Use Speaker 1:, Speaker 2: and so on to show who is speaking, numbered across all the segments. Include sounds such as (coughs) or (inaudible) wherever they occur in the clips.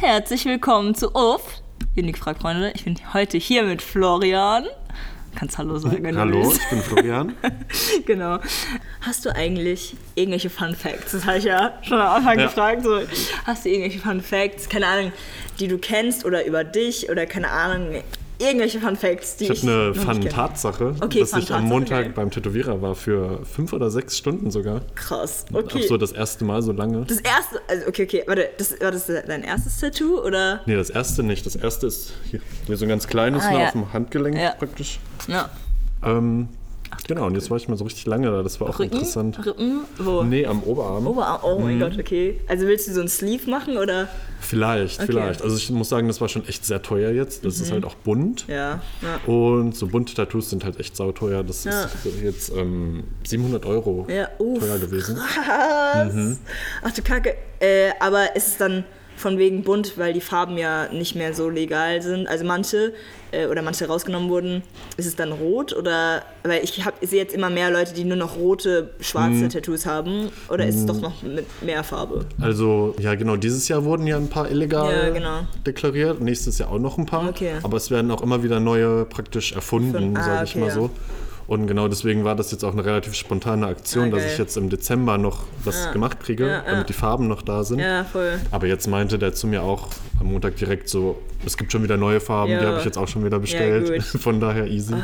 Speaker 1: Herzlich willkommen zu UF. Unique Frag, Freunde. Ich bin heute hier mit Florian. Kannst Hallo sagen, wenn
Speaker 2: Hallo,
Speaker 1: du willst.
Speaker 2: ich bin Florian. (laughs)
Speaker 1: genau. Hast du eigentlich irgendwelche Fun Facts? Das habe ich ja schon am Anfang
Speaker 2: Ja.
Speaker 1: gefragt. So, hast du irgendwelche Fun Facts, keine Ahnung, die du kennst oder über dich oder keine Ahnung, irgendwelche Fun Facts, die
Speaker 2: Ich
Speaker 1: ich,
Speaker 2: habe eine
Speaker 1: noch nicht
Speaker 2: fun
Speaker 1: kenne?
Speaker 2: Tatsache,
Speaker 1: Okay,
Speaker 2: dass
Speaker 1: fun
Speaker 2: ich am Montag
Speaker 1: geil.
Speaker 2: beim Tätowierer war für fünf oder sechs Stunden sogar.
Speaker 1: Krass,
Speaker 2: Auch
Speaker 1: okay.
Speaker 2: so das erste Mal so lange.
Speaker 1: Das erste, also okay, okay, warte, das, war das dein erstes Tattoo oder?
Speaker 2: Nee, das erste nicht. Das erste ist hier, hier so ein ganz kleines,
Speaker 1: Ah,
Speaker 2: nur
Speaker 1: ja.
Speaker 2: auf dem Handgelenk
Speaker 1: Ja.
Speaker 2: praktisch.
Speaker 1: Ja.
Speaker 2: Ähm, genau, und jetzt war ich mal so richtig lange da. Das war auch
Speaker 1: Rücken?
Speaker 2: interessant.
Speaker 1: Rippen? Wo?
Speaker 2: Nee, am Oberarm.
Speaker 1: Oberarm, oh
Speaker 2: Mhm.
Speaker 1: mein Gott, okay. Also willst du so ein Sleeve machen oder?
Speaker 2: Vielleicht, vielleicht. Also ich muss sagen, das war schon echt sehr teuer jetzt. Das
Speaker 1: Mhm.
Speaker 2: ist halt auch bunt.
Speaker 1: Ja, ja.
Speaker 2: Und so bunte Tattoos sind halt echt sauteuer. Das
Speaker 1: Ja.
Speaker 2: ist jetzt ähm, 700 Euro
Speaker 1: Ja, uff,
Speaker 2: teuer gewesen.
Speaker 1: krass.
Speaker 2: Mhm.
Speaker 1: Ach du Kacke. Äh, aber ist es dann von wegen bunt, weil die Farben ja nicht mehr so legal sind? Also manche äh, oder manche rausgenommen wurden, ist es dann rot oder? Weil ich, hab- ich sehe jetzt immer mehr Leute, die nur noch rote, schwarze
Speaker 2: Mhm.
Speaker 1: Tattoos haben. Oder ist es doch noch mit mehr Farbe?
Speaker 2: Also, ja genau, dieses Jahr wurden ja ein paar illegal
Speaker 1: Ja, genau.
Speaker 2: deklariert, nächstes Jahr auch noch ein paar.
Speaker 1: Okay.
Speaker 2: Aber es werden auch immer wieder neue praktisch erfunden.
Speaker 1: Ah,
Speaker 2: sage ich
Speaker 1: okay,
Speaker 2: mal
Speaker 1: ja.
Speaker 2: so. Und genau deswegen war das jetzt auch eine relativ spontane Aktion,
Speaker 1: Ah,
Speaker 2: dass ich jetzt im Dezember noch was
Speaker 1: Ja.
Speaker 2: gemacht kriege,
Speaker 1: ja.
Speaker 2: damit die Farben noch da sind.
Speaker 1: Ja, voll.
Speaker 2: Aber jetzt meinte der zu mir auch am Montag direkt so, es gibt schon wieder neue Farben, die
Speaker 1: Ja.
Speaker 2: habe ich jetzt auch schon wieder bestellt.
Speaker 1: gut. (laughs)
Speaker 2: Von daher easy.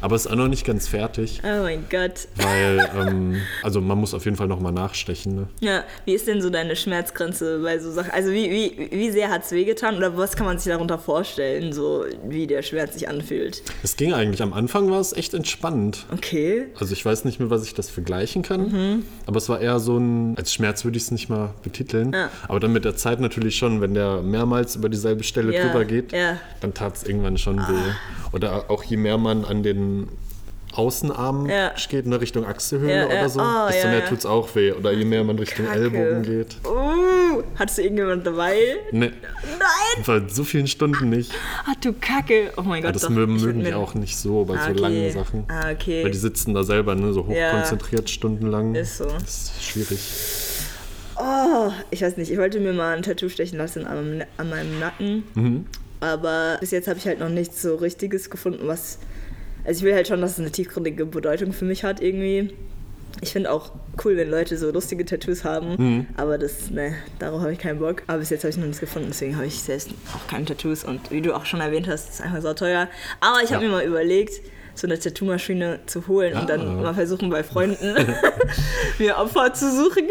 Speaker 2: Aber es ist auch noch nicht ganz fertig,
Speaker 1: Oh mein Gott.
Speaker 2: weil, (laughs) ähm, also man muss auf jeden Fall nochmal nachstechen. Ne?
Speaker 1: Ja, wie ist denn so deine Schmerzgrenze bei so Sachen? Also wie, wie, wie sehr hat es wehgetan oder was kann man sich darunter vorstellen, so wie der Schmerz sich anfühlt?
Speaker 2: Es ging eigentlich, am Anfang war es echt entspannt.
Speaker 1: Okay.
Speaker 2: Also ich weiß nicht, mit was ich das vergleichen kann, aber es war eher so ein, als Schmerz würde ich es nicht mal betiteln,
Speaker 1: Ja.
Speaker 2: aber dann mit der Zeit natürlich schon, wenn der mehrmals über dieselbe Stelle
Speaker 1: Ja,
Speaker 2: drüber geht,
Speaker 1: ja.
Speaker 2: dann tat es irgendwann schon weh. Oder auch je mehr man an den Außenarm
Speaker 1: Ja.
Speaker 2: geht, in Richtung Achselhöhle
Speaker 1: Ja, ja.
Speaker 2: oder so,
Speaker 1: Oh,
Speaker 2: desto
Speaker 1: ja,
Speaker 2: mehr
Speaker 1: ja.
Speaker 2: tut es auch weh. Oder je mehr man Richtung
Speaker 1: Kacke.
Speaker 2: Ellbogen geht.
Speaker 1: Uh, hattest du irgendjemand dabei?
Speaker 2: Ne,
Speaker 1: Nein!
Speaker 2: bei so vielen Stunden nicht.
Speaker 1: Ach du Kacke. Oh mein
Speaker 2: Ja,
Speaker 1: Gott.
Speaker 2: das
Speaker 1: doch.
Speaker 2: mögen,
Speaker 1: Ich
Speaker 2: die auch nicht so bei
Speaker 1: Ah,
Speaker 2: so
Speaker 1: okay.
Speaker 2: langen Sachen.
Speaker 1: Ah, okay.
Speaker 2: Weil die sitzen da selber ne, so
Speaker 1: Ja.
Speaker 2: hochkonzentriert stundenlang.
Speaker 1: Ist so.
Speaker 2: Das ist schwierig.
Speaker 1: Oh, ich weiß nicht. Ich wollte mir mal ein Tattoo stechen lassen an meinem, an meinem Nacken.
Speaker 2: Mhm.
Speaker 1: Aber bis jetzt habe ich halt noch nichts so Richtiges gefunden, was. Also ich will halt schon, dass es eine tiefgründige Bedeutung für mich hat irgendwie. Ich finde auch cool, wenn Leute so lustige Tattoos haben,
Speaker 2: Mhm.
Speaker 1: aber das, ne, darauf habe ich keinen Bock. Aber bis jetzt habe ich noch nichts gefunden, deswegen habe ich selbst auch keine Tattoos. Und wie du auch schon erwähnt hast, ist es einfach so teuer. Aber ich habe
Speaker 2: Ja.
Speaker 1: mir mal überlegt, so eine Tattoo-Maschine zu holen und dann
Speaker 2: Ah.
Speaker 1: mal versuchen bei Freunden (laughs) (laughs) mir Opfer zu suchen.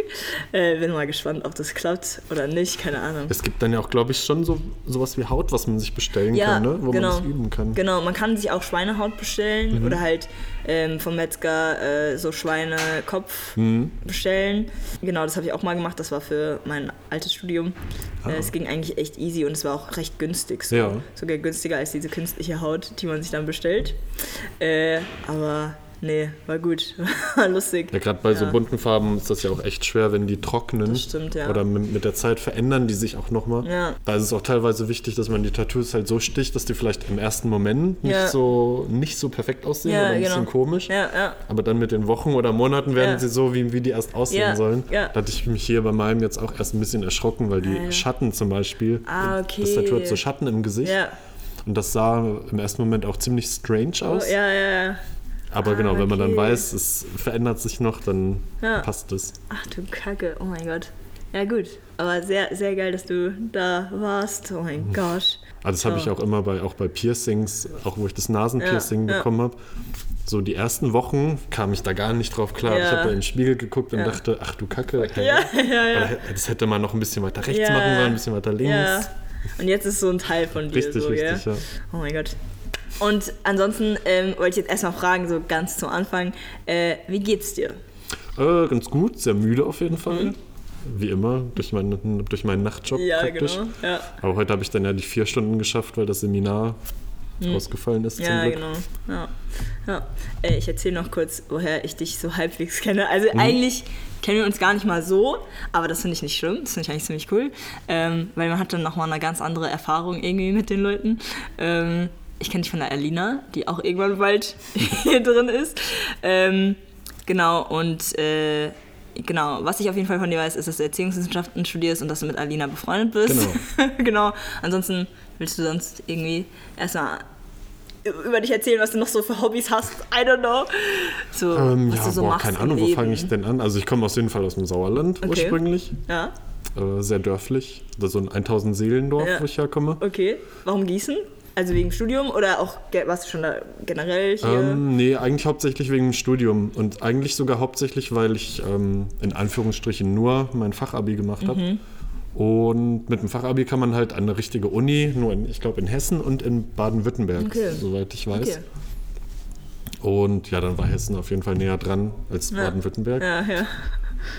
Speaker 1: Äh, bin mal gespannt, ob das klappt oder nicht, keine Ahnung.
Speaker 2: Es gibt dann ja auch, glaube ich, schon so sowas wie Haut, was man sich bestellen
Speaker 1: Ja,
Speaker 2: kann, ne? wo
Speaker 1: genau.
Speaker 2: man das üben kann.
Speaker 1: Genau, man kann sich auch Schweinehaut bestellen
Speaker 2: Mhm.
Speaker 1: oder halt ähm, vom Metzger äh, so Schweinekopf
Speaker 2: Mhm.
Speaker 1: bestellen. Genau, das habe ich auch mal gemacht. Das war für mein altes Studium. Äh, es ging eigentlich echt easy und es war auch recht günstig. So.
Speaker 2: Ah. Ja.
Speaker 1: Sogar günstiger als diese künstliche Haut, die man sich dann bestellt. Äh, aber nee, war gut. (laughs) war lustig.
Speaker 2: Ja, gerade bei so
Speaker 1: Ja.
Speaker 2: bunten Farben ist das ja auch echt schwer, wenn die trocknen.
Speaker 1: Das stimmt, ja.
Speaker 2: Oder mit, der Zeit verändern die sich auch nochmal.
Speaker 1: Ja.
Speaker 2: Da ist es auch teilweise wichtig, dass man die Tattoos halt so sticht, dass die vielleicht im ersten Moment nicht,
Speaker 1: Ja.
Speaker 2: so, nicht so perfekt aussehen
Speaker 1: Ja,
Speaker 2: oder ein
Speaker 1: genau.
Speaker 2: bisschen komisch.
Speaker 1: Ja, ja.
Speaker 2: Aber dann mit den Wochen oder Monaten werden sie so, wie, wie die erst aussehen sollen.
Speaker 1: ja.
Speaker 2: Da hatte ich mich hier bei meinem jetzt auch erst ein bisschen erschrocken, weil die
Speaker 1: Ah.
Speaker 2: Schatten zum Beispiel,
Speaker 1: Ah, okay.
Speaker 2: das Tattoo hat so Schatten im Gesicht.
Speaker 1: Ja.
Speaker 2: Und das sah im ersten Moment auch ziemlich strange
Speaker 1: Oh,
Speaker 2: aus.
Speaker 1: ja, ja, ja.
Speaker 2: Aber
Speaker 1: Ah,
Speaker 2: genau, wenn man dann
Speaker 1: okay.
Speaker 2: weiß, es verändert sich noch, dann
Speaker 1: Ja.
Speaker 2: passt es.
Speaker 1: Ach du Kacke, oh mein Gott. Ja gut, aber sehr, sehr geil, dass du da warst. Oh mein Gott.
Speaker 2: Also das habe ich
Speaker 1: Ja.
Speaker 2: auch immer bei, auch bei Piercings, auch wo ich das Nasenpiercing
Speaker 1: Ja, ja.
Speaker 2: bekommen habe. So die ersten Wochen kam ich da gar nicht drauf klar.
Speaker 1: Ja.
Speaker 2: Ich habe in den Spiegel geguckt und
Speaker 1: Ja.
Speaker 2: dachte, ach du Kacke.
Speaker 1: Ja, ja, ja.
Speaker 2: Oder Das hätte man noch ein bisschen weiter rechts
Speaker 1: Ja.
Speaker 2: machen sollen, ein bisschen weiter links.
Speaker 1: Ja. Und jetzt ist so ein Teil von dir.
Speaker 2: Richtig,
Speaker 1: so,
Speaker 2: richtig,
Speaker 1: gell?
Speaker 2: ja.
Speaker 1: Oh mein Gott. Und ansonsten ähm, wollte ich jetzt erstmal fragen, so ganz zum Anfang, äh, wie geht's dir?
Speaker 2: Äh, ganz gut, sehr müde auf jeden Fall.
Speaker 1: Mhm.
Speaker 2: Wie immer, durch meinen, durch meinen Nachtjob
Speaker 1: Ja,
Speaker 2: praktisch.
Speaker 1: genau. Ja,
Speaker 2: Aber heute habe ich dann ja die vier Stunden geschafft, weil das Seminar ausgefallen ist zum
Speaker 1: Mhm. ja genau. Ja. Ja. Äh, ich erzähle noch kurz, woher ich dich so halbwegs kenne. Also
Speaker 2: Mhm.
Speaker 1: eigentlich kennen wir uns gar nicht mal so, aber das finde ich nicht schlimm. Das finde ich eigentlich ziemlich cool, ähm, weil man hat dann nochmal eine ganz andere Erfahrung irgendwie mit den Leuten. Ähm, ich kenne dich von der Alina, die auch irgendwann bald (laughs) hier drin ist. Ähm, genau, und äh, genau, was ich auf jeden Fall von dir weiß, ist, dass du Erziehungswissenschaften studierst und dass du mit Alina befreundet bist.
Speaker 2: Genau. (laughs)
Speaker 1: genau. Ansonsten willst du sonst irgendwie erstmal über dich erzählen, was du noch so für Hobbys hast. I don't know. So,
Speaker 2: Ähm,
Speaker 1: was
Speaker 2: ja,
Speaker 1: du so
Speaker 2: boah,
Speaker 1: machst
Speaker 2: keine Ahnung, wo fange ich denn an? Also ich komme auf jeden Fall aus dem Sauerland
Speaker 1: Okay.
Speaker 2: ursprünglich.
Speaker 1: Ja,
Speaker 2: Äh, sehr dörflich. Ist so ein 1000 Seelendorf,
Speaker 1: Ja.
Speaker 2: wo ich herkomme.
Speaker 1: okay. Warum Gießen? Also wegen Studium oder auch warst du schon da generell hier?
Speaker 2: Ähm, nee, eigentlich hauptsächlich wegen dem Studium. Und eigentlich sogar hauptsächlich, weil ich ähm, in Anführungsstrichen nur mein Fachabi gemacht habe.
Speaker 1: Mhm.
Speaker 2: Und mit dem Fachabi kann man halt an eine richtige Uni, nur in, ich glaube in Hessen und in Baden-Württemberg,
Speaker 1: Okay.
Speaker 2: soweit ich weiß.
Speaker 1: okay.
Speaker 2: Und ja, dann war Hessen auf jeden Fall näher dran als
Speaker 1: Ja.
Speaker 2: Baden-Württemberg.
Speaker 1: Ja, ja.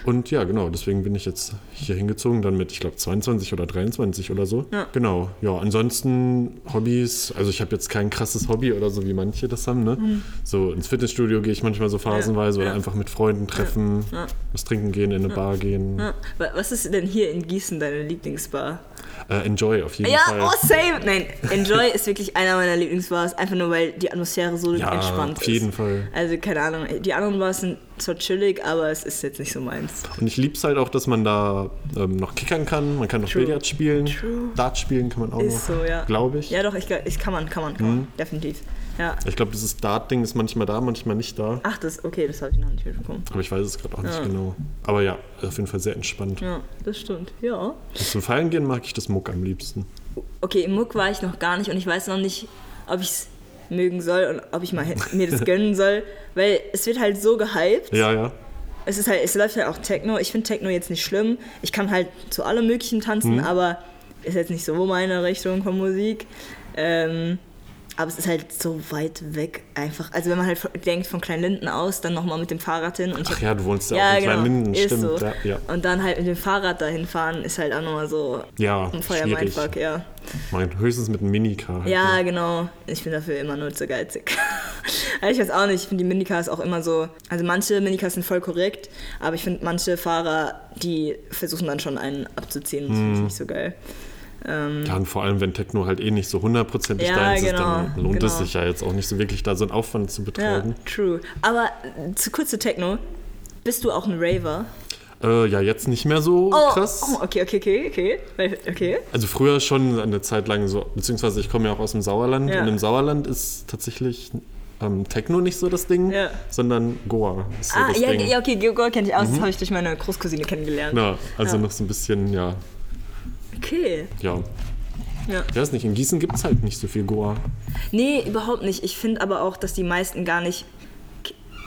Speaker 2: Und ja, genau, deswegen bin ich jetzt hier hingezogen, dann mit, ich glaube, 22 oder 23 oder so.
Speaker 1: Ja.
Speaker 2: Genau, ja, ansonsten Hobbys, also ich habe jetzt kein krasses Hobby oder so, wie manche das haben, ne? So ins Fitnessstudio gehe ich manchmal so phasenweise
Speaker 1: Mhm. Ja,
Speaker 2: oder
Speaker 1: ja.
Speaker 2: einfach mit Freunden treffen,
Speaker 1: Ja.
Speaker 2: was trinken gehen, in eine Bar gehen.
Speaker 1: Ja. Wa- Was ist denn hier in Gießen deine Lieblingsbar?
Speaker 2: Äh, enjoy auf jeden
Speaker 1: Ja,
Speaker 2: Fall.
Speaker 1: oh, same! Nein, Enjoy ist wirklich einer meiner Lieblingsbars, einfach nur weil die Atmosphäre so
Speaker 2: ja,
Speaker 1: entspannt
Speaker 2: auf
Speaker 1: ist.
Speaker 2: jeden Fall.
Speaker 1: Also, keine Ahnung, die anderen Bars sind zwar chillig, aber es ist jetzt nicht so meins.
Speaker 2: Und ich liebe es halt auch, dass man da ähm, noch kickern kann, man kann noch
Speaker 1: True.
Speaker 2: Billard spielen,
Speaker 1: True.
Speaker 2: Dart spielen kann man auch
Speaker 1: Ist
Speaker 2: noch,
Speaker 1: so, ja.
Speaker 2: glaube ich.
Speaker 1: Ja, doch, ich, ich kann man, kann man, kann
Speaker 2: Mhm.
Speaker 1: man, definitiv. Ja.
Speaker 2: Ich glaube, dieses Dart-Ding ist manchmal da, manchmal nicht da.
Speaker 1: Ach, das, okay, das habe ich noch nicht mitbekommen.
Speaker 2: Aber ich weiß es gerade auch nicht
Speaker 1: Ja.
Speaker 2: genau. Aber ja, auf jeden Fall sehr entspannt.
Speaker 1: Ja, das stimmt, ja.
Speaker 2: Und zum Feiern gehen mag ich das Muck am liebsten.
Speaker 1: Okay, im Muck war ich noch gar nicht und ich weiß noch nicht, ob ich es mögen soll und ob ich mal mir das gönnen soll, weil es wird halt so gehypt.
Speaker 2: Ja, ja.
Speaker 1: Es ist halt, es läuft halt auch Techno. Ich finde Techno jetzt nicht schlimm. Ich kann halt zu allem Möglichen tanzen,
Speaker 2: Mhm.
Speaker 1: aber ist jetzt nicht so meine Richtung von Musik. Ähm, aber es ist halt so weit weg einfach. Also wenn man halt denkt von Kleinlinden aus, dann nochmal mit dem Fahrrad hin. Und
Speaker 2: Ach ja, du wohnst ja,
Speaker 1: ja,
Speaker 2: auch in
Speaker 1: genau,
Speaker 2: Kleinlinden, stimmt.
Speaker 1: so.
Speaker 2: Ja, ja.
Speaker 1: Und dann halt mit dem Fahrrad dahin fahren, ist halt auch nochmal so
Speaker 2: ja
Speaker 1: ein Feuer
Speaker 2: schwierig.
Speaker 1: Mindfuck, ja.
Speaker 2: Mein, höchstens mit einem Minicar. Halt,
Speaker 1: Ja,
Speaker 2: ne?
Speaker 1: genau. Ich bin dafür immer nur zu geizig. (laughs) also ich weiß auch nicht, ich finde die Minicars auch immer so. Also manche Minicars sind voll korrekt, aber ich finde manche Fahrer, die versuchen dann schon einen abzuziehen. Das
Speaker 2: Mhm.
Speaker 1: finde ich nicht so geil. Ähm,
Speaker 2: Ja, und vor allem, wenn Techno halt eh nicht so hundertprozentig
Speaker 1: Ja,
Speaker 2: deins ist,
Speaker 1: genau,
Speaker 2: dann lohnt
Speaker 1: genau.
Speaker 2: es sich ja jetzt auch nicht so wirklich, da so einen Aufwand zu
Speaker 1: ja,
Speaker 2: betreiben.
Speaker 1: true. Aber äh, zu kurz zu Techno. Bist du auch ein Raver?
Speaker 2: Äh, ja, jetzt nicht mehr so krass.
Speaker 1: Oh, okay, okay, okay, okay. Okay.
Speaker 2: Also früher schon eine Zeit lang so, beziehungsweise ich komme ja auch aus dem Sauerland
Speaker 1: Ja.
Speaker 2: und im Sauerland ist tatsächlich ähm, Techno nicht so das Ding,
Speaker 1: Ja.
Speaker 2: sondern Goa ist so
Speaker 1: Ah,
Speaker 2: das
Speaker 1: ja,
Speaker 2: Ding.
Speaker 1: ja, okay, Georg kenne ich aus. Das habe ich durch meine Großcousine kennengelernt.
Speaker 2: Ja, also
Speaker 1: Ja.
Speaker 2: noch so ein bisschen, ja,
Speaker 1: Okay.
Speaker 2: ja.
Speaker 1: Ja.
Speaker 2: Ich weiß nicht, in Gießen gibt es halt nicht so viel Goa.
Speaker 1: Nee, überhaupt nicht. Ich finde aber auch, dass die meisten gar nicht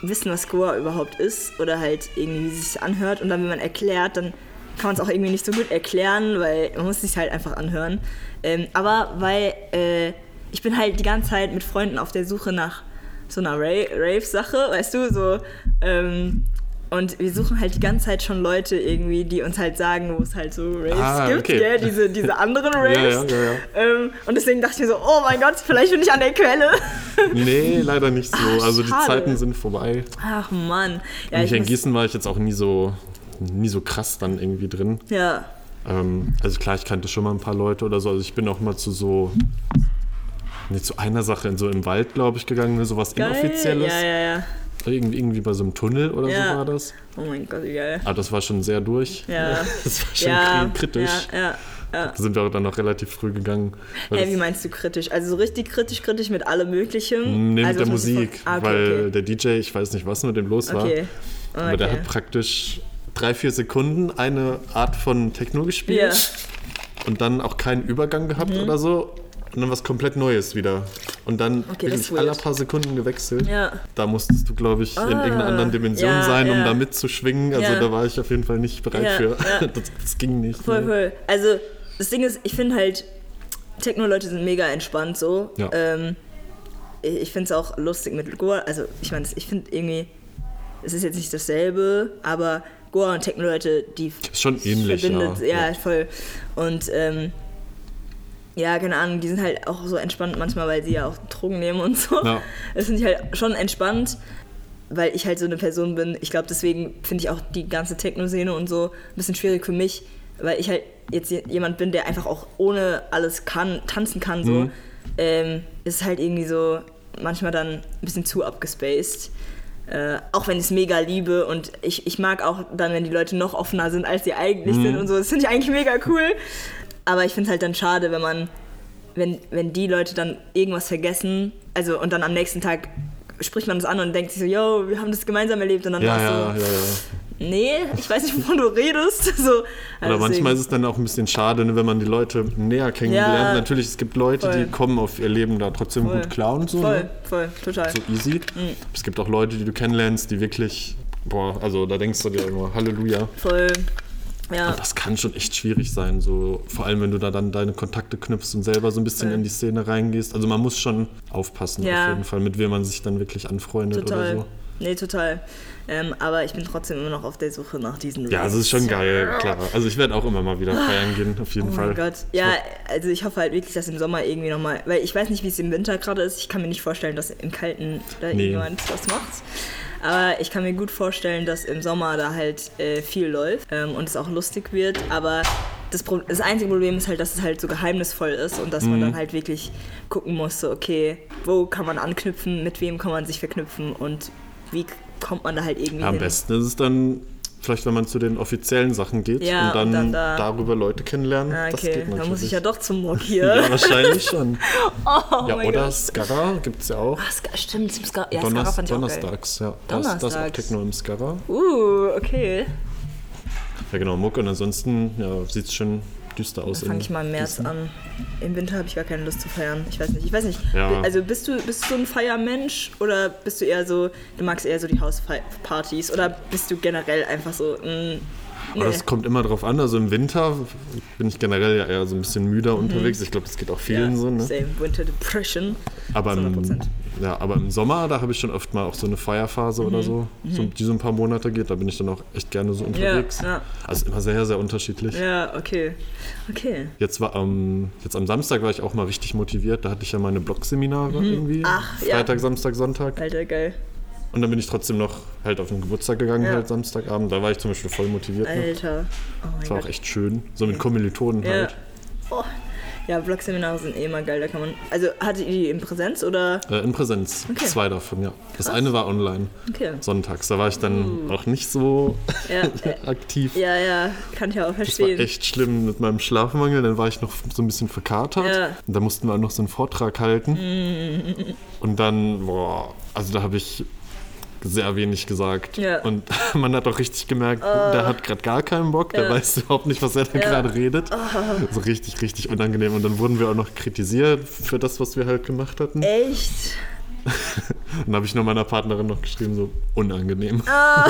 Speaker 1: wissen, was Goa überhaupt ist oder halt irgendwie, wie es sich anhört. Und dann, wenn man erklärt, dann kann man es auch irgendwie nicht so gut erklären, weil man muss sich halt einfach anhören. Ähm, aber weil äh, ich bin halt die ganze Zeit mit Freunden auf der Suche nach so einer Ra- Rave-Sache, weißt du, so. Ähm, und wir suchen halt die ganze Zeit schon Leute irgendwie, die uns halt sagen, wo es halt so Raves
Speaker 2: Ah,
Speaker 1: gibt,
Speaker 2: okay.
Speaker 1: gell? Diese, diese anderen (laughs) Raves.
Speaker 2: ja, ja, ja.
Speaker 1: Ähm, und deswegen dachte ich mir so, oh mein Gott, vielleicht bin ich an der Quelle. (laughs)
Speaker 2: Nee, leider nicht so.
Speaker 1: Ah,
Speaker 2: also die. Zeiten sind vorbei.
Speaker 1: Ach Mann. Ja, ich
Speaker 2: in Gießen war ich jetzt auch nie so, nie so krass dann irgendwie drin.
Speaker 1: ja,
Speaker 2: Ähm, also klar, ich kannte schon mal ein paar Leute oder so. Also ich bin auch mal zu so, nee, zu einer Sache in so im Wald, glaube ich, gegangen, ne? sowas
Speaker 1: geil.
Speaker 2: Inoffizielles.
Speaker 1: Ja, ja, ja.
Speaker 2: Irgendwie, irgendwie bei so einem Tunnel oder
Speaker 1: Ja.
Speaker 2: so war das.
Speaker 1: Oh mein Gott, wie geil.
Speaker 2: Aber das war schon sehr durch.
Speaker 1: Ja. (laughs)
Speaker 2: Das war schon
Speaker 1: ja,
Speaker 2: kri- kritisch.
Speaker 1: Ja, ja. ja.
Speaker 2: Da sind wir auch dann noch relativ früh gegangen.
Speaker 1: Hey, wie meinst du kritisch? Also so richtig kritisch, kritisch mit allem Möglichen?
Speaker 2: Nee,
Speaker 1: also,
Speaker 2: mit der Musik,
Speaker 1: Ah, okay,
Speaker 2: weil
Speaker 1: okay.
Speaker 2: der DJ, ich weiß nicht, was mit dem los war,
Speaker 1: Okay.
Speaker 2: aber der hat praktisch drei, vier Sekunden eine Art von Techno gespielt.
Speaker 1: Mhm.
Speaker 2: und dann auch keinen Übergang gehabt oder so und dann was komplett Neues wieder. Und dann
Speaker 1: Okay,
Speaker 2: wirklich alle paar Sekunden gewechselt.
Speaker 1: Ja.
Speaker 2: Da musstest du, glaube ich, in
Speaker 1: Ah,
Speaker 2: irgendeiner anderen Dimension
Speaker 1: ja,
Speaker 2: sein, um
Speaker 1: ja.
Speaker 2: da mitzuschwingen. Also da war ich auf jeden Fall nicht bereit für. (laughs) Das, das ging nicht.
Speaker 1: Voll,
Speaker 2: nee.
Speaker 1: voll. Also, das Ding ist, ich finde halt, Techno-Leute sind mega entspannt so. Ähm, ich ich finde es auch lustig mit Goa. Also, ich meine, ich finde irgendwie, es ist jetzt nicht dasselbe, aber Goa und Techno-Leute, die
Speaker 2: Ist schon ähnlich,
Speaker 1: verbindet,
Speaker 2: ja.
Speaker 1: ja, voll. Und ähm, ja, keine Ahnung, die sind halt auch so entspannt manchmal, weil sie ja auch Drogen nehmen und so.
Speaker 2: Ja.
Speaker 1: Das finde ich halt schon entspannt, weil ich halt so eine Person bin. Ich glaube, deswegen finde ich auch die ganze Techno-Szene und so ein bisschen schwierig für mich, weil ich halt jetzt je- jemand bin, der einfach auch ohne alles kann, tanzen kann. So.
Speaker 2: Mhm.
Speaker 1: Ähm, ist halt irgendwie so manchmal dann ein bisschen zu abgespaced. Äh, auch wenn ich es mega liebe und ich, ich mag auch dann, wenn die Leute noch offener sind, als sie eigentlich sind und so. Das finde ich eigentlich mega cool. Aber ich finde es halt dann schade, wenn man, wenn, wenn die Leute dann irgendwas vergessen, also und dann am nächsten Tag spricht man das an und denkt sich so, yo, wir haben das gemeinsam erlebt und dann
Speaker 2: Ja, ja,
Speaker 1: so,
Speaker 2: ja, ja.
Speaker 1: nee, ich weiß nicht, wovon du redest. (laughs) So,
Speaker 2: Oder
Speaker 1: also
Speaker 2: manchmal
Speaker 1: deswegen-
Speaker 2: ist es dann auch ein bisschen schade, ne, wenn man die Leute näher kennenlernt.
Speaker 1: Ja.
Speaker 2: Natürlich, es gibt Leute,
Speaker 1: Voll.
Speaker 2: die kommen auf ihr Leben da trotzdem
Speaker 1: Voll.
Speaker 2: gut klar und so.
Speaker 1: Voll,
Speaker 2: Ne?
Speaker 1: voll, total.
Speaker 2: So easy. Es gibt auch Leute, die du kennenlernst, die wirklich, boah, also da denkst du dir immer, Halleluja.
Speaker 1: Voll, ja.
Speaker 2: Und das kann schon echt schwierig sein, so vor allem wenn du da dann deine Kontakte knüpfst und selber so ein bisschen
Speaker 1: Voll.
Speaker 2: in die Szene reingehst. Also man muss schon aufpassen
Speaker 1: Ja.
Speaker 2: auf jeden Fall, mit wem man sich dann wirklich anfreundet
Speaker 1: Total.
Speaker 2: oder so.
Speaker 1: Nee, total. Ähm, aber ich bin trotzdem immer noch auf der Suche nach diesen
Speaker 2: Ja, also es ist schon geil, klar. Also ich werde auch immer mal wieder feiern gehen, auf jeden
Speaker 1: Oh
Speaker 2: Fall.
Speaker 1: mein Gott. Ja, also ich hoffe halt wirklich, dass im Sommer irgendwie nochmal, weil ich weiß nicht, wie es im Winter gerade ist. Ich kann mir nicht vorstellen, dass im Kalten da
Speaker 2: Nee.
Speaker 1: irgendjemand was macht. Aber ich kann mir gut vorstellen, dass im Sommer da halt äh, viel läuft ähm, und es auch lustig wird. Aber das, Pro das einzige Problem ist halt, dass es halt so geheimnisvoll ist und dass man
Speaker 2: Mhm.
Speaker 1: dann halt wirklich gucken muss, so, okay, wo kann man anknüpfen, mit wem kann man sich verknüpfen und wie kommt man da halt irgendwie
Speaker 2: Ja, am
Speaker 1: hin.
Speaker 2: besten ist es dann vielleicht, wenn man zu den offiziellen Sachen geht
Speaker 1: Ja,
Speaker 2: und dann,
Speaker 1: und dann da-
Speaker 2: darüber Leute kennenlernen.
Speaker 1: Ah,
Speaker 2: Das
Speaker 1: okay,
Speaker 2: geht
Speaker 1: dann
Speaker 2: natürlich.
Speaker 1: muss ich ja doch zum Mock (laughs) hier.
Speaker 2: Ja, wahrscheinlich schon. (laughs)
Speaker 1: oh
Speaker 2: ja, oder
Speaker 1: Gott.
Speaker 2: Skara gibt es ja auch.
Speaker 1: Ah, Ska stimmt, Ska ja, Skara
Speaker 2: Donners,
Speaker 1: fand ich auch geil.
Speaker 2: Donnerstags, ja. Da ist, da ist auch
Speaker 1: Donnerstags.
Speaker 2: Techno im Skara.
Speaker 1: Uh, okay.
Speaker 2: Ja, genau, Muck. Und ansonsten ja, sieht es schon düster aus.
Speaker 1: Dann fange ich mal im März
Speaker 2: Gießen.
Speaker 1: an. Im Winter habe ich gar keine Lust zu feiern. Ich weiß nicht. Ich weiß nicht.
Speaker 2: Ja.
Speaker 1: Also bist du, bist du ein Feiermensch oder bist du eher so, du magst eher so die Hauspartys oder bist du generell einfach so, mm,
Speaker 2: Aber das kommt immer drauf an. Also im Winter bin ich generell ja eher so ein bisschen müder unterwegs. Ich glaube, das geht auch vielen
Speaker 1: Mhm. ja,
Speaker 2: so. Ne?
Speaker 1: Same Winter Depression.
Speaker 2: Aber im,
Speaker 1: 100%.
Speaker 2: ja, aber im Sommer, da habe ich schon oft mal auch so eine Feierphase
Speaker 1: Mhm.
Speaker 2: oder so, so, die so ein paar Monate geht. Da bin ich dann auch echt gerne so unterwegs.
Speaker 1: Ja,
Speaker 2: Also immer sehr, sehr unterschiedlich.
Speaker 1: ja. Ja, okay. Okay.
Speaker 2: Jetzt, war, am jetzt am Samstag war ich auch mal richtig motiviert. Da hatte ich ja meine Blogseminare irgendwie.
Speaker 1: Mhm. Ach, ja.
Speaker 2: Freitag, Samstag, Sonntag.
Speaker 1: Alter, geil.
Speaker 2: Und dann bin ich trotzdem noch halt auf den Geburtstag gegangen,
Speaker 1: Ja.
Speaker 2: halt Samstagabend. Da war ich zum Beispiel voll motiviert. Ne?
Speaker 1: Alter. Oh mein
Speaker 2: Das war
Speaker 1: Gott.
Speaker 2: auch echt schön. So mit Kommilitonen
Speaker 1: Ja.
Speaker 2: halt.
Speaker 1: Oh. Ja, Blogseminare sind eh immer geil. Da kann man. Also hattet ihr die in Präsenz oder?
Speaker 2: Äh, in Präsenz.
Speaker 1: Okay.
Speaker 2: Zwei davon, ja. Das eine war online.
Speaker 1: Okay.
Speaker 2: Sonntags. Da war ich dann auch nicht so
Speaker 1: Ja, (laughs) äh,
Speaker 2: aktiv.
Speaker 1: ja, ja, kann ich auch
Speaker 2: Das war
Speaker 1: verstehen.
Speaker 2: echt schlimm mit meinem Schlafmangel. Dann war ich noch so ein bisschen verkatert.
Speaker 1: Ja.
Speaker 2: Und da mussten wir auch noch so einen Vortrag halten. Und dann, boah, also da habe ich sehr wenig gesagt.
Speaker 1: Ja.
Speaker 2: Und (laughs) man hat auch richtig gemerkt, der hat gerade gar keinen Bock, der
Speaker 1: Ja.
Speaker 2: weiß überhaupt nicht, was er da
Speaker 1: Ja.
Speaker 2: gerade redet. So richtig, richtig unangenehm. Und dann wurden wir auch noch kritisiert für das, was wir halt gemacht hatten.
Speaker 1: Echt? (laughs)
Speaker 2: Und dann habe ich nur meiner Partnerin noch geschrieben, so unangenehm.
Speaker 1: Ah,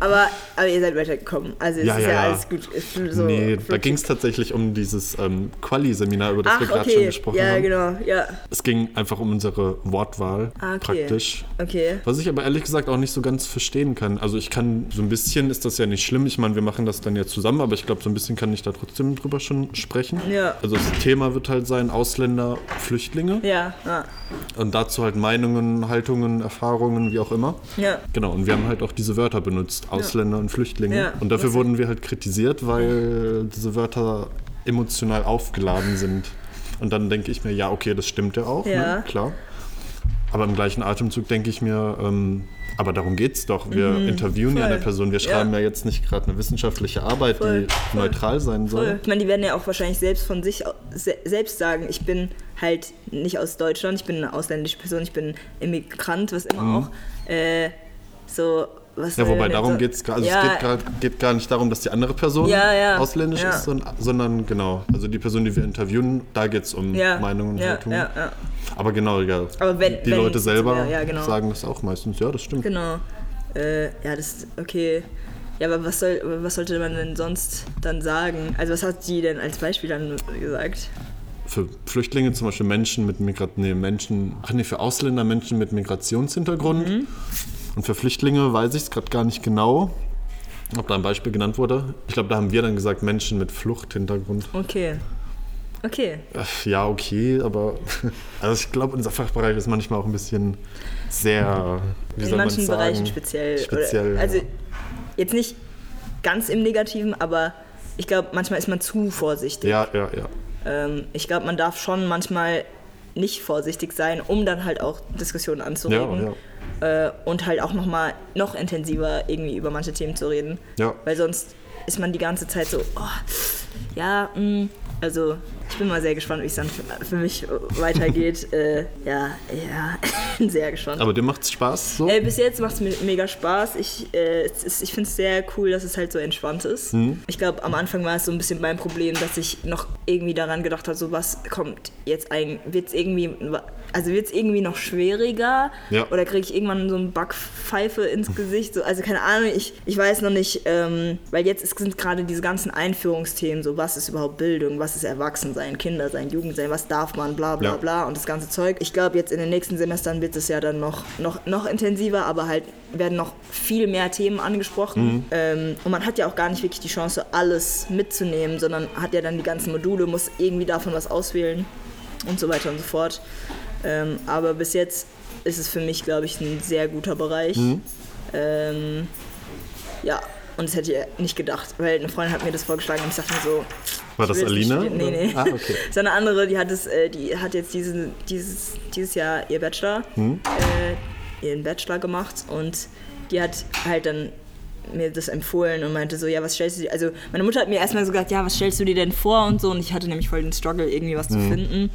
Speaker 1: aber, aber ihr seid weitergekommen. Also es
Speaker 2: Ja,
Speaker 1: ist
Speaker 2: ja,
Speaker 1: ja,
Speaker 2: ja.
Speaker 1: alles gut. So
Speaker 2: nee, da ging es tatsächlich um dieses ähm, Quali-Seminar, über das
Speaker 1: Ach,
Speaker 2: wir gerade schon
Speaker 1: okay.
Speaker 2: gesprochen
Speaker 1: Ja,
Speaker 2: haben.
Speaker 1: genau. Ja.
Speaker 2: Es ging einfach um unsere Wortwahl
Speaker 1: Ah, okay.
Speaker 2: praktisch.
Speaker 1: Okay.
Speaker 2: Was ich aber ehrlich gesagt auch nicht so ganz verstehen kann. Also ich kann, so ein bisschen ist das ja nicht schlimm. Ich meine, wir machen das dann ja zusammen, aber ich glaube, so ein bisschen kann ich da trotzdem drüber schon sprechen.
Speaker 1: Ja.
Speaker 2: Also das Thema wird halt sein, Ausländer, Flüchtlinge.
Speaker 1: Ja, ja.
Speaker 2: Und dazu halt Meinungen, Haltungen, Erfahrungen, wie auch immer.
Speaker 1: Ja.
Speaker 2: Genau, und wir haben halt auch diese Wörter benutzt, Ausländer und Flüchtlinge.
Speaker 1: Ja,
Speaker 2: und dafür wurden wir halt kritisiert, weil diese Wörter emotional aufgeladen sind. Und dann denke ich mir, ja, okay, das stimmt ja auch,
Speaker 1: Ja.
Speaker 2: Ne? klar. Aber im gleichen Atemzug denke ich mir, ähm, aber darum geht's doch. Wir interviewen ja
Speaker 1: Mhm. voll.
Speaker 2: eine Person. Wir
Speaker 1: Ja.
Speaker 2: schreiben ja, jetzt nicht gerade eine wissenschaftliche Arbeit,
Speaker 1: Voll,
Speaker 2: die
Speaker 1: voll.
Speaker 2: neutral sein soll.
Speaker 1: Ich meine, die werden ja auch wahrscheinlich selbst von sich se selbst sagen, ich bin halt nicht aus Deutschland, ich bin eine ausländische Person, ich bin Immigrant, was immer auch. Äh, so, was.
Speaker 2: Ja, wobei darum
Speaker 1: so-
Speaker 2: geht es also
Speaker 1: ja,
Speaker 2: es geht, grad, geht gar nicht darum, dass die andere Person
Speaker 1: Ja, ja.
Speaker 2: ausländisch ist, sondern, sondern genau, also die Person, die wir interviewen, da geht es um Meinungen und
Speaker 1: ja,
Speaker 2: Aber genau, ja,
Speaker 1: Aber wenn-
Speaker 2: die
Speaker 1: wenn
Speaker 2: Leute selber
Speaker 1: genau.
Speaker 2: sagen das auch meistens, ja, das stimmt.
Speaker 1: genau. Äh, ja, das okay. Ja, aber was, soll, was sollte man denn sonst dann sagen? Also was hat die denn als Beispiel dann gesagt?
Speaker 2: Für Flüchtlinge zum Beispiel Menschen mit Migrat nee, Menschen, ach nee, für Ausländer Menschen mit Migrationshintergrund.
Speaker 1: Mhm.
Speaker 2: Und für Flüchtlinge weiß ich es gerade gar nicht genau, ob da ein Beispiel genannt wurde. Ich glaube, da haben wir dann gesagt Menschen mit Fluchthintergrund.
Speaker 1: Okay. Okay.
Speaker 2: Ach, Ja, okay, aber (laughs) also ich glaube, unser Fachbereich ist manchmal auch ein bisschen sehr, wie
Speaker 1: In
Speaker 2: soll man
Speaker 1: manchen
Speaker 2: sagen,
Speaker 1: Bereichen speziell.
Speaker 2: Speziell,
Speaker 1: Oder, also
Speaker 2: ja.
Speaker 1: jetzt nicht ganz im Negativen, aber ich glaube, manchmal ist man zu vorsichtig.
Speaker 2: Ja, ja, ja.
Speaker 1: Ähm, ich glaube, man darf schon manchmal nicht vorsichtig sein, um dann halt auch Diskussionen anzuregen. Äh, und halt auch nochmal noch intensiver irgendwie über manche Themen zu reden.
Speaker 2: Ja.
Speaker 1: Weil sonst ist man die ganze Zeit so, oh, ja, mh, also ich bin mal sehr gespannt, wie es dann für, für mich weitergeht. (laughs) äh, ja, ja, (laughs) sehr gespannt.
Speaker 2: Aber dir macht es Spaß so?
Speaker 1: Äh, bis jetzt macht es mir mega Spaß. Ich, äh, ist, ich finde es sehr cool, dass es halt so entspannt ist.
Speaker 2: Mhm.
Speaker 1: Ich glaube, am Anfang war es so ein bisschen mein Problem, dass ich noch irgendwie daran gedacht habe, so was kommt jetzt eigentlich, wird es irgendwie, also wird es irgendwie noch schwieriger?
Speaker 2: Ja.
Speaker 1: Oder kriege ich irgendwann so eine Backpfeife ins Gesicht? So, also keine Ahnung, ich, ich weiß noch nicht, ähm, weil jetzt ist, sind gerade diese ganzen Einführungsthemen, so was ist überhaupt Bildung, was ist Erwachsensein, Kinder sein, Jugend sein, was darf man, bla bla
Speaker 2: Ja.
Speaker 1: bla und das ganze Zeug. Ich glaube, jetzt in den nächsten Semestern wird es ja dann noch, noch, noch intensiver, aber halt werden noch viel mehr Themen angesprochen. Ähm, und man hat ja auch gar nicht wirklich die Chance, alles mitzunehmen, sondern hat ja dann die ganzen Module, muss irgendwie davon was auswählen und so weiter und so fort. Ähm, aber bis jetzt ist es für mich, glaube ich, ein sehr guter Bereich. Ähm, ja, und das hätte ich nicht gedacht, weil eine Freundin hat mir das vorgeschlagen und ich dachte mir so.
Speaker 2: War das Alina.
Speaker 1: Nee, nee.
Speaker 2: Ah, okay. (laughs)
Speaker 1: so eine andere, die hat, es, äh, die hat jetzt diesen, dieses, dieses Jahr ihr Bachelor,
Speaker 2: Hm?
Speaker 1: äh, ihren Bachelor gemacht und die hat halt dann mir das empfohlen und meinte so, ja, was stellst du dir, also meine Mutter hat mir erstmal so gesagt, ja, was stellst du dir denn vor und so und ich hatte nämlich voll den Struggle, irgendwie was
Speaker 2: Hm.
Speaker 1: zu finden.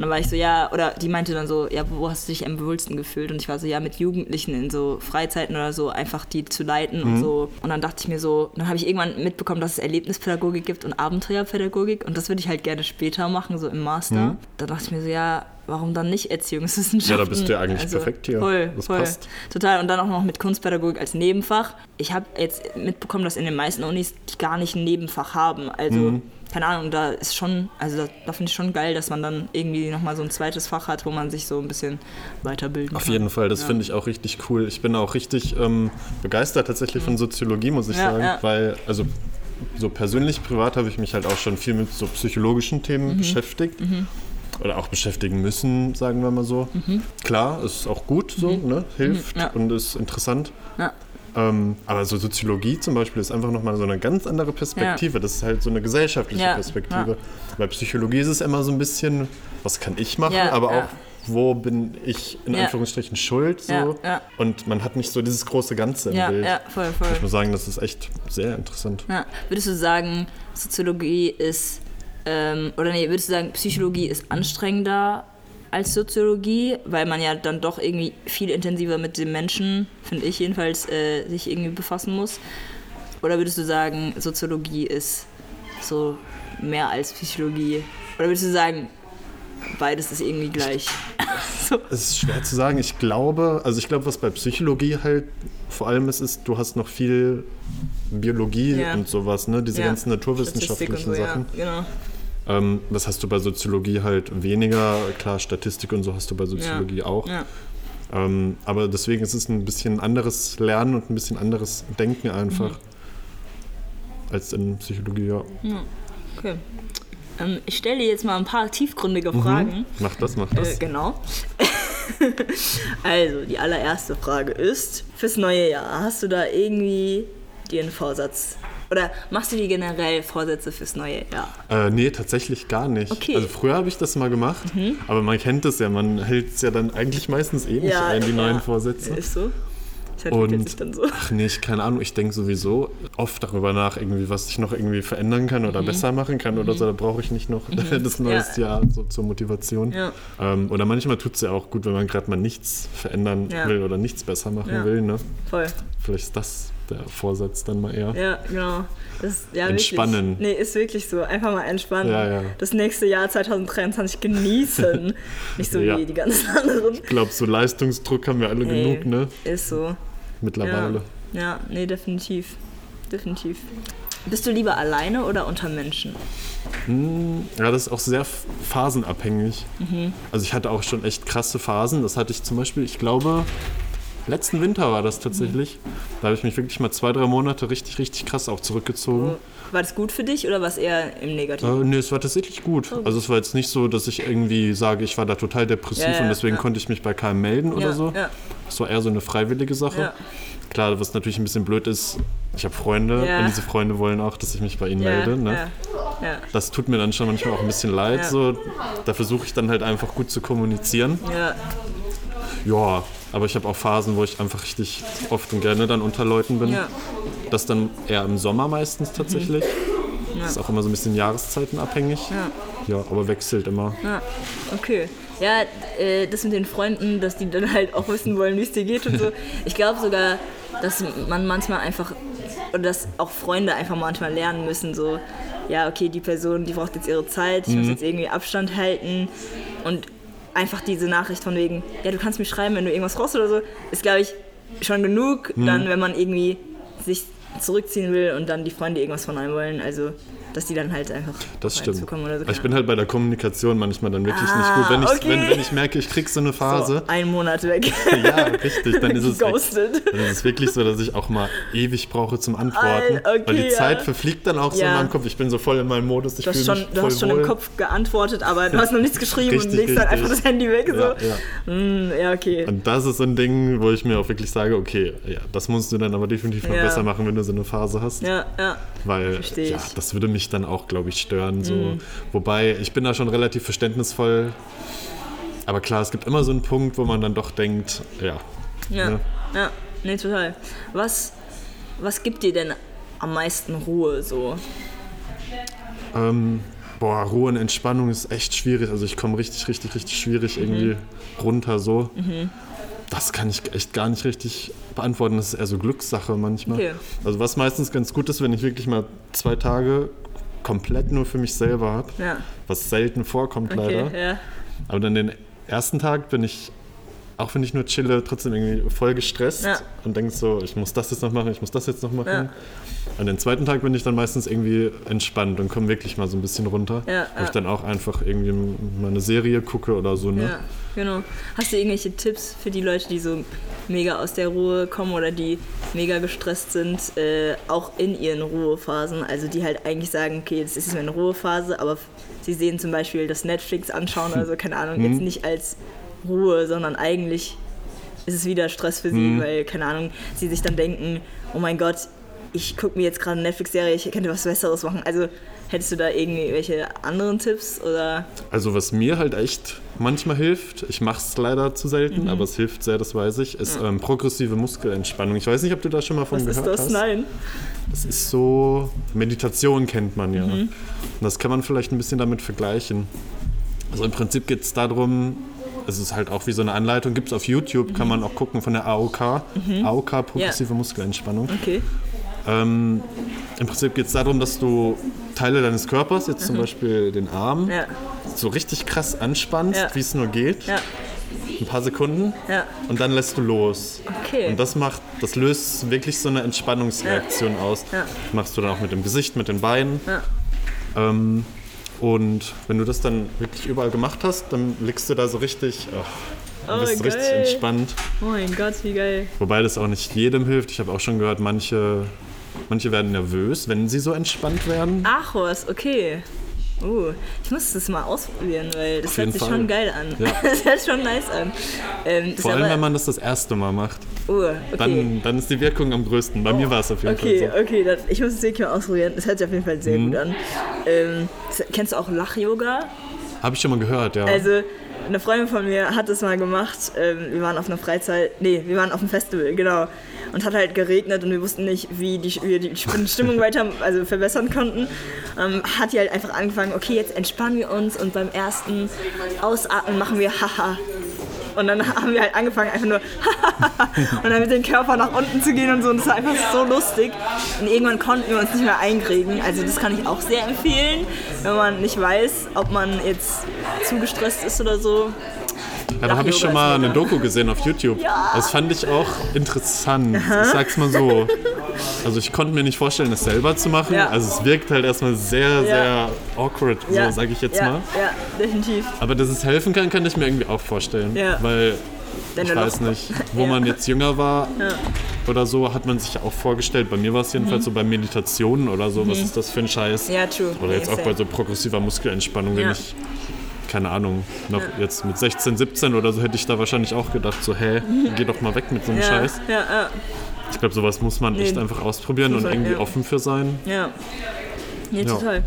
Speaker 1: Und dann war ich so, ja, oder die meinte dann so, ja, wo hast du dich am wohlsten gefühlt? Und ich war so, ja, mit Jugendlichen in so Freizeiten oder so, einfach die zu leiten
Speaker 2: Mhm.
Speaker 1: und so. Und dann dachte ich mir so, dann habe ich irgendwann mitbekommen, dass es Erlebnispädagogik gibt und Abenteuerpädagogik und das würde ich halt gerne später machen, so im Master. Da dachte ich mir so, ja, warum dann nicht Erziehungswissenschaften?
Speaker 2: Mhm. Ja, da bist du ja eigentlich perfekt hier.
Speaker 1: Voll,
Speaker 2: Das
Speaker 1: voll.
Speaker 2: passt.
Speaker 1: Total. Und dann auch noch mit Kunstpädagogik als Nebenfach. Ich habe jetzt mitbekommen, dass in den meisten Unis die gar nicht ein Nebenfach haben. Also,
Speaker 2: Mhm.
Speaker 1: Keine Ahnung, da ist schon, also da, da finde ich schon geil, dass man dann irgendwie nochmal so ein zweites Fach hat, wo man sich so ein bisschen weiterbilden
Speaker 2: Auf
Speaker 1: kann.
Speaker 2: jeden Fall, das finde ich auch richtig cool. Ich bin auch richtig ähm, begeistert tatsächlich von Soziologie, muss ich
Speaker 1: Ja,
Speaker 2: sagen,
Speaker 1: ja.
Speaker 2: weil, also so persönlich, privat habe ich mich halt auch schon viel mit so psychologischen Themen
Speaker 1: Mhm.
Speaker 2: beschäftigt. Oder auch beschäftigen müssen, sagen wir mal so. Klar, ist auch gut so, ne? hilft
Speaker 1: Mhm. Ja.
Speaker 2: und ist interessant.
Speaker 1: Ja.
Speaker 2: Ähm, aber so Soziologie zum Beispiel ist einfach nochmal so eine ganz andere Perspektive. Das ist halt so eine gesellschaftliche
Speaker 1: Ja,
Speaker 2: Perspektive.
Speaker 1: ja.
Speaker 2: Bei Psychologie ist es immer so ein bisschen, was kann ich machen,
Speaker 1: Ja,
Speaker 2: aber
Speaker 1: ja.
Speaker 2: auch, wo bin ich in
Speaker 1: Ja.
Speaker 2: Anführungsstrichen schuld. So.
Speaker 1: Ja, ja.
Speaker 2: Und man hat nicht so dieses große Ganze im
Speaker 1: Ja,
Speaker 2: Bild.
Speaker 1: ja, voll, voll.
Speaker 2: Ich muss sagen, das ist echt sehr interessant.
Speaker 1: Ja. Würdest du sagen, Soziologie ist, ähm, oder nee, würdest du sagen, Psychologie ist anstrengender als Soziologie, weil man ja dann doch irgendwie viel intensiver mit dem Menschen, finde ich jedenfalls, äh, sich irgendwie befassen muss? Oder würdest du sagen, Soziologie ist so mehr als Psychologie? Oder würdest du sagen, beides ist irgendwie gleich? (laughs) so.
Speaker 2: Es ist schwer zu sagen. Ich glaube, also ich glaube, was bei Psychologie halt vor allem ist, ist, du hast noch viel Biologie
Speaker 1: Ja.
Speaker 2: und sowas, ne? Diese
Speaker 1: Ja.
Speaker 2: ganzen naturwissenschaftlichen
Speaker 1: und so,
Speaker 2: Sachen.
Speaker 1: Ja, genau.
Speaker 2: Ähm, das hast du bei Soziologie halt weniger. Klar, Statistik und so hast du bei Soziologie auch.
Speaker 1: Ja.
Speaker 2: Ähm, aber deswegen ist es ein bisschen anderes Lernen und ein bisschen anderes Denken einfach
Speaker 1: Mhm.
Speaker 2: als in Psychologie, ja.
Speaker 1: Okay. Ähm, ich stelle dir jetzt mal ein paar tiefgründige Fragen.
Speaker 2: Mach das, mach das.
Speaker 1: Äh, genau. (laughs) also, die allererste Frage ist: Fürs neue Jahr, hast du da irgendwie dir einen Vorsatz? Oder machst du dir generell Vorsätze fürs neue Jahr?
Speaker 2: Äh, nee, tatsächlich gar nicht.
Speaker 1: Okay. Mhm.
Speaker 2: Also früher habe ich das mal gemacht, aber man kennt es ja, man hält es ja dann eigentlich meistens eh nicht ein, die neuen Vorsätze.
Speaker 1: Ist so. Das
Speaker 2: Und
Speaker 1: sich dann so.
Speaker 2: ach nee, ich keine Ahnung, ich denke sowieso oft darüber nach, irgendwie, was ich noch irgendwie verändern kann
Speaker 1: Mhm.
Speaker 2: oder besser machen kann oder so. Da brauche ich nicht noch (laughs) das neues Jahr so zur Motivation.
Speaker 1: Ja.
Speaker 2: Ähm, oder manchmal tut es ja auch gut, wenn man gerade mal nichts verändern
Speaker 1: Ja.
Speaker 2: will oder nichts besser machen
Speaker 1: Ja.
Speaker 2: will. Ne?
Speaker 1: Voll.
Speaker 2: Vielleicht ist das der Vorsatz dann mal eher.
Speaker 1: Ja, genau. Das, ja,
Speaker 2: Entspannen.
Speaker 1: Wirklich. Nee, ist wirklich so. Einfach mal entspannen.
Speaker 2: Ja, ja.
Speaker 1: Das nächste Jahr 2023 genießen. (laughs) Nicht so wie die ganzen anderen.
Speaker 2: Ich glaube, so Leistungsdruck haben wir alle
Speaker 1: Ey,
Speaker 2: genug, ne?
Speaker 1: Ist so.
Speaker 2: Mittlerweile.
Speaker 1: Ja, ja, nee, definitiv. Definitiv. Bist du lieber alleine oder unter Menschen?
Speaker 2: Ja, das ist auch sehr phasenabhängig.
Speaker 1: Mhm.
Speaker 2: Also ich hatte auch schon echt krasse Phasen. Das hatte ich zum Beispiel, ich glaube, letzten Winter war das tatsächlich. Da habe ich mich wirklich mal zwei, drei Monate richtig, richtig krass auch zurückgezogen.
Speaker 1: War das gut für dich oder war es eher im Negativen?
Speaker 2: Äh, nee, es war tatsächlich gut. Also es war jetzt nicht so, dass ich irgendwie sage, ich war da total depressiv
Speaker 1: Ja, ja,
Speaker 2: und deswegen
Speaker 1: ja.
Speaker 2: konnte ich mich bei keinem melden oder so. Es war eher so eine freiwillige Sache. Klar, was natürlich ein bisschen blöd ist, ich habe Freunde und diese Freunde wollen auch, dass ich mich bei ihnen melde. Ne? Das tut mir dann schon manchmal auch ein bisschen leid. So. Da versuche ich dann halt einfach gut zu kommunizieren.
Speaker 1: Ja,
Speaker 2: aber ich habe auch Phasen, wo ich einfach richtig oft und gerne dann unter Leuten bin.
Speaker 1: ja,
Speaker 2: Das dann eher im Sommer meistens tatsächlich. Das ist auch immer so ein bisschen jahreszeitenabhängig.
Speaker 1: ja.
Speaker 2: Ja, aber wechselt immer.
Speaker 1: Ja, okay. Ja, äh, das mit den Freunden, dass die dann halt auch wissen wollen, wie es dir geht und so. (laughs) Ich glaube sogar, dass man manchmal einfach, oder dass auch Freunde einfach manchmal lernen müssen, so, ja, okay, die Person, die braucht jetzt ihre Zeit, ich muss jetzt irgendwie Abstand halten und einfach diese Nachricht von wegen, ja, du kannst mir schreiben, wenn du irgendwas brauchst oder so, ist, glaube ich, schon genug, dann, wenn man irgendwie sich zurückziehen will und dann die Freunde irgendwas von einem wollen, also, dass die dann halt einfach
Speaker 2: Das stimmt.
Speaker 1: zukommen oder so.
Speaker 2: Ich bin halt bei der Kommunikation manchmal dann wirklich nicht
Speaker 1: Ah,
Speaker 2: gut. Wenn ich,
Speaker 1: okay.
Speaker 2: wenn, wenn ich merke, ich krieg so eine Phase,
Speaker 1: so, einen Monat weg. (laughs)
Speaker 2: ja, richtig, dann ist es, (laughs)
Speaker 1: Ghosted.
Speaker 2: dann ist es wirklich so, dass ich auch mal ewig brauche zum Antworten.
Speaker 1: Okay,
Speaker 2: weil die
Speaker 1: ja.
Speaker 2: Zeit verfliegt dann auch so
Speaker 1: Ja.
Speaker 2: in meinem Kopf. Ich bin so voll in meinem Modus, ich
Speaker 1: Du hast schon,
Speaker 2: mich
Speaker 1: du hast schon
Speaker 2: wohl.
Speaker 1: im Kopf geantwortet, aber du (laughs) hast noch nichts geschrieben und
Speaker 2: Richtig,
Speaker 1: legst dann
Speaker 2: richtig.
Speaker 1: einfach das Handy weg.
Speaker 2: Ja,
Speaker 1: so.
Speaker 2: ja.
Speaker 1: Mm, ja, okay.
Speaker 2: Und das ist so ein Ding, wo ich mir auch wirklich sage, okay, ja, das musst du dann aber definitiv noch besser machen, wenn du so eine Phase hast.
Speaker 1: Ja, ja.
Speaker 2: Weil ja, das würde mich dann auch, glaube ich, stören. So. Wobei, ich bin da schon relativ verständnisvoll. Aber klar, es gibt immer so einen Punkt, wo man dann doch denkt, ja.
Speaker 1: Ja,
Speaker 2: Ne?
Speaker 1: ja. Nee, total. Was, was gibt dir denn am meisten Ruhe so?
Speaker 2: Ähm, boah, Ruhe und Entspannung ist echt schwierig. Also ich komme richtig, richtig, richtig schwierig
Speaker 1: Mhm.
Speaker 2: irgendwie runter so. Das kann ich echt gar nicht richtig beantworten. Das ist eher so Glückssache manchmal.
Speaker 1: Okay.
Speaker 2: Also was meistens ganz gut ist, wenn ich wirklich mal zwei Tage komplett nur für mich selber habe.
Speaker 1: Ja,
Speaker 2: Was selten vorkommt
Speaker 1: okay,
Speaker 2: leider.
Speaker 1: ja.
Speaker 2: Aber dann den ersten Tag bin ich, auch wenn ich nur chille, trotzdem irgendwie voll gestresst
Speaker 1: Ja.
Speaker 2: und denke so, ich muss das jetzt noch machen, ich muss das jetzt noch machen.
Speaker 1: Ja.
Speaker 2: Und den zweiten Tag bin ich dann meistens irgendwie entspannt und komme wirklich mal so ein bisschen runter.
Speaker 1: Ja,
Speaker 2: wo ich dann auch einfach irgendwie mal eine Serie gucke oder so. Ne?
Speaker 1: Ja, genau. Hast du irgendwelche Tipps für die Leute, die so mega aus der Ruhe kommen oder die mega gestresst sind, äh, auch in ihren Ruhephasen? Also die halt eigentlich sagen, okay, das ist jetzt meine Ruhephase, aber sie sehen zum Beispiel das Netflix anschauen, also keine Ahnung, jetzt nicht als Ruhe, sondern eigentlich ist es wieder Stress für sie, weil, keine Ahnung, sie sich dann denken, oh mein Gott, ich gucke mir jetzt gerade eine Netflix-Serie, ich könnte was Besseres machen. Also hättest du da irgendwelche anderen Tipps oder?
Speaker 2: Also was mir halt echt manchmal hilft, ich mache es leider zu selten,
Speaker 1: Mhm.
Speaker 2: aber es hilft sehr, das weiß ich, ist ähm, progressive Muskelentspannung. Ich weiß nicht, ob du da schon mal von
Speaker 1: Was ist
Speaker 2: gehört
Speaker 1: das?
Speaker 2: hast.
Speaker 1: Nein.
Speaker 2: Das ist so, Meditation kennt man ja.
Speaker 1: Mhm.
Speaker 2: Und das kann man vielleicht ein bisschen damit vergleichen. Also im Prinzip geht es darum, es ist halt auch wie so eine Anleitung, gibt es auf YouTube,
Speaker 1: Mhm.
Speaker 2: kann man auch gucken von der AOK, AOK, progressive Muskelentspannung.
Speaker 1: Okay.
Speaker 2: Ähm, Im Prinzip geht es darum, dass du Teile deines Körpers, jetzt zum Beispiel den Arm,
Speaker 1: Mhm. Ja,
Speaker 2: so richtig krass anspannst,
Speaker 1: Ja.
Speaker 2: wie es nur geht,
Speaker 1: ja,
Speaker 2: ein paar Sekunden,
Speaker 1: ja.
Speaker 2: und dann lässt du los.
Speaker 1: Okay.
Speaker 2: Und das macht, das löst wirklich so eine Entspannungsreaktion aus.
Speaker 1: Ja.
Speaker 2: Machst du dann auch mit dem Gesicht, mit den Beinen.
Speaker 1: Ja.
Speaker 2: Ähm, und wenn du das dann wirklich überall gemacht hast, dann liegst du da so richtig, ach,
Speaker 1: Oh,
Speaker 2: bist richtig
Speaker 1: geil.
Speaker 2: entspannt.
Speaker 1: Oh mein Gott, wie geil.
Speaker 2: Wobei das auch nicht jedem hilft. Ich habe auch schon gehört, manche, manche werden nervös, wenn sie so entspannt werden.
Speaker 1: Ach was, okay. Uh, ich muss das mal ausprobieren, weil das hört sich
Speaker 2: Fall.
Speaker 1: schon geil an.
Speaker 2: Ja. (laughs)
Speaker 1: Das hört schon nice an. Ähm, ist
Speaker 2: Vor allem,
Speaker 1: aber-
Speaker 2: wenn man das das erste Mal macht.
Speaker 1: Uh, okay.
Speaker 2: Dann, dann ist die Wirkung am größten. Bei mir war es auf jeden
Speaker 1: Okay,
Speaker 2: Fall so.
Speaker 1: okay, das, ich muss es wirklich mal ausprobieren. Das hört sich auf jeden Fall sehr
Speaker 2: Mhm.
Speaker 1: gut an. Ähm, kennst du auch Lach-Yoga?
Speaker 2: Habe ich schon mal gehört, ja.
Speaker 1: Also, eine Freundin von mir hat das mal gemacht. Ähm, wir waren auf einer Freizeit, nee, wir waren auf einem Festival, genau. Und hat halt geregnet und wir wussten nicht, wie, die, wir die Stimmung (laughs) weiter also verbessern konnten. Ähm, hat die halt einfach angefangen, okay, jetzt entspannen wir uns und beim ersten Ausatmen machen wir Haha. Und dann haben wir halt angefangen, einfach nur (laughs) und dann mit dem Körper nach unten zu gehen und so. Und das war einfach so lustig. Und irgendwann konnten wir uns nicht mehr einkriegen. Also das kann ich auch sehr empfehlen, wenn man nicht weiß, ob man jetzt zu gestresst ist oder so.
Speaker 2: Ja, da habe ich schon mal eine. Doku gesehen auf YouTube.
Speaker 1: Ja.
Speaker 2: Das fand ich auch interessant. Ich sag's mal so. Also ich konnte mir nicht vorstellen, das selber zu machen.
Speaker 1: Ja.
Speaker 2: Also es wirkt halt erstmal sehr, sehr awkward, so sage ich jetzt mal.
Speaker 1: Ja, definitiv.
Speaker 2: Aber dass es helfen kann, kann ich mir irgendwie auch vorstellen. Weil ich weiß nicht, wo man jetzt jünger war oder so, hat man sich auch vorgestellt. Bei mir war es jedenfalls so bei Meditationen oder so. Was ist das für ein Scheiß?
Speaker 1: Mhm. Ja, true.
Speaker 2: Oder jetzt
Speaker 1: Nee,
Speaker 2: auch bei so progressiver Muskelentspannung, wenn ich, keine Ahnung, noch jetzt mit 16, 17 oder so hätte ich da wahrscheinlich auch gedacht, so, hä, geh doch mal weg mit so einem
Speaker 1: ja,
Speaker 2: Scheiß.
Speaker 1: Ja, ja,
Speaker 2: Ich glaube, sowas muss man echt
Speaker 1: Nee.
Speaker 2: einfach ausprobieren und
Speaker 1: Fall,
Speaker 2: irgendwie
Speaker 1: ja.
Speaker 2: offen für sein.
Speaker 1: ja. Nee,
Speaker 2: Ja.
Speaker 1: total.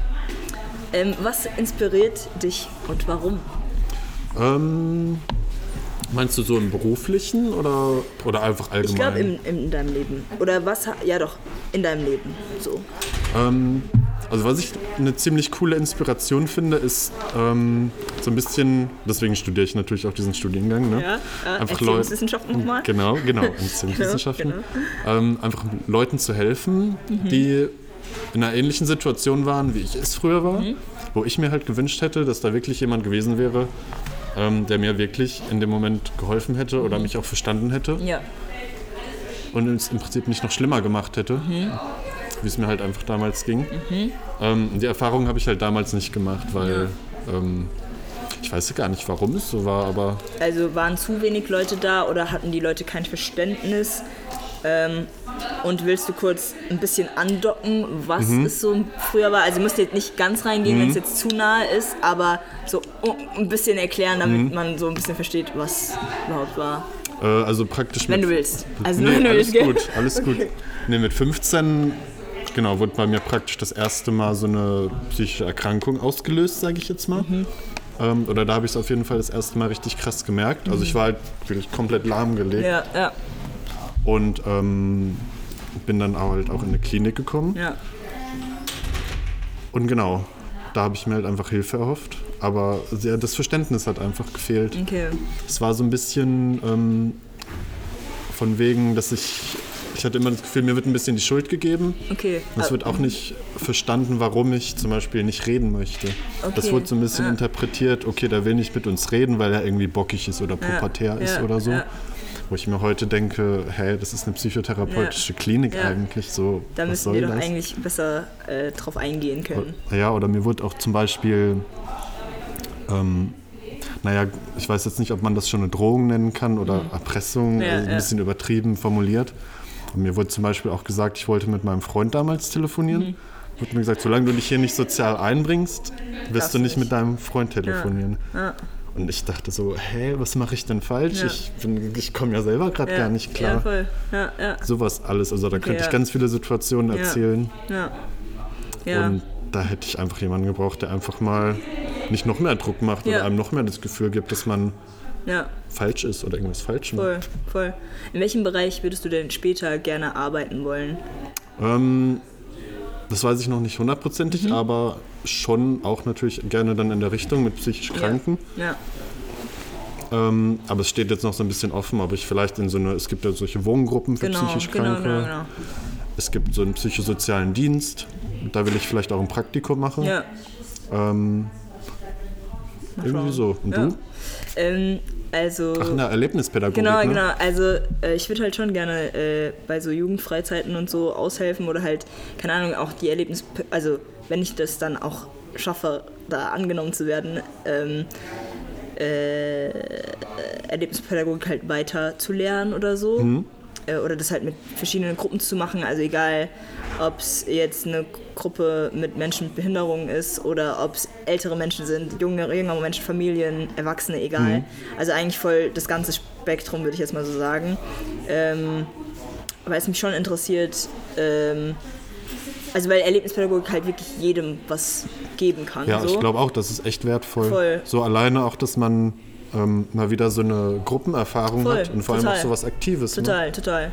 Speaker 1: Ähm, was inspiriert dich und warum?
Speaker 2: Ähm, meinst du so im beruflichen oder, oder einfach allgemein?
Speaker 1: Ich glaube in, in deinem Leben. Oder was, ja doch, in deinem Leben. So.
Speaker 2: Ähm, also was ich eine ziemlich coole Inspiration finde, ist ähm, so ein bisschen, deswegen studiere ich natürlich auch diesen Studiengang, ne?
Speaker 1: Ja, ja
Speaker 2: Einfach
Speaker 1: Erziehungswissenschaften nochmal.
Speaker 2: Genau, genau, (laughs) Erziehungswissenschaften.
Speaker 1: Genau,
Speaker 2: Ähm, einfach Leuten zu helfen,
Speaker 1: Mhm.
Speaker 2: die in einer ähnlichen Situation waren, wie ich es früher war,
Speaker 1: Mhm.
Speaker 2: wo ich mir halt gewünscht hätte, dass da wirklich jemand gewesen wäre, ähm, der mir wirklich in dem Moment geholfen hätte oder
Speaker 1: Mhm.
Speaker 2: mich auch verstanden hätte
Speaker 1: Ja,
Speaker 2: und es im Prinzip nicht noch schlimmer gemacht hätte,
Speaker 1: Mhm.
Speaker 2: Wie es mir halt einfach damals ging. Ähm, die Erfahrung habe ich halt damals nicht gemacht, weil ähm, ich weiß ja gar nicht, warum es so war, aber
Speaker 1: also waren zu wenig Leute da oder hatten die Leute kein Verständnis? Ähm, und willst du kurz ein bisschen andocken, was
Speaker 2: Mhm.
Speaker 1: es so früher war? Also, du musst jetzt nicht ganz reingehen, wenn es jetzt zu nahe ist, aber so oh, ein bisschen erklären, damit
Speaker 2: Mhm.
Speaker 1: man so ein bisschen versteht, was überhaupt war.
Speaker 2: äh, also praktisch
Speaker 1: Wenn du willst. (laughs) Also,
Speaker 2: nee,
Speaker 1: wenn du
Speaker 2: alles
Speaker 1: willst,
Speaker 2: gut, alles gut. Nee, mit 15, genau, wurde bei mir praktisch das erste Mal so eine psychische Erkrankung ausgelöst, sage ich jetzt mal.
Speaker 1: Mhm.
Speaker 2: Ähm, oder da habe ich es auf jeden Fall das erste Mal richtig krass gemerkt. Also ich war halt wirklich komplett lahmgelegt
Speaker 1: Ja, ja,
Speaker 2: und ähm, bin dann auch halt auch in eine Klinik gekommen.
Speaker 1: ja.
Speaker 2: Und genau, da habe ich mir halt einfach Hilfe erhofft. Aber sehr, das Verständnis hat einfach gefehlt.
Speaker 1: Okay.
Speaker 2: Es war so ein bisschen ähm, von wegen, dass ich, ich hatte immer das Gefühl, mir wird ein bisschen die Schuld gegeben.
Speaker 1: Okay.
Speaker 2: Es wird auch nicht verstanden, warum ich zum Beispiel nicht reden möchte. Das
Speaker 1: Okay,
Speaker 2: wurde so ein bisschen
Speaker 1: ja.
Speaker 2: interpretiert, okay, der will nicht mit uns reden, weil er irgendwie bockig ist oder pubertär ist
Speaker 1: ja,
Speaker 2: oder so.
Speaker 1: ja.
Speaker 2: Wo ich mir heute denke, hey, das ist eine psychotherapeutische Klinik
Speaker 1: Ja.
Speaker 2: eigentlich, so
Speaker 1: Da müssen wir doch
Speaker 2: das?
Speaker 1: eigentlich besser äh, drauf eingehen können.
Speaker 2: Ja, oder mir wurde auch zum Beispiel, ähm, naja, ich weiß jetzt nicht, ob man das schon eine Drohung nennen kann oder Erpressung,
Speaker 1: Mhm. Ja,
Speaker 2: also ein
Speaker 1: ja.
Speaker 2: bisschen übertrieben formuliert. Und mir wurde zum Beispiel auch gesagt, ich wollte mit meinem Freund damals telefonieren.
Speaker 1: Mhm.
Speaker 2: Wurde mir gesagt, solange du dich hier nicht sozial einbringst, wirst du nicht mit deinem Freund telefonieren.
Speaker 1: Ja.
Speaker 2: Und ich dachte so, hä, was mache ich denn falsch?
Speaker 1: Ja.
Speaker 2: Ich, bin- ich komme ja selber gerade
Speaker 1: Ja,
Speaker 2: gar nicht
Speaker 1: Ja,
Speaker 2: klar.
Speaker 1: voll. Ja, ja,
Speaker 2: Sowas alles. Also da könnte
Speaker 1: ja.
Speaker 2: ich ganz viele Situationen
Speaker 1: Ja.
Speaker 2: erzählen.
Speaker 1: ja. Ja.
Speaker 2: Und da hätte ich einfach jemanden gebraucht, der einfach mal nicht noch mehr Druck macht
Speaker 1: Ja.
Speaker 2: oder einem noch mehr das Gefühl gibt, dass man
Speaker 1: ja,
Speaker 2: falsch ist oder irgendwas falsch macht.
Speaker 1: voll, voll. In welchem Bereich würdest du denn später gerne arbeiten wollen?
Speaker 2: Ähm, das weiß ich noch nicht hundertprozentig,
Speaker 1: Mhm.
Speaker 2: aber schon auch natürlich gerne dann in der Richtung mit psychisch Kranken.
Speaker 1: Ja,
Speaker 2: Ähm, aber es steht jetzt noch so ein bisschen offen, ob ich vielleicht in so eine, es gibt ja solche Wohngruppen für
Speaker 1: genau,
Speaker 2: psychisch
Speaker 1: genau,
Speaker 2: Kranke.
Speaker 1: genau, genau.
Speaker 2: Es gibt so einen psychosozialen Dienst. Da will ich vielleicht auch ein Praktikum machen.
Speaker 1: Ja,
Speaker 2: Ähm, irgendwie so. Und
Speaker 1: Ja.
Speaker 2: du?
Speaker 1: ähm, also...
Speaker 2: Ach, na, Erlebnispädagogik.
Speaker 1: Genau,
Speaker 2: ne?
Speaker 1: genau. Also äh, ich würde halt schon gerne äh, bei so Jugendfreizeiten und so aushelfen oder halt, keine Ahnung, auch die Erlebnis... Also wenn ich das dann auch schaffe, da angenommen zu werden, ähm, äh, Erlebnispädagogik halt weiter zu lernen oder so.
Speaker 2: Mhm.
Speaker 1: Äh, oder das halt mit verschiedenen Gruppen zu machen. Also egal, ob es jetzt eine Gruppe mit Menschen mit Behinderungen ist oder ob es ältere Menschen sind, junge, jüngere Menschen, Familien, Erwachsene, egal.
Speaker 2: Mhm.
Speaker 1: Also eigentlich voll das ganze Spektrum, würde ich jetzt mal so sagen. Ähm, weil es mich schon interessiert, ähm, also weil Erlebnispädagogik halt wirklich jedem was geben kann.
Speaker 2: Ja,
Speaker 1: so.
Speaker 2: ich glaube auch, das ist echt wertvoll.
Speaker 1: Voll.
Speaker 2: So alleine auch, dass man ähm, mal wieder so eine Gruppenerfahrung
Speaker 1: Voll,
Speaker 2: hat und vor allem
Speaker 1: total.
Speaker 2: auch so was Aktives. Ne?
Speaker 1: Total, total.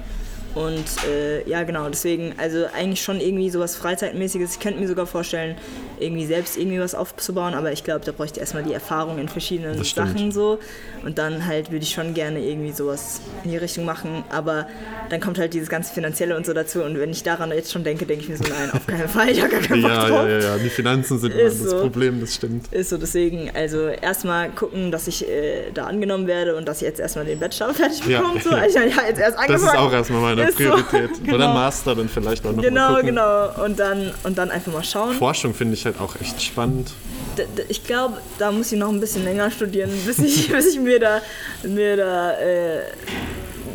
Speaker 1: Und äh, ja, genau, deswegen, also eigentlich schon irgendwie sowas Freizeitmäßiges. Ich könnte mir sogar vorstellen, irgendwie selbst irgendwie was aufzubauen, aber ich glaube, da bräuchte ich erstmal die Erfahrung in verschiedenen
Speaker 2: Das.
Speaker 1: Sachen so. Und dann halt würde ich schon gerne irgendwie sowas in die Richtung machen, aber dann kommt halt dieses ganze Finanzielle und so dazu. Und wenn ich daran jetzt schon denke, denke ich mir so, nein, auf keinen Fall, (laughs) ich habe gar keinen Bock
Speaker 2: Ja,
Speaker 1: drauf.
Speaker 2: ja, ja, ja, die Finanzen sind immer
Speaker 1: Ist
Speaker 2: das
Speaker 1: so.
Speaker 2: Problem, das stimmt.
Speaker 1: Ist so, deswegen, also erstmal gucken, dass ich äh, da angenommen werde und dass ich jetzt erstmal den Bachelor fertig
Speaker 2: Ja.
Speaker 1: bekomme. So. (laughs) Also, ich habe jetzt erst
Speaker 2: Das
Speaker 1: angefangen.
Speaker 2: ist auch erstmal meine
Speaker 1: Ist so,
Speaker 2: Priorität. (laughs) Oder
Speaker 1: genau.
Speaker 2: Master dann vielleicht auch noch
Speaker 1: Genau,
Speaker 2: mal
Speaker 1: genau. Und dann, und dann einfach mal schauen.
Speaker 2: Forschung finde ich halt auch echt spannend.
Speaker 1: D ich glaube, da muss ich noch ein bisschen länger studieren, bis ich, (laughs) bis ich mir da, mir da äh,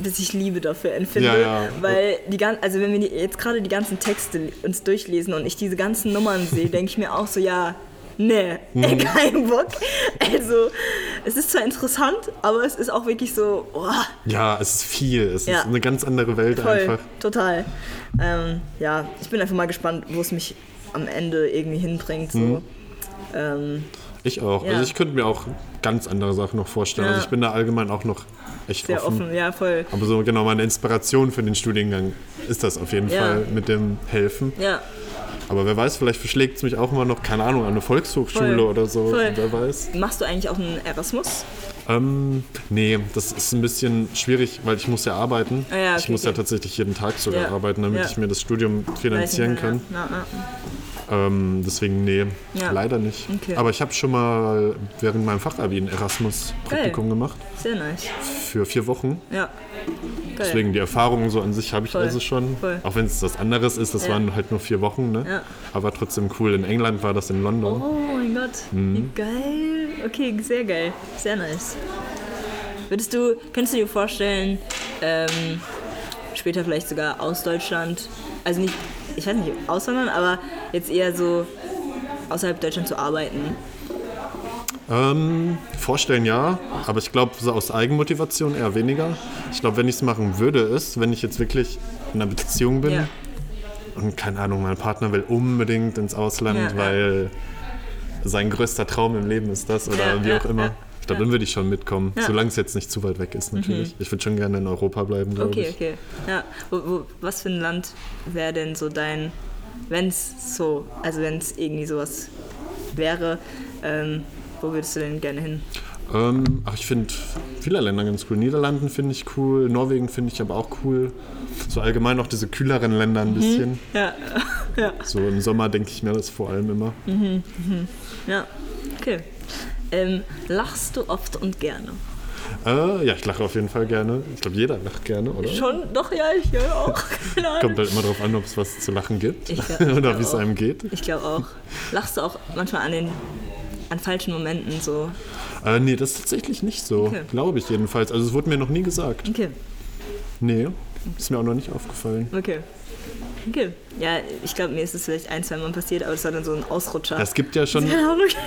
Speaker 1: bis ich Liebe dafür empfinde.
Speaker 2: Ja, ja.
Speaker 1: Weil die gan also wenn wir jetzt gerade die ganzen Texte uns durchlesen und ich diese ganzen Nummern sehe, denke ich mir auch so, ja, nee,
Speaker 2: Mhm. (laughs)
Speaker 1: kein Bock. Also, es ist zwar interessant, aber es ist auch wirklich so, oh,
Speaker 2: Ja, es ist viel. Es
Speaker 1: Ja.
Speaker 2: ist eine ganz andere Welt
Speaker 1: Voll,
Speaker 2: einfach.
Speaker 1: total. Ähm, ja, ich bin einfach mal gespannt, wo es mich am Ende irgendwie hinbringt. So.
Speaker 2: Mhm.
Speaker 1: Ähm,
Speaker 2: Ich auch.
Speaker 1: Ja.
Speaker 2: Also ich könnte mir auch ganz andere Sachen noch vorstellen.
Speaker 1: Ja.
Speaker 2: Also ich bin da allgemein auch noch echt
Speaker 1: sehr
Speaker 2: offen.
Speaker 1: offen. ja, voll.
Speaker 2: Aber so genau meine Inspiration für den Studiengang ist das auf jeden. Fall mit dem Helfen.
Speaker 1: Ja,
Speaker 2: Aber wer weiß, vielleicht verschlägt es mich auch immer noch, keine Ahnung, an eine Volkshochschule
Speaker 1: Voll.
Speaker 2: oder so.
Speaker 1: Voll.
Speaker 2: Wer weiß.
Speaker 1: machst du eigentlich auch einen Erasmus?
Speaker 2: Ähm, nee, das ist ein bisschen schwierig, weil ich muss ja arbeiten.
Speaker 1: Ah ja,
Speaker 2: ich
Speaker 1: okay,
Speaker 2: muss ja
Speaker 1: okay.
Speaker 2: tatsächlich jeden Tag sogar
Speaker 1: Ja.
Speaker 2: arbeiten, damit
Speaker 1: Ja.
Speaker 2: ich mir das Studium finanzieren kann.
Speaker 1: Ja, ja.
Speaker 2: Ähm, deswegen, nee,
Speaker 1: Ja.
Speaker 2: leider nicht.
Speaker 1: Okay.
Speaker 2: Aber ich habe schon mal während meinem Fachabi ein Erasmus-Praktikum gemacht.
Speaker 1: Sehr nice.
Speaker 2: Für vier Wochen.
Speaker 1: Ja. Geil.
Speaker 2: Deswegen die Erfahrung so an sich habe ich
Speaker 1: Voll.
Speaker 2: also schon.
Speaker 1: Voll.
Speaker 2: Auch wenn es was anderes ist, das
Speaker 1: Ja.
Speaker 2: waren halt nur vier Wochen. Ne?
Speaker 1: Ja.
Speaker 2: Aber trotzdem cool. In England war das in London.
Speaker 1: Oh mein Gott,
Speaker 2: Mhm.
Speaker 1: wie geil. Okay, sehr geil. Sehr nice. Würdest du, könntest du dir vorstellen, ähm, später vielleicht sogar aus Deutschland, also nicht, ich weiß nicht, auswandern, aber jetzt eher so außerhalb Deutschland zu arbeiten?
Speaker 2: Ähm, vorstellen ja, aber ich glaube, so aus Eigenmotivation eher weniger. Ich glaube, wenn ich es machen würde, ist, wenn ich jetzt wirklich in einer Beziehung bin
Speaker 1: Ja.
Speaker 2: und keine Ahnung, mein Partner will unbedingt ins Ausland,
Speaker 1: Ja, ja.
Speaker 2: weil sein größter Traum im Leben ist das oder
Speaker 1: Ja,
Speaker 2: wie
Speaker 1: ja,
Speaker 2: auch immer.
Speaker 1: Ja.
Speaker 2: Glaube, dann würde ich schon mitkommen,
Speaker 1: Ja. Mhm.
Speaker 2: solange es jetzt nicht zu weit weg ist natürlich. Ich würde schon gerne in Europa bleiben, glaube
Speaker 1: Okay,
Speaker 2: ich.
Speaker 1: okay. Ja. Wo, wo, was für ein Land wäre denn so dein, wenn es so, also wenn es irgendwie sowas wäre, ähm, wo würdest du denn gerne hin?
Speaker 2: Ähm, ach, ich finde viele Länder ganz cool. Niederlanden finde ich cool, Norwegen finde ich aber auch cool. So allgemein auch diese kühleren Länder ein bisschen.
Speaker 1: Ja, (laughs) ja,
Speaker 2: So im Sommer denke ich mir das vor allem immer.
Speaker 1: ja. Okay. Ähm, lachst du oft und gerne?
Speaker 2: Äh, ja, ich lache auf jeden Fall gerne. Ich glaube, jeder lacht gerne, oder?
Speaker 1: Schon, doch, ja, ich höre auch. (laughs)
Speaker 2: Kommt halt immer darauf an, ob es was zu lachen gibt
Speaker 1: Ich (laughs) glaub- ich
Speaker 2: oder wie es einem geht.
Speaker 1: Ich glaube auch. Lachst du auch manchmal an den an falschen Momenten so?
Speaker 2: Äh, nee, das ist tatsächlich nicht so.
Speaker 1: Okay.
Speaker 2: Glaube ich jedenfalls. Also es wurde mir noch nie gesagt.
Speaker 1: Okay,
Speaker 2: Nee, ist mir auch noch nicht aufgefallen.
Speaker 1: okay. Okay. Ja, ich glaube, mir ist es vielleicht ein, zwei Mal passiert, aber es war dann so ein Ausrutscher.
Speaker 2: Es gibt ja schon,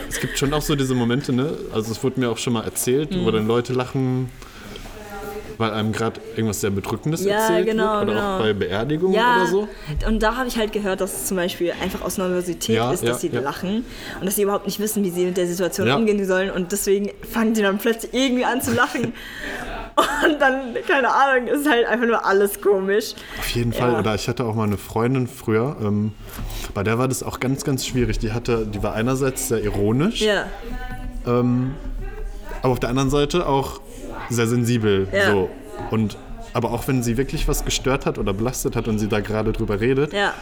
Speaker 2: es gibt schon auch so diese Momente, ne? Also es wurde mir auch schon mal erzählt,
Speaker 1: Mhm.
Speaker 2: wo dann Leute lachen, weil einem gerade irgendwas sehr Bedrückendes
Speaker 1: Ja,
Speaker 2: erzählt
Speaker 1: genau,
Speaker 2: wird. Oder
Speaker 1: genau.
Speaker 2: auch bei Beerdigungen
Speaker 1: Ja,
Speaker 2: oder so.
Speaker 1: und da habe ich halt gehört, dass es zum Beispiel einfach aus Nervosität
Speaker 2: Ja,
Speaker 1: ist, dass sie lachen und dass sie überhaupt nicht wissen, wie sie mit der Situation umgehen sollen und deswegen fangen die dann plötzlich irgendwie an zu lachen (laughs) und dann, keine Ahnung, ist halt einfach nur alles komisch.
Speaker 2: Auf jeden
Speaker 1: Ja.
Speaker 2: Fall. Oder ich hatte auch mal eine Freundin früher, ähm, bei der war das auch ganz, ganz schwierig. Die hatte, die war einerseits sehr ironisch,
Speaker 1: Ja,
Speaker 2: aber auf der anderen Seite auch sehr sensibel.
Speaker 1: Ja.
Speaker 2: So. Und aber auch wenn sie wirklich was gestört hat oder belastet hat und sie da gerade drüber redet,
Speaker 1: ja,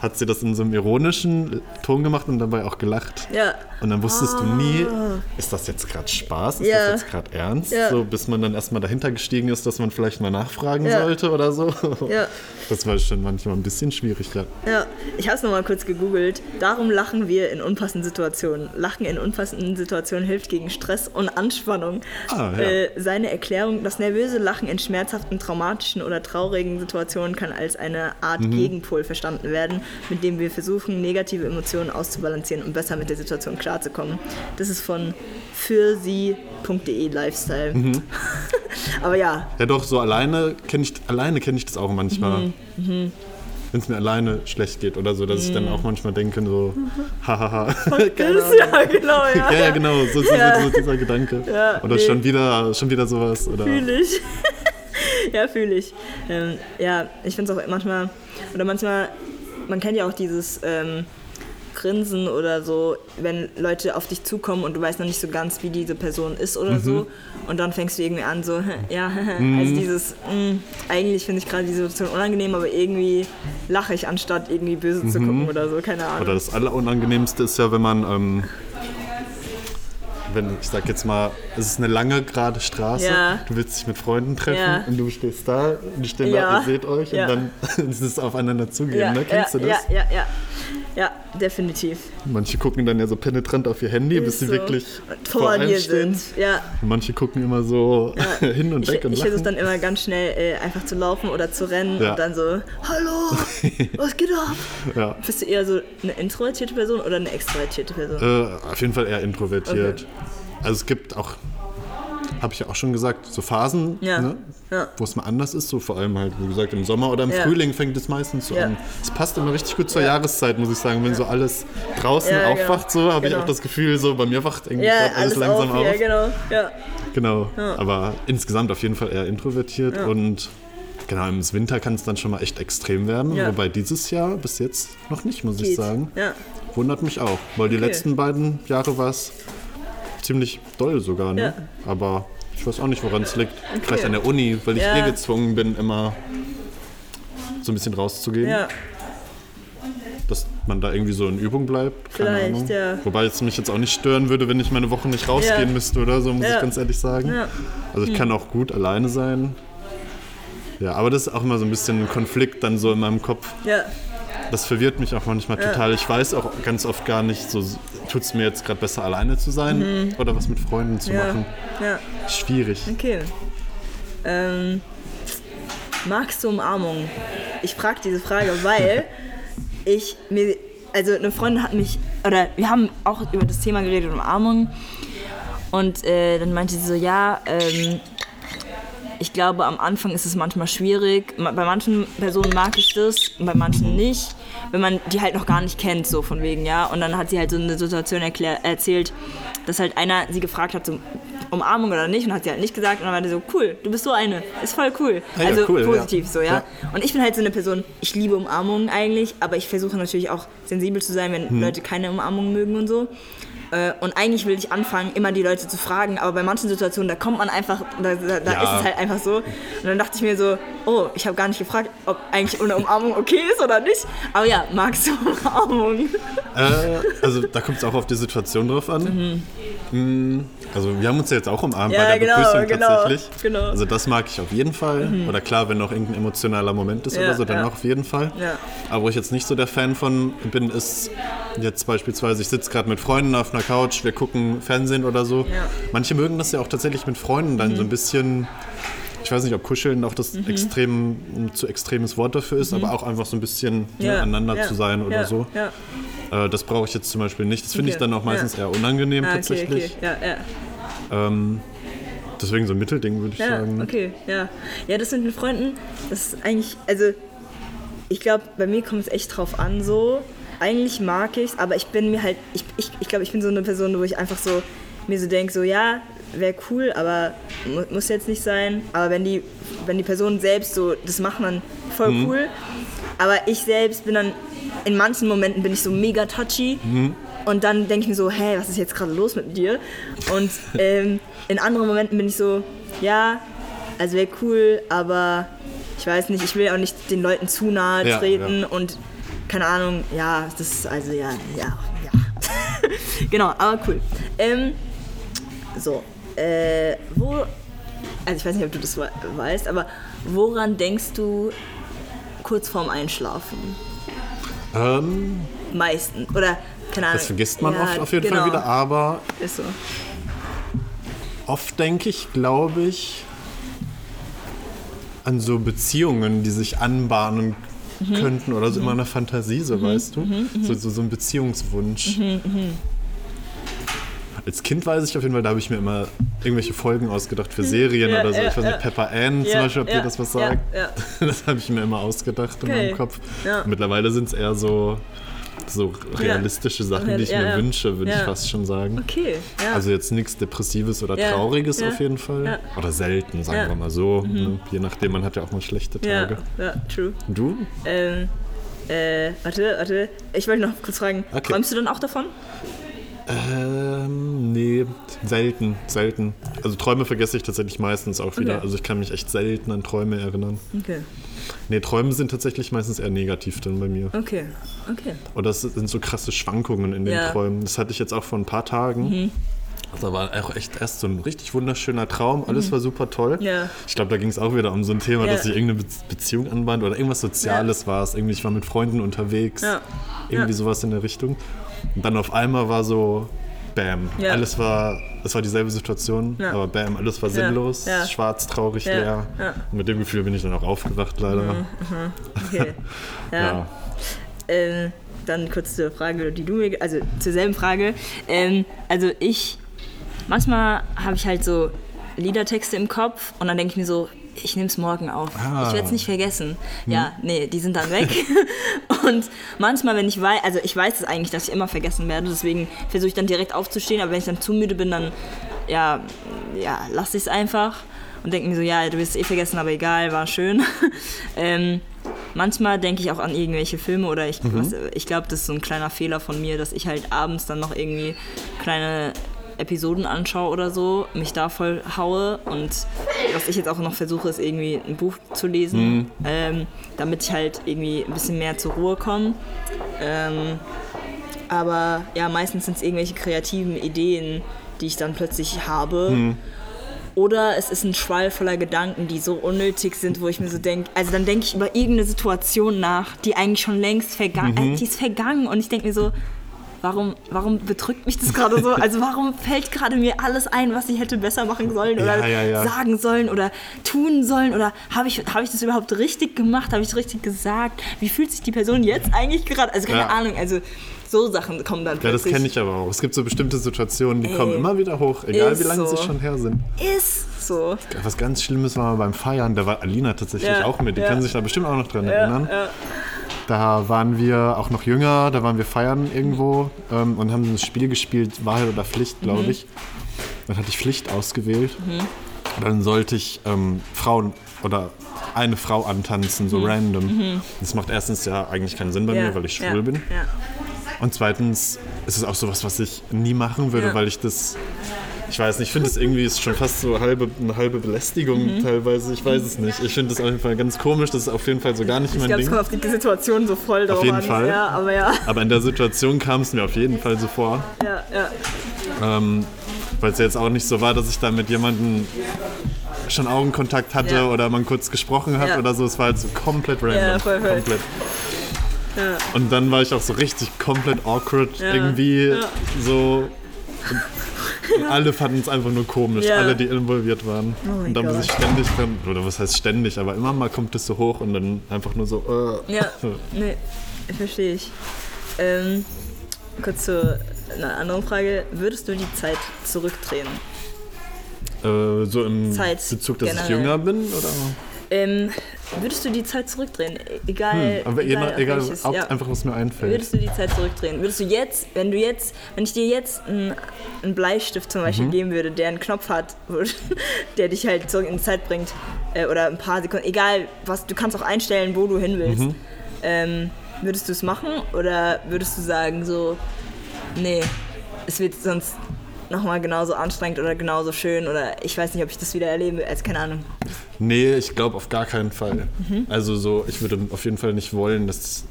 Speaker 2: hat sie das in so einem ironischen Ton gemacht und dabei auch gelacht.
Speaker 1: ja.
Speaker 2: Und dann wusstest du nie, ist das jetzt gerade Spaß, ist
Speaker 1: Ja.
Speaker 2: das jetzt gerade ernst?
Speaker 1: Ja.
Speaker 2: So, bis man dann erstmal dahinter gestiegen ist, dass man vielleicht mal nachfragen
Speaker 1: Ja.
Speaker 2: sollte oder so.
Speaker 1: Ja.
Speaker 2: Das war schon manchmal ein bisschen schwierig, ja.
Speaker 1: Ja, ich habe es nochmal kurz gegoogelt. Darum lachen wir in unpassenden Situationen. Lachen in unpassenden Situationen hilft gegen Stress und Anspannung.
Speaker 2: Ah, ja.
Speaker 1: äh, seine Erklärung, das nervöse Lachen in schmerzhaften, traumatischen oder traurigen Situationen kann als eine Art
Speaker 2: Mhm.
Speaker 1: Gegenpol verstanden werden, mit dem wir versuchen, negative Emotionen auszubalancieren und besser mit der Situation klarzukommen. Das ist von fürsie.de Lifestyle.
Speaker 2: Mhm. (laughs)
Speaker 1: Aber ja,
Speaker 2: Ja doch, so alleine kenne ich, alleine kenn ich das auch manchmal.
Speaker 1: Mhm,
Speaker 2: Wenn es mir alleine schlecht geht oder so, dass ich dann auch manchmal denke, so, hahaha.
Speaker 1: das (laughs) ist ja genau, ja.
Speaker 2: ja, ja, genau, so, so,
Speaker 1: Ja.
Speaker 2: so, dieser Gedanke.
Speaker 1: Ja,
Speaker 2: oder
Speaker 1: nee.
Speaker 2: schon wieder, schon wieder sowas. Oder,
Speaker 1: Fühle ich. (laughs) ja, fühle ich. Ähm, ja, ich finde es auch manchmal, oder manchmal, man kennt ja auch dieses ähm, Grinsen oder so, wenn Leute auf dich zukommen und du weißt noch nicht so ganz, wie diese Person ist oder so. Und dann fängst du irgendwie an, so, (laughs) ja, (laughs) also dieses, mh, eigentlich finde ich gerade die Situation unangenehm, aber irgendwie lache ich, anstatt irgendwie böse zu gucken oder so, keine Ahnung.
Speaker 2: Oder das Allerunangenehmste ist ja, wenn man, ähm, wenn, ich sag jetzt mal, es ist eine lange gerade Straße,
Speaker 1: Ja.
Speaker 2: du willst dich mit Freunden treffen
Speaker 1: Ja.
Speaker 2: und du stehst da, und die stehen
Speaker 1: Ja.
Speaker 2: da, ihr seht euch und dann (laughs) ist es aufeinander zugehen, ne? Kennst du das?
Speaker 1: Ja, ja, ja. Ja, definitiv.
Speaker 2: Manche gucken dann ja so penetrant auf ihr Handy, bis sie
Speaker 1: so.
Speaker 2: wirklich
Speaker 1: vor
Speaker 2: einem
Speaker 1: dir
Speaker 2: stehen.
Speaker 1: sind. Ja,
Speaker 2: manche gucken immer so (laughs) hin und
Speaker 1: Ich,
Speaker 2: weg und
Speaker 1: ich versuche dann immer ganz schnell äh, einfach zu laufen oder zu rennen
Speaker 2: Ja.
Speaker 1: und dann so, hallo, (laughs) was geht ab?
Speaker 2: Ja.
Speaker 1: Bist du eher so eine introvertierte Person oder eine extrovertierte Person?
Speaker 2: Äh, auf jeden Fall eher introvertiert. Also es gibt auch, habe ich ja auch schon gesagt, so Phasen,
Speaker 1: Ja.
Speaker 2: ne,
Speaker 1: Ja.
Speaker 2: wo es mal anders ist, so vor allem halt, wie gesagt, im Sommer oder im
Speaker 1: Ja.
Speaker 2: Frühling fängt es meistens so
Speaker 1: Ja.
Speaker 2: an. Es passt immer richtig gut zur Jahreszeit, muss ich sagen, wenn so alles draußen
Speaker 1: Ja, genau.
Speaker 2: aufwacht, so habe ich
Speaker 1: Genau.
Speaker 2: auch das Gefühl, so bei mir wacht irgendwie alles,
Speaker 1: alles
Speaker 2: langsam
Speaker 1: auf.
Speaker 2: auf.
Speaker 1: Ja, genau. Ja.
Speaker 2: Genau, aber insgesamt auf jeden Fall eher introvertiert und genau, im Winter kann es dann schon mal echt extrem werden, wobei dieses Jahr bis jetzt noch nicht, muss ich
Speaker 1: Geht.
Speaker 2: sagen.
Speaker 1: Ja.
Speaker 2: Wundert mich auch, weil die
Speaker 1: Okay.
Speaker 2: letzten beiden Jahre war es ziemlich doll sogar, ne? Aber ich weiß auch nicht, woran es liegt. Vielleicht an der Uni, weil ich
Speaker 1: Ja.
Speaker 2: eh gezwungen bin, immer so ein bisschen rauszugehen,
Speaker 1: Ja.
Speaker 2: dass man da irgendwie so in Übung bleibt. Keine
Speaker 1: Vielleicht,
Speaker 2: Ahnung.
Speaker 1: ja.
Speaker 2: Wobei es mich jetzt auch nicht stören würde, wenn ich meine Woche nicht rausgehen
Speaker 1: Ja.
Speaker 2: müsste oder so, muss ich ganz ehrlich sagen.
Speaker 1: Ja. Hm.
Speaker 2: Also ich kann auch gut alleine sein. Ja, aber das ist auch immer so ein bisschen ein Konflikt dann so in meinem Kopf.
Speaker 1: Ja.
Speaker 2: Das verwirrt mich auch manchmal total. Ich weiß auch ganz oft gar nicht, so tut es mir jetzt gerade besser, alleine zu sein oder was mit Freunden zu
Speaker 1: Mhm. Ja.
Speaker 2: machen.
Speaker 1: Ja.
Speaker 2: Schwierig.
Speaker 1: Okay. Ähm, magst du Umarmung? Ich frage diese Frage, (laughs) weil ich mir, also eine Freundin hat mich, oder wir haben auch über das Thema geredet, Umarmung. Und äh, dann meinte sie so, ja, ähm, ich glaube, am Anfang ist es manchmal schwierig. Bei manchen Personen mag ich das, bei manchen nicht. Wenn man die halt noch gar nicht kennt, so von wegen, ja. Und dann hat sie halt so eine Situation erklär, erzählt, dass halt einer sie gefragt hat, so, Umarmung oder nicht, und hat sie halt nicht gesagt. Und dann war die so, cool, du bist so eine, ist voll cool.
Speaker 2: Ja,
Speaker 1: also
Speaker 2: cool, ja.
Speaker 1: positiv so, ja?
Speaker 2: Ja.
Speaker 1: Und ich bin halt so eine Person, ich liebe Umarmungen eigentlich, aber ich versuche natürlich auch sensibel zu sein, wenn
Speaker 2: Hm.
Speaker 1: Leute keine Umarmung mögen und so. Äh, Und eigentlich will ich anfangen, immer die Leute zu fragen, aber bei manchen Situationen, da kommt man einfach, da, da, da
Speaker 2: Ja.
Speaker 1: ist es halt einfach so. Und dann dachte ich mir so, oh, ich habe gar nicht gefragt, ob eigentlich eine Umarmung okay ist oder nicht. Aber ja, magst (laughs) du Umarmung?
Speaker 2: Äh, also da kommt es auch auf die Situation drauf an. Mm, Also wir haben uns ja jetzt auch umarmt
Speaker 1: Mhm. Ja,
Speaker 2: bei der
Speaker 1: genau,
Speaker 2: Begrüßung
Speaker 1: genau,
Speaker 2: tatsächlich.
Speaker 1: genau. Mhm.
Speaker 2: Also das mag ich auf jeden Fall. Oder klar, wenn noch irgendein emotionaler Moment ist
Speaker 1: Ja,
Speaker 2: oder so, dann
Speaker 1: ja.
Speaker 2: auch auf jeden Fall.
Speaker 1: Ja.
Speaker 2: Aber wo ich jetzt nicht so der Fan von bin, ist jetzt beispielsweise, ich sitze gerade mit Freunden auf einer Couch, wir gucken Fernsehen oder so.
Speaker 1: Mhm.
Speaker 2: Manche mögen das ja auch tatsächlich mit Freunden dann so ein bisschen ich weiß nicht, ob Kuscheln auch das extrem, ein zu extremes Wort dafür ist, aber auch einfach so ein bisschen
Speaker 1: Ja,
Speaker 2: miteinander
Speaker 1: ja,
Speaker 2: zu sein oder so. Äh, das brauche ich jetzt zum Beispiel nicht. Das finde ich
Speaker 1: Okay,
Speaker 2: dann auch meistens eher unangenehm
Speaker 1: Ah, okay,
Speaker 2: tatsächlich.
Speaker 1: okay.
Speaker 2: Ähm, deswegen so ein Mittelding würde ich sagen.
Speaker 1: okay, ja. Ja, das sind mit Freunden, das ist eigentlich, also ich glaube, bei mir kommt es echt drauf an so. Eigentlich mag ich es, aber ich bin mir halt, ich glaube, ich, ich, glaub, ich bin so eine Person, wo ich einfach so mir so denke, so ja, wäre cool, aber mu muss jetzt nicht sein. Aber wenn die, wenn die Person selbst so das macht, dann voll
Speaker 2: Mhm.
Speaker 1: cool. Aber ich selbst bin dann, in manchen Momenten bin ich so mega touchy.
Speaker 2: Mhm.
Speaker 1: Und dann denke ich mir so, hä, was ist jetzt gerade los mit dir? Und (laughs) ähm, in anderen Momenten bin ich so, ja, also wäre cool, aber ich weiß nicht, ich will auch nicht den Leuten zu nahe
Speaker 2: Ja,
Speaker 1: treten
Speaker 2: ja.
Speaker 1: und keine Ahnung, ja, das ist also ja, ja, ja. (laughs) genau, aber cool. Ähm, so, äh, wo, also ich weiß nicht, ob du das we- weißt, aber woran denkst du kurz vorm Einschlafen?
Speaker 2: Ähm,
Speaker 1: Meistens, oder keine Ahnung.
Speaker 2: das vergisst man
Speaker 1: Ja,
Speaker 2: oft auf jeden
Speaker 1: genau,
Speaker 2: Fall wieder, aber
Speaker 1: Ist so.
Speaker 2: oft denke ich, glaube ich, an so Beziehungen, die sich anbahnen
Speaker 1: Mhm.
Speaker 2: könnten oder so immer eine Fantasie, so weißt du? So, so, so ein Beziehungswunsch.
Speaker 1: Mhm,
Speaker 2: Als Kind weiß ich auf jeden Fall, da habe ich mir immer irgendwelche Folgen ausgedacht für Serien
Speaker 1: Ja,
Speaker 2: oder so.
Speaker 1: ja,
Speaker 2: ich weiß
Speaker 1: ja.
Speaker 2: nicht, Pepper Ann zum
Speaker 1: Ja,
Speaker 2: Beispiel, ob
Speaker 1: ja,
Speaker 2: dir das was
Speaker 1: ja,
Speaker 2: sagt.
Speaker 1: ja. (laughs)
Speaker 2: Das habe ich mir immer ausgedacht in
Speaker 1: Okay,
Speaker 2: meinem Kopf.
Speaker 1: ja.
Speaker 2: Mittlerweile sind es eher so, so realistische Sachen, die ich
Speaker 1: Ja,
Speaker 2: mir
Speaker 1: ja.
Speaker 2: wünsche, würde
Speaker 1: Ja.
Speaker 2: ich fast schon sagen.
Speaker 1: Okay, ja.
Speaker 2: Also jetzt nichts Depressives oder
Speaker 1: Ja,
Speaker 2: Trauriges
Speaker 1: ja,
Speaker 2: auf jeden Fall.
Speaker 1: ja.
Speaker 2: Oder selten, sagen
Speaker 1: Ja. Mhm.
Speaker 2: wir mal so. Ne? Je nachdem, man hat ja auch mal schlechte
Speaker 1: ja,
Speaker 2: Tage.
Speaker 1: ja, true.
Speaker 2: Du?
Speaker 1: Ähm, äh, warte, warte. Ich wollte noch kurz fragen,
Speaker 2: Okay.
Speaker 1: träumst du dann auch davon?
Speaker 2: Ähm, nee, selten, selten. Also Träume vergesse ich tatsächlich meistens auch wieder.
Speaker 1: Okay.
Speaker 2: Also ich kann mich echt selten an Träume erinnern.
Speaker 1: Okay,
Speaker 2: Nee, Träume sind tatsächlich meistens eher negativ dann bei mir.
Speaker 1: okay, okay.
Speaker 2: Oder es sind so krasse Schwankungen in den
Speaker 1: Ja. Mhm.
Speaker 2: Träumen. Das hatte ich jetzt auch vor ein paar Tagen. Das war auch echt erst so ein richtig wunderschöner Traum. Alles war super toll.
Speaker 1: Mhm. Ja.
Speaker 2: Ich glaube, da ging es auch wieder um so ein Thema,
Speaker 1: Ja.
Speaker 2: dass sich irgendeine Be Beziehung anbahnt oder irgendwas Soziales war es. Irgendwie, ich war mit Freunden unterwegs.
Speaker 1: Ja.
Speaker 2: Irgendwie
Speaker 1: Ja.
Speaker 2: sowas in der Richtung. Und dann auf einmal war so, bam.
Speaker 1: Ja.
Speaker 2: Alles war, es war dieselbe Situation,
Speaker 1: Ja.
Speaker 2: aber bam, alles war sinnlos,
Speaker 1: Ja.
Speaker 2: schwarz, traurig, leer. Und mit dem Gefühl bin ich dann auch aufgewacht, leider.
Speaker 1: Okay. (laughs) Ja. Ähm, dann kurz zur Frage, die du mir, also zur selben Frage. Ähm, also ich, manchmal habe ich halt so Liedertexte im Kopf und dann denke ich mir so, ich nehme es morgen auf.
Speaker 2: Ah.
Speaker 1: Ich werde es nicht vergessen. Ja, nee, die sind dann weg. (laughs) und manchmal, wenn ich weiß, also ich weiß es eigentlich, dass ich immer vergessen werde, deswegen versuche ich dann direkt aufzustehen, aber wenn ich dann zu müde bin, dann ja, ja lasse ich es einfach und denke mir so, ja, du wirst es eh vergessen, aber egal, war schön. (laughs) ähm, manchmal denke ich auch an irgendwelche Filme oder ich, was- ich glaube, das ist so ein kleiner Fehler von mir, dass ich halt abends dann noch irgendwie kleine Episoden anschaue oder so, mich da voll haue und was ich jetzt auch noch versuche, ist irgendwie ein Buch zu lesen, ähm, damit ich halt irgendwie ein bisschen mehr zur Ruhe komme. Ähm, aber ja, meistens sind es irgendwelche kreativen Ideen, die ich dann plötzlich habe. Oder es ist ein Schwall voller Gedanken, die so unnötig sind, wo ich mir so denke, also dann denke ich über irgendeine Situation nach, die eigentlich schon längst vergangen, äh, die ist vergangen und ich denke mir so, warum, warum bedrückt mich das gerade so? Also warum fällt gerade mir alles ein, was ich hätte besser machen sollen oder
Speaker 2: Ja, ja, ja.
Speaker 1: sagen sollen oder tun sollen oder habe ich, habe ich das überhaupt richtig gemacht? Habe ich es richtig gesagt? Wie fühlt sich die Person jetzt eigentlich gerade? Also keine. Ahnung, also so Sachen kommen dann
Speaker 2: Ja, das kenne ich aber auch. Es gibt so bestimmte Situationen, die
Speaker 1: Ey.
Speaker 2: kommen immer wieder hoch, egal wie lange sie
Speaker 1: so.
Speaker 2: schon her sind.
Speaker 1: Ist so.
Speaker 2: Was ganz Schlimmes war mal beim Feiern, da war Alina tatsächlich
Speaker 1: Ja,
Speaker 2: auch mit. Die
Speaker 1: ja.
Speaker 2: können sich da bestimmt auch noch dran erinnern.
Speaker 1: ja.
Speaker 2: Da waren wir auch noch jünger, da waren wir feiern irgendwo ähm, und haben ein Spiel gespielt, Wahrheit oder Pflicht, glaube
Speaker 1: Mhm.
Speaker 2: ich. Dann hatte ich Pflicht ausgewählt. Dann sollte ich ähm, Frauen oder eine Frau antanzen, so random. Das macht erstens ja eigentlich keinen Sinn bei
Speaker 1: Mhm.
Speaker 2: Mir, weil ich schwul bin.
Speaker 1: Ja.
Speaker 2: Und zweitens ist es auch sowas, was ich nie machen würde,
Speaker 1: Ja.
Speaker 2: weil ich das. Ich weiß nicht, ich finde es irgendwie ist schon fast so halbe, eine halbe Belästigung teilweise. Ich weiß es nicht. Ich finde das auf jeden Fall ganz komisch. Das ist auf jeden Fall so gar nicht
Speaker 1: Ich
Speaker 2: mein
Speaker 1: glaube, es
Speaker 2: Ding.
Speaker 1: kommt auf die Situation so voll drauf
Speaker 2: jeden
Speaker 1: an.
Speaker 2: Fall.
Speaker 1: Ja, aber ja.
Speaker 2: Aber in der Situation kam es mir auf jeden Fall so vor.
Speaker 1: Ja, ja.
Speaker 2: Ähm, weil es jetzt auch nicht so war, dass ich da mit jemandem schon Augenkontakt hatte
Speaker 1: Ja.
Speaker 2: oder man kurz gesprochen hat
Speaker 1: Ja.
Speaker 2: oder so. Es war halt so komplett random.
Speaker 1: Ja, voll, voll.
Speaker 2: Komplett. Und dann war ich auch so richtig komplett awkward
Speaker 1: Ja.
Speaker 2: irgendwie
Speaker 1: Ja.
Speaker 2: so. Und alle fanden es einfach nur komisch, alle, die involviert waren.
Speaker 1: Oh
Speaker 2: und dann muss ich ständig oder was heißt ständig, aber immer mal kommt es so hoch und dann einfach nur so, äh.
Speaker 1: Ja, (laughs) nee, verstehe ich. Ähm, kurz zu einer anderen Frage. Würdest du die Zeit zurückdrehen?
Speaker 2: Äh, so im
Speaker 1: Zeit
Speaker 2: Bezug, dass ich
Speaker 1: generell.
Speaker 2: jünger bin, oder?
Speaker 1: Ähm, würdest du die Zeit zurückdrehen? E- Egal,
Speaker 2: Hm, aber
Speaker 1: egal,
Speaker 2: egal, egal
Speaker 1: welches, ja.
Speaker 2: einfach was mir einfällt.
Speaker 1: Würdest du die Zeit zurückdrehen? Würdest du jetzt, wenn du jetzt, wenn ich dir jetzt einen, Bleistift zum
Speaker 2: Mhm.
Speaker 1: Beispiel geben würde, der einen Knopf hat, (laughs) der dich halt zurück in die Zeit bringt, äh, oder ein paar Sekunden, egal was, du kannst auch einstellen, wo du hin willst.
Speaker 2: Mhm.
Speaker 1: Ähm, würdest du es machen oder würdest du sagen so, nee, es wird sonst nochmal genauso anstrengend oder genauso schön oder ich weiß nicht, ob ich das wieder erlebe, also keine Ahnung.
Speaker 2: Nee, ich glaube auf gar keinen Fall.
Speaker 1: Mhm.
Speaker 2: Also so, ich würde auf jeden Fall nicht wollen, dass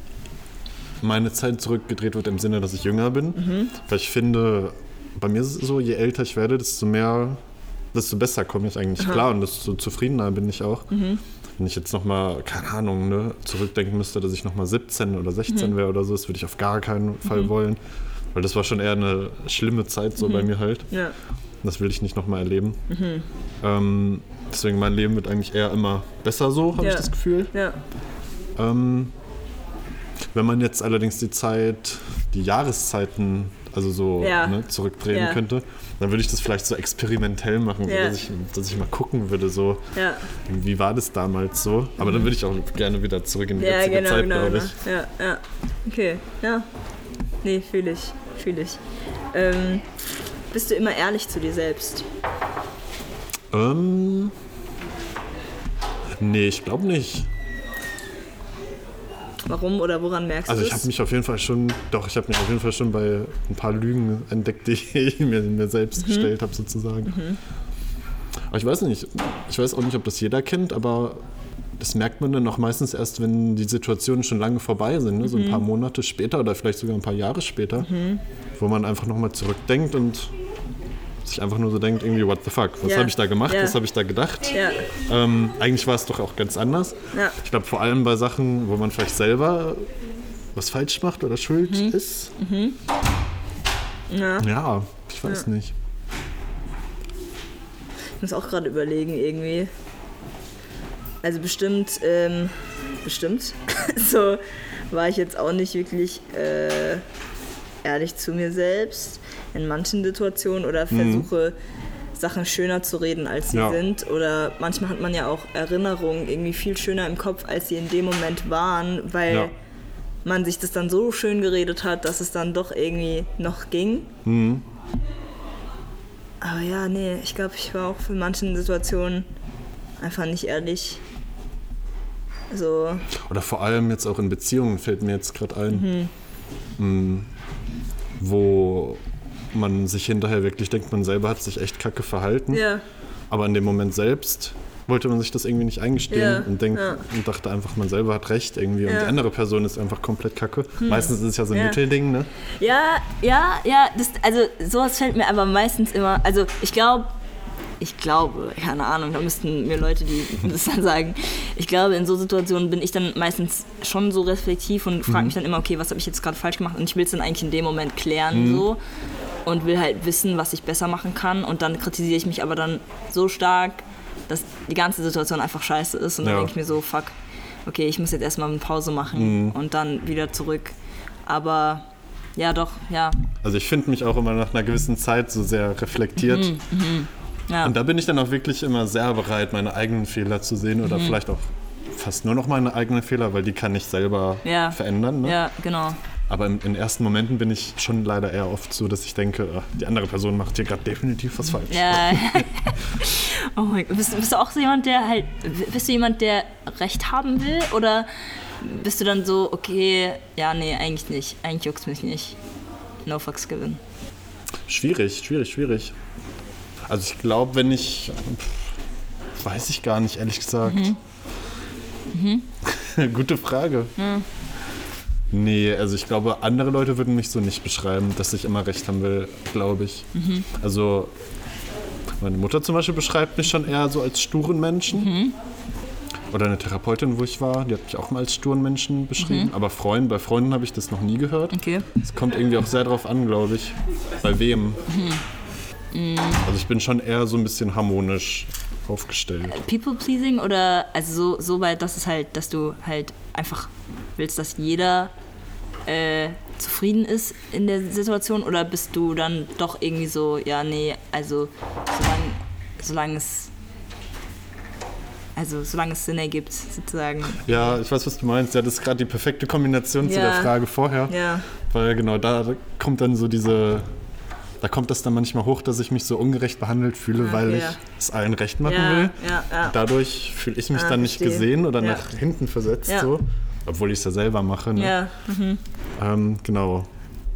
Speaker 2: meine Zeit zurückgedreht wird im Sinne, dass ich jünger bin.
Speaker 1: Mhm.
Speaker 2: Weil ich finde, bei mir ist es so, je älter ich werde, desto mehr, desto besser komme ich eigentlich klar und desto zufriedener bin ich auch.
Speaker 1: Mhm.
Speaker 2: Wenn ich jetzt nochmal, keine Ahnung, ne, zurückdenken müsste, dass ich nochmal 17 oder 16
Speaker 1: Mhm.
Speaker 2: wäre oder so, das würde ich auf gar keinen Fall wollen. Weil das war schon eher eine schlimme Zeit so bei
Speaker 1: Mhm.
Speaker 2: mir halt.
Speaker 1: Ja.
Speaker 2: Das will ich nicht nochmal erleben.
Speaker 1: Mhm.
Speaker 2: Ähm, deswegen mein Leben wird eigentlich eher immer besser so, habe ich
Speaker 1: Ja.
Speaker 2: das Gefühl.
Speaker 1: Ja.
Speaker 2: Ähm, wenn man jetzt allerdings die Zeit, die Jahreszeiten, also so
Speaker 1: Ja.
Speaker 2: ne, zurückdrehen
Speaker 1: Ja.
Speaker 2: könnte, dann würde ich das vielleicht so experimentell machen,
Speaker 1: Ja.
Speaker 2: so, dass, ich, dass ich mal gucken würde, so wie war das damals so. Aber dann würde ich auch gerne wieder zurück in die.
Speaker 1: Ja,
Speaker 2: jetzige
Speaker 1: genau,
Speaker 2: Zeit,
Speaker 1: genau,
Speaker 2: glaube
Speaker 1: genau.
Speaker 2: ich.
Speaker 1: Ja, ja. Okay, ja. Nee, fühle ich, fühle ich. Ähm, bist du immer ehrlich zu dir selbst?
Speaker 2: Ähm, nee, ich glaube nicht.
Speaker 1: Warum oder woran merkst
Speaker 2: Also
Speaker 1: du
Speaker 2: ich
Speaker 1: es?
Speaker 2: habe mich auf jeden Fall schon, doch, ich habe mich auf jeden Fall schon bei ein paar Lügen entdeckt, (laughs) die ich mir, mir selbst
Speaker 1: Mhm.
Speaker 2: gestellt habe sozusagen. Aber ich weiß nicht, ich weiß auch nicht, ob das jeder kennt, aber das merkt man dann auch meistens erst, wenn die Situationen schon lange vorbei sind, ne? so ein paar
Speaker 1: Mhm.
Speaker 2: Monate später oder vielleicht sogar ein paar Jahre später, wo man einfach nochmal zurückdenkt und sich einfach nur so denkt, irgendwie, what the fuck, was
Speaker 1: Ja.
Speaker 2: habe ich da gemacht,
Speaker 1: Ja.
Speaker 2: was habe ich da gedacht?
Speaker 1: Ja,
Speaker 2: Ähm, eigentlich war es doch auch ganz anders.
Speaker 1: ja,
Speaker 2: Ich glaube vor allem bei Sachen, wo man vielleicht selber was falsch macht oder schuld
Speaker 1: Mhm.
Speaker 2: ist.
Speaker 1: ja.
Speaker 2: Ja, ich weiß nicht.
Speaker 1: Ich muss auch gerade überlegen, irgendwie. Also bestimmt, ähm, bestimmt. (laughs) so war ich jetzt auch nicht wirklich äh, ehrlich zu mir selbst in manchen Situationen oder
Speaker 2: Mhm.
Speaker 1: versuche Sachen schöner zu reden, als sie
Speaker 2: Ja.
Speaker 1: sind. Oder manchmal hat man ja auch Erinnerungen irgendwie viel schöner im Kopf, als sie in dem Moment waren, weil
Speaker 2: Ja.
Speaker 1: man sich das dann so schön geredet hat, dass es dann doch irgendwie noch ging.
Speaker 2: Mhm.
Speaker 1: Aber ja, nee, ich glaube, ich war auch für manchen Situationen einfach nicht ehrlich. So,
Speaker 2: Oder vor allem jetzt auch in Beziehungen fällt mir jetzt gerade ein, Mm, wo man sich hinterher wirklich denkt, man selber hat sich echt kacke verhalten.
Speaker 1: ja,
Speaker 2: Aber in dem Moment selbst wollte man sich das irgendwie nicht eingestehen
Speaker 1: Ja,
Speaker 2: und, denkt,
Speaker 1: ja.
Speaker 2: und dachte einfach, man selber hat recht irgendwie und
Speaker 1: Ja. Hm.
Speaker 2: die andere Person ist einfach komplett kacke. Meistens ist es ja so ein
Speaker 1: Ja.
Speaker 2: Mittelding, ne?
Speaker 1: Ja, ja, ja, das, also sowas fällt mir aber meistens immer, also ich glaube, ich glaube, keine Ahnung, da müssten mir Leute, die das dann sagen, ich glaube, in so Situationen bin ich dann meistens schon so reflektiv und frage mich dann immer, okay, was habe ich jetzt gerade falsch gemacht? Und ich will es dann eigentlich in dem Moment klären so. Und will halt wissen, was ich besser machen kann. Und dann kritisiere ich mich aber dann so stark, dass die ganze Situation einfach scheiße ist. Und dann
Speaker 2: Ja.
Speaker 1: denke ich mir so, fuck, okay, ich muss jetzt erstmal eine Pause machen und dann wieder zurück. Aber ja, doch, ja.
Speaker 2: Also ich finde mich auch immer nach einer gewissen Zeit so sehr reflektiert.
Speaker 1: Mhm, ja.
Speaker 2: Und da bin ich dann auch wirklich immer sehr bereit, meine eigenen Fehler zu sehen oder
Speaker 1: Mhm.
Speaker 2: vielleicht auch fast nur noch meine eigenen Fehler, weil die kann ich selber
Speaker 1: Ja.
Speaker 2: verändern. Ne?
Speaker 1: Ja, genau.
Speaker 2: Aber in, in ersten Momenten bin ich schon leider eher oft so, dass ich denke, ach, die andere Person macht hier gerade definitiv was falsch.
Speaker 1: Ja. (laughs) (laughs) oh mein Gott. Bist, bist du auch so jemand, der halt. Bist du jemand, der Recht haben will? Oder bist du dann so, okay, ja, nee, eigentlich nicht. Eigentlich juckt's mich nicht. No fucks given.
Speaker 2: Schwierig, schwierig, schwierig. Also ich glaube, wenn ich. pff, Weiß ich gar nicht, ehrlich gesagt. (laughs) Gute Frage. Nee, also ich glaube, andere Leute würden mich so nicht beschreiben, dass ich immer recht haben will, glaube ich. Also meine Mutter zum Beispiel beschreibt mich schon eher so als sturen Menschen. Oder eine Therapeutin, wo ich war, die hat mich auch mal als sturen Menschen beschrieben. Aber Freund, bei Freunden habe ich das noch nie gehört.
Speaker 1: Okay.
Speaker 2: Es kommt irgendwie auch sehr drauf an, glaube ich. Bei wem. Also ich bin schon eher so ein bisschen harmonisch aufgestellt.
Speaker 1: People-pleasing oder also so, so weit, dass es halt, dass du halt einfach willst, dass jeder äh, zufrieden ist in der Situation oder bist du dann doch irgendwie so, ja, nee, also solange, solange es also solange es Sinn ergibt, sozusagen.
Speaker 2: Ja, ich weiß, was du meinst. Ja, das ist gerade die perfekte Kombination zu
Speaker 1: Ja.
Speaker 2: der Frage vorher.
Speaker 1: Ja.
Speaker 2: Weil genau da kommt dann so diese. Da kommt das dann manchmal hoch, dass ich mich so ungerecht behandelt fühle,
Speaker 1: Ah,
Speaker 2: weil
Speaker 1: okay,
Speaker 2: ich
Speaker 1: ja.
Speaker 2: es allen recht machen
Speaker 1: Ja,
Speaker 2: will.
Speaker 1: ja, ja.
Speaker 2: Dadurch fühle ich mich
Speaker 1: Ah,
Speaker 2: dann nicht
Speaker 1: verstehe.
Speaker 2: gesehen oder
Speaker 1: Ja.
Speaker 2: nach hinten versetzt,
Speaker 1: Ja.
Speaker 2: so. Obwohl ich es ja selber mache. Ne?
Speaker 1: Ja,
Speaker 2: Ähm, genau.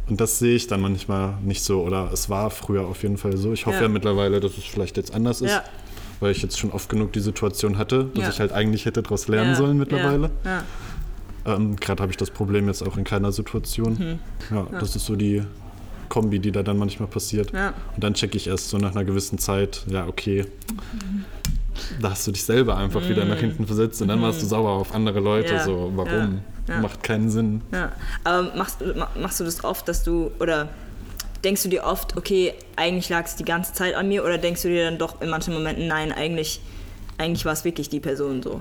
Speaker 2: Und das sehe ich dann manchmal nicht so. Oder es war früher auf jeden Fall so. Ich hoffe
Speaker 1: Ja.
Speaker 2: ja, mittlerweile, dass es vielleicht jetzt anders ist.
Speaker 1: Ja.
Speaker 2: Weil ich jetzt schon oft genug die Situation hatte, dass
Speaker 1: Ja.
Speaker 2: ich halt eigentlich hätte daraus lernen
Speaker 1: ja,
Speaker 2: sollen mittlerweile.
Speaker 1: Ja, ja.
Speaker 2: Ähm, Gerade habe ich das Problem jetzt auch in keiner Situation.
Speaker 1: Mhm.
Speaker 2: Ja, das ist so die Kombi, die da dann manchmal passiert.
Speaker 1: Ja.
Speaker 2: Und dann checke ich erst so nach einer gewissen Zeit, ja, okay. Da hast du dich selber einfach wieder nach hinten versetzt und dann warst du sauer auf andere Leute.
Speaker 1: Mhm. Ja.
Speaker 2: So, warum?
Speaker 1: Ja.
Speaker 2: Macht keinen Sinn.
Speaker 1: Aber machst, machst du das oft, dass du, oder denkst du dir oft, okay, eigentlich lag es die ganze Zeit an mir, oder denkst du dir dann doch in manchen Momenten, nein, eigentlich, eigentlich war es wirklich die Person so?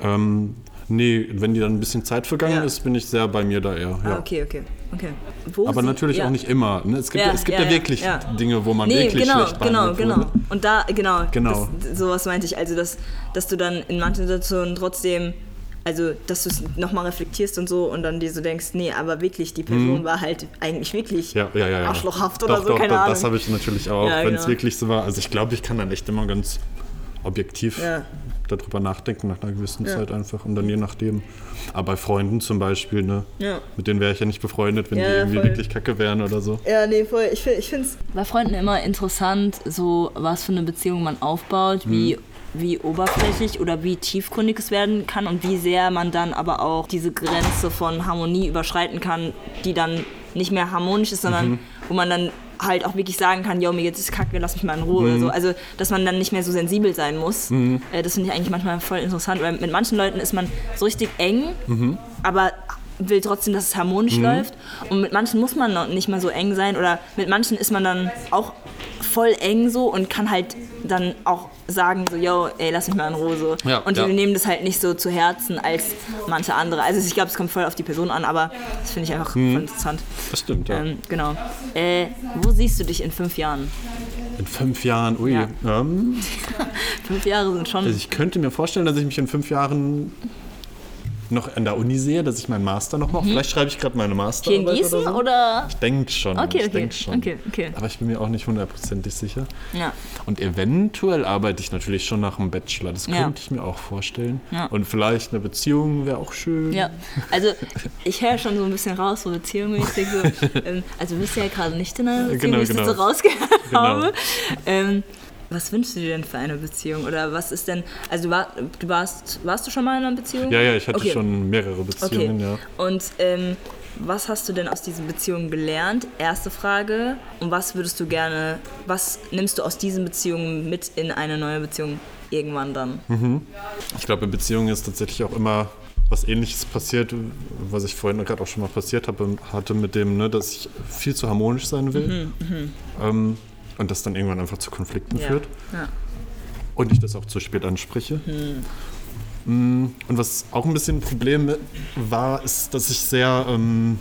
Speaker 2: Ähm, nee, wenn die dann ein bisschen Zeit vergangen
Speaker 1: Ja.
Speaker 2: ist, bin ich sehr bei mir da eher. Ja.
Speaker 1: Ah, okay, okay, okay. Wo
Speaker 2: Aber
Speaker 1: sie-
Speaker 2: natürlich
Speaker 1: ja.
Speaker 2: auch nicht immer. Ne? Es, gibt,
Speaker 1: Ja,
Speaker 2: es gibt
Speaker 1: ja,
Speaker 2: ja, wirklich. Dinge, wo man
Speaker 1: Nee,
Speaker 2: wirklich
Speaker 1: genau,
Speaker 2: schlecht
Speaker 1: genau, genau.
Speaker 2: wurde.
Speaker 1: Und da, genau,
Speaker 2: Genau.
Speaker 1: Das, sowas meinte ich. Also, dass, dass du dann in manchen Situationen trotzdem, also, dass du es nochmal reflektierst und so und dann dir so denkst, nee, aber wirklich, die Person war halt eigentlich wirklich.
Speaker 2: Ja, ja, ja.
Speaker 1: arschlochhaft
Speaker 2: doch,
Speaker 1: oder so,
Speaker 2: doch,
Speaker 1: keine
Speaker 2: doch,
Speaker 1: Ahnung.
Speaker 2: Das habe ich natürlich auch, wenn es
Speaker 1: genau.
Speaker 2: wirklich so war. Also ich glaube, ich kann dann echt immer ganz objektiv. Darüber nachdenken nach einer gewissen
Speaker 1: Ja.
Speaker 2: Zeit einfach und dann je nachdem. Aber bei Freunden zum Beispiel, ne?
Speaker 1: Ja.
Speaker 2: Mit denen wäre ich ja nicht befreundet, wenn
Speaker 1: Ja,
Speaker 2: die irgendwie
Speaker 1: voll.
Speaker 2: wirklich kacke wären oder so.
Speaker 1: Ja, nee, voll. Ich, ich finde es bei Freunden immer interessant, so was für eine Beziehung man aufbaut, wie, wie oberflächlich oder wie tiefgründig es werden kann und wie sehr man dann aber auch diese Grenze von Harmonie überschreiten kann, die dann nicht mehr harmonisch ist, sondern wo man dann halt auch wirklich sagen kann, yo, mir geht es kacke, lass mich mal in Ruhe oder so. Also, dass man dann nicht mehr so sensibel sein muss. Äh, das finde ich eigentlich manchmal voll interessant, weil mit manchen Leuten ist man so richtig eng, aber will trotzdem, dass es harmonisch läuft. Und mit manchen muss man noch nicht mal so eng sein oder mit manchen ist man dann auch voll eng so und kann halt dann auch sagen so, yo, ey, lass mich mal in Ruhe so.
Speaker 2: Ja,
Speaker 1: und die
Speaker 2: ja.
Speaker 1: nehmen das halt nicht so zu Herzen als manche andere. Also ich glaube, es kommt voll auf die Person an, aber das finde ich einfach voll interessant.
Speaker 2: Das stimmt, ja.
Speaker 1: Ähm, genau. Äh, wo siehst du dich in fünf Jahren?
Speaker 2: In fünf Jahren, ui.
Speaker 1: Ja.
Speaker 2: Ähm, (laughs)
Speaker 1: Fünf Jahre sind schon.
Speaker 2: also ich könnte mir vorstellen, dass ich mich in fünf Jahren noch an der Uni sehe, dass ich meinen Master noch mache. Vielleicht schreibe ich gerade meine
Speaker 1: Mhm. Hier in Gießen
Speaker 2: oder so.
Speaker 1: oder?
Speaker 2: Ich denke schon.
Speaker 1: Okay,
Speaker 2: ich
Speaker 1: okay.
Speaker 2: denk schon.
Speaker 1: Okay, okay.
Speaker 2: Aber ich bin mir auch nicht hundertprozentig sicher.
Speaker 1: Ja.
Speaker 2: Und eventuell arbeite ich natürlich schon nach dem Bachelor. Das
Speaker 1: Ja.
Speaker 2: könnte ich mir auch vorstellen.
Speaker 1: Ja.
Speaker 2: Und vielleicht eine Beziehung wäre auch schön.
Speaker 1: Ja, also (laughs) ich höre schon so ein bisschen raus, so beziehungsmäßig. So, (laughs) ähm, also du bist ja gerade nicht in einer Beziehung,
Speaker 2: Genau,
Speaker 1: wie ich
Speaker 2: genau.
Speaker 1: das so rausgehört
Speaker 2: Genau.
Speaker 1: habe. Ähm, was wünschst du dir denn für eine Beziehung? Oder was ist denn, also du, war, du warst, warst du schon mal in einer Beziehung?
Speaker 2: Ja, ja, ich hatte
Speaker 1: Okay.
Speaker 2: schon mehrere Beziehungen,
Speaker 1: Okay.
Speaker 2: ja.
Speaker 1: Und ähm, was hast du denn aus diesen Beziehungen gelernt? Erste Frage. Und was würdest du gerne, was nimmst du aus diesen Beziehungen mit in eine neue Beziehung irgendwann dann?
Speaker 2: Ich glaube, in Beziehungen ist tatsächlich auch immer was ähnliches passiert, was ich vorhin gerade auch schon mal passiert habe, hatte mit dem, ne, dass ich viel zu harmonisch sein will. Ähm, und das dann irgendwann einfach zu Konflikten führt.
Speaker 1: Ja.
Speaker 2: Und ich das auch zu spät anspreche. Mm, Und was auch ein bisschen ein Problem war, ist, dass ich sehr, ähm,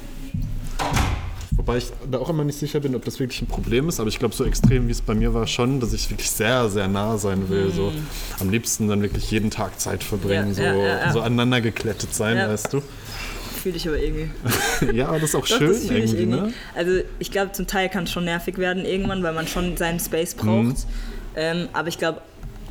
Speaker 2: wobei ich da auch immer nicht sicher bin, ob das wirklich ein Problem ist, aber ich glaube, so extrem wie es bei mir war, schon, dass ich wirklich sehr, sehr nah sein will. So am liebsten dann wirklich jeden Tag Zeit verbringen,
Speaker 1: Ja,
Speaker 2: so,
Speaker 1: ja, ja, ja.
Speaker 2: so aneinander geklettet sein,
Speaker 1: Ja.
Speaker 2: weißt du.
Speaker 1: Fühle ich aber irgendwie. (laughs)
Speaker 2: ja, das ist auch
Speaker 1: Doch,
Speaker 2: schön
Speaker 1: ich
Speaker 2: irgendwie, ne?
Speaker 1: Also ich glaube, zum Teil kann es schon nervig werden irgendwann, weil man schon seinen Space braucht.
Speaker 2: Mhm.
Speaker 1: Ähm, aber ich glaube,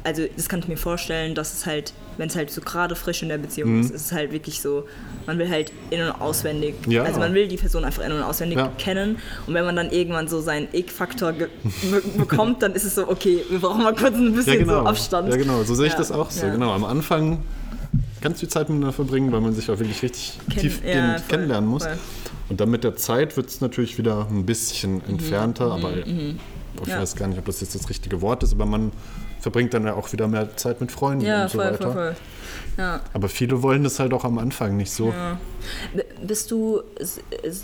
Speaker 1: also das kann ich mir vorstellen, dass es halt, wenn es halt so gerade frisch in der Beziehung ist, ist es halt wirklich so, man will halt in- und auswendig,
Speaker 2: Mhm. Ja.
Speaker 1: also man will die Person einfach in- und auswendig
Speaker 2: Ja.
Speaker 1: kennen. Und wenn man dann irgendwann so seinen Ick-Faktor be bekommt, dann ist es so, okay, wir brauchen mal kurz ein bisschen
Speaker 2: Ja, genau.
Speaker 1: so Abstand.
Speaker 2: Ja, genau, so sehe ich das auch so. Genau, am Anfang ganz viel Zeit miteinander verbringen, weil man sich auch wirklich richtig
Speaker 1: Kenn-
Speaker 2: tiefgehend
Speaker 1: ja, voll,
Speaker 2: kennenlernen muss.
Speaker 1: voll.
Speaker 2: Und dann mit der Zeit wird es natürlich wieder ein bisschen entfernter, aber ich
Speaker 1: Mhm, Ja.
Speaker 2: weiß gar nicht, ob das jetzt das richtige Wort ist, aber man verbringt dann ja auch wieder mehr Zeit mit Freunden
Speaker 1: Ja,
Speaker 2: und so
Speaker 1: voll,
Speaker 2: weiter.
Speaker 1: voll, voll. Ja.
Speaker 2: Aber viele wollen das halt auch am Anfang nicht so.
Speaker 1: B- Bist du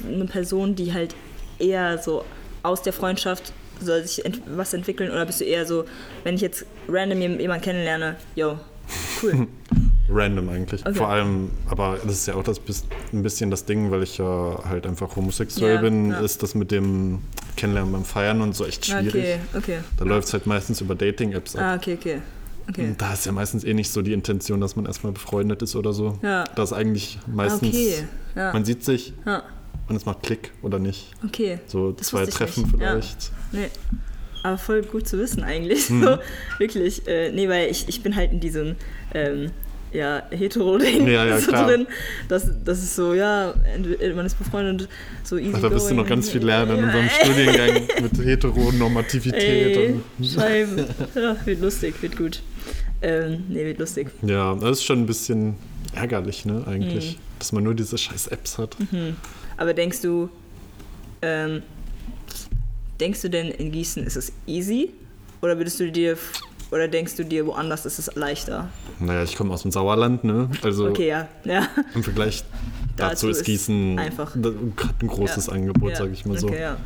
Speaker 1: eine Person, die halt eher so aus der Freundschaft soll sich ent was entwickeln oder bist du eher so, wenn ich jetzt random jem- jemanden kennenlerne, yo, cool. (laughs)
Speaker 2: Random eigentlich.
Speaker 1: Okay.
Speaker 2: Vor allem, aber das ist ja auch das ein bisschen das Ding, weil ich ja halt einfach homosexuell
Speaker 1: Ja,
Speaker 2: bin,
Speaker 1: ja.
Speaker 2: ist das mit dem Kennenlernen beim Feiern und so echt schwierig.
Speaker 1: okay, okay.
Speaker 2: Da läuft es halt meistens über Dating-Apps ab.
Speaker 1: Ah, okay, okay. Okay.
Speaker 2: Und Da ist ja meistens eh nicht so die Intention, dass man erstmal befreundet ist oder so.
Speaker 1: Ja.
Speaker 2: Da ist eigentlich meistens,
Speaker 1: Okay, ja.
Speaker 2: man sieht sich
Speaker 1: Ja,
Speaker 2: und es macht Klick oder nicht.
Speaker 1: okay.
Speaker 2: So
Speaker 1: Das
Speaker 2: zwei Treffen
Speaker 1: nicht. Ja.
Speaker 2: vielleicht.
Speaker 1: Nee. Aber voll gut zu wissen eigentlich. (laughs)
Speaker 2: Mhm.
Speaker 1: So, wirklich. Äh, nee, weil ich, ich bin halt in diesem ähm, ja, hetero-Ding (laughs)
Speaker 2: Ja, ja,
Speaker 1: so drin. Das, das ist so, ja, man ist befreundet, so easy
Speaker 2: Ach, da wirst du noch ganz viel lernen in unserem Studiengang (laughs) mit Heteronormativität.
Speaker 1: Ey,
Speaker 2: Und,
Speaker 1: Scheiben. (laughs) Ja, wird lustig, wird gut. Ähm, nee, wird lustig.
Speaker 2: ja, das ist schon ein bisschen ärgerlich, ne,
Speaker 1: Mhm.
Speaker 2: eigentlich. Dass man nur diese scheiß Apps hat.
Speaker 1: Aber denkst du, ähm, denkst du denn in Gießen ist es easy? Oder würdest du dir, oder denkst du dir woanders ist es leichter?
Speaker 2: Naja, ich komme aus dem Sauerland, ne? Also
Speaker 1: Okay, ja. Ja.
Speaker 2: im Vergleich (laughs) dazu
Speaker 1: Dazu
Speaker 2: ist Gießen
Speaker 1: einfach.
Speaker 2: ein großes
Speaker 1: Ja.
Speaker 2: Angebot,
Speaker 1: ja.
Speaker 2: sage ich mal so.
Speaker 1: Okay, ja.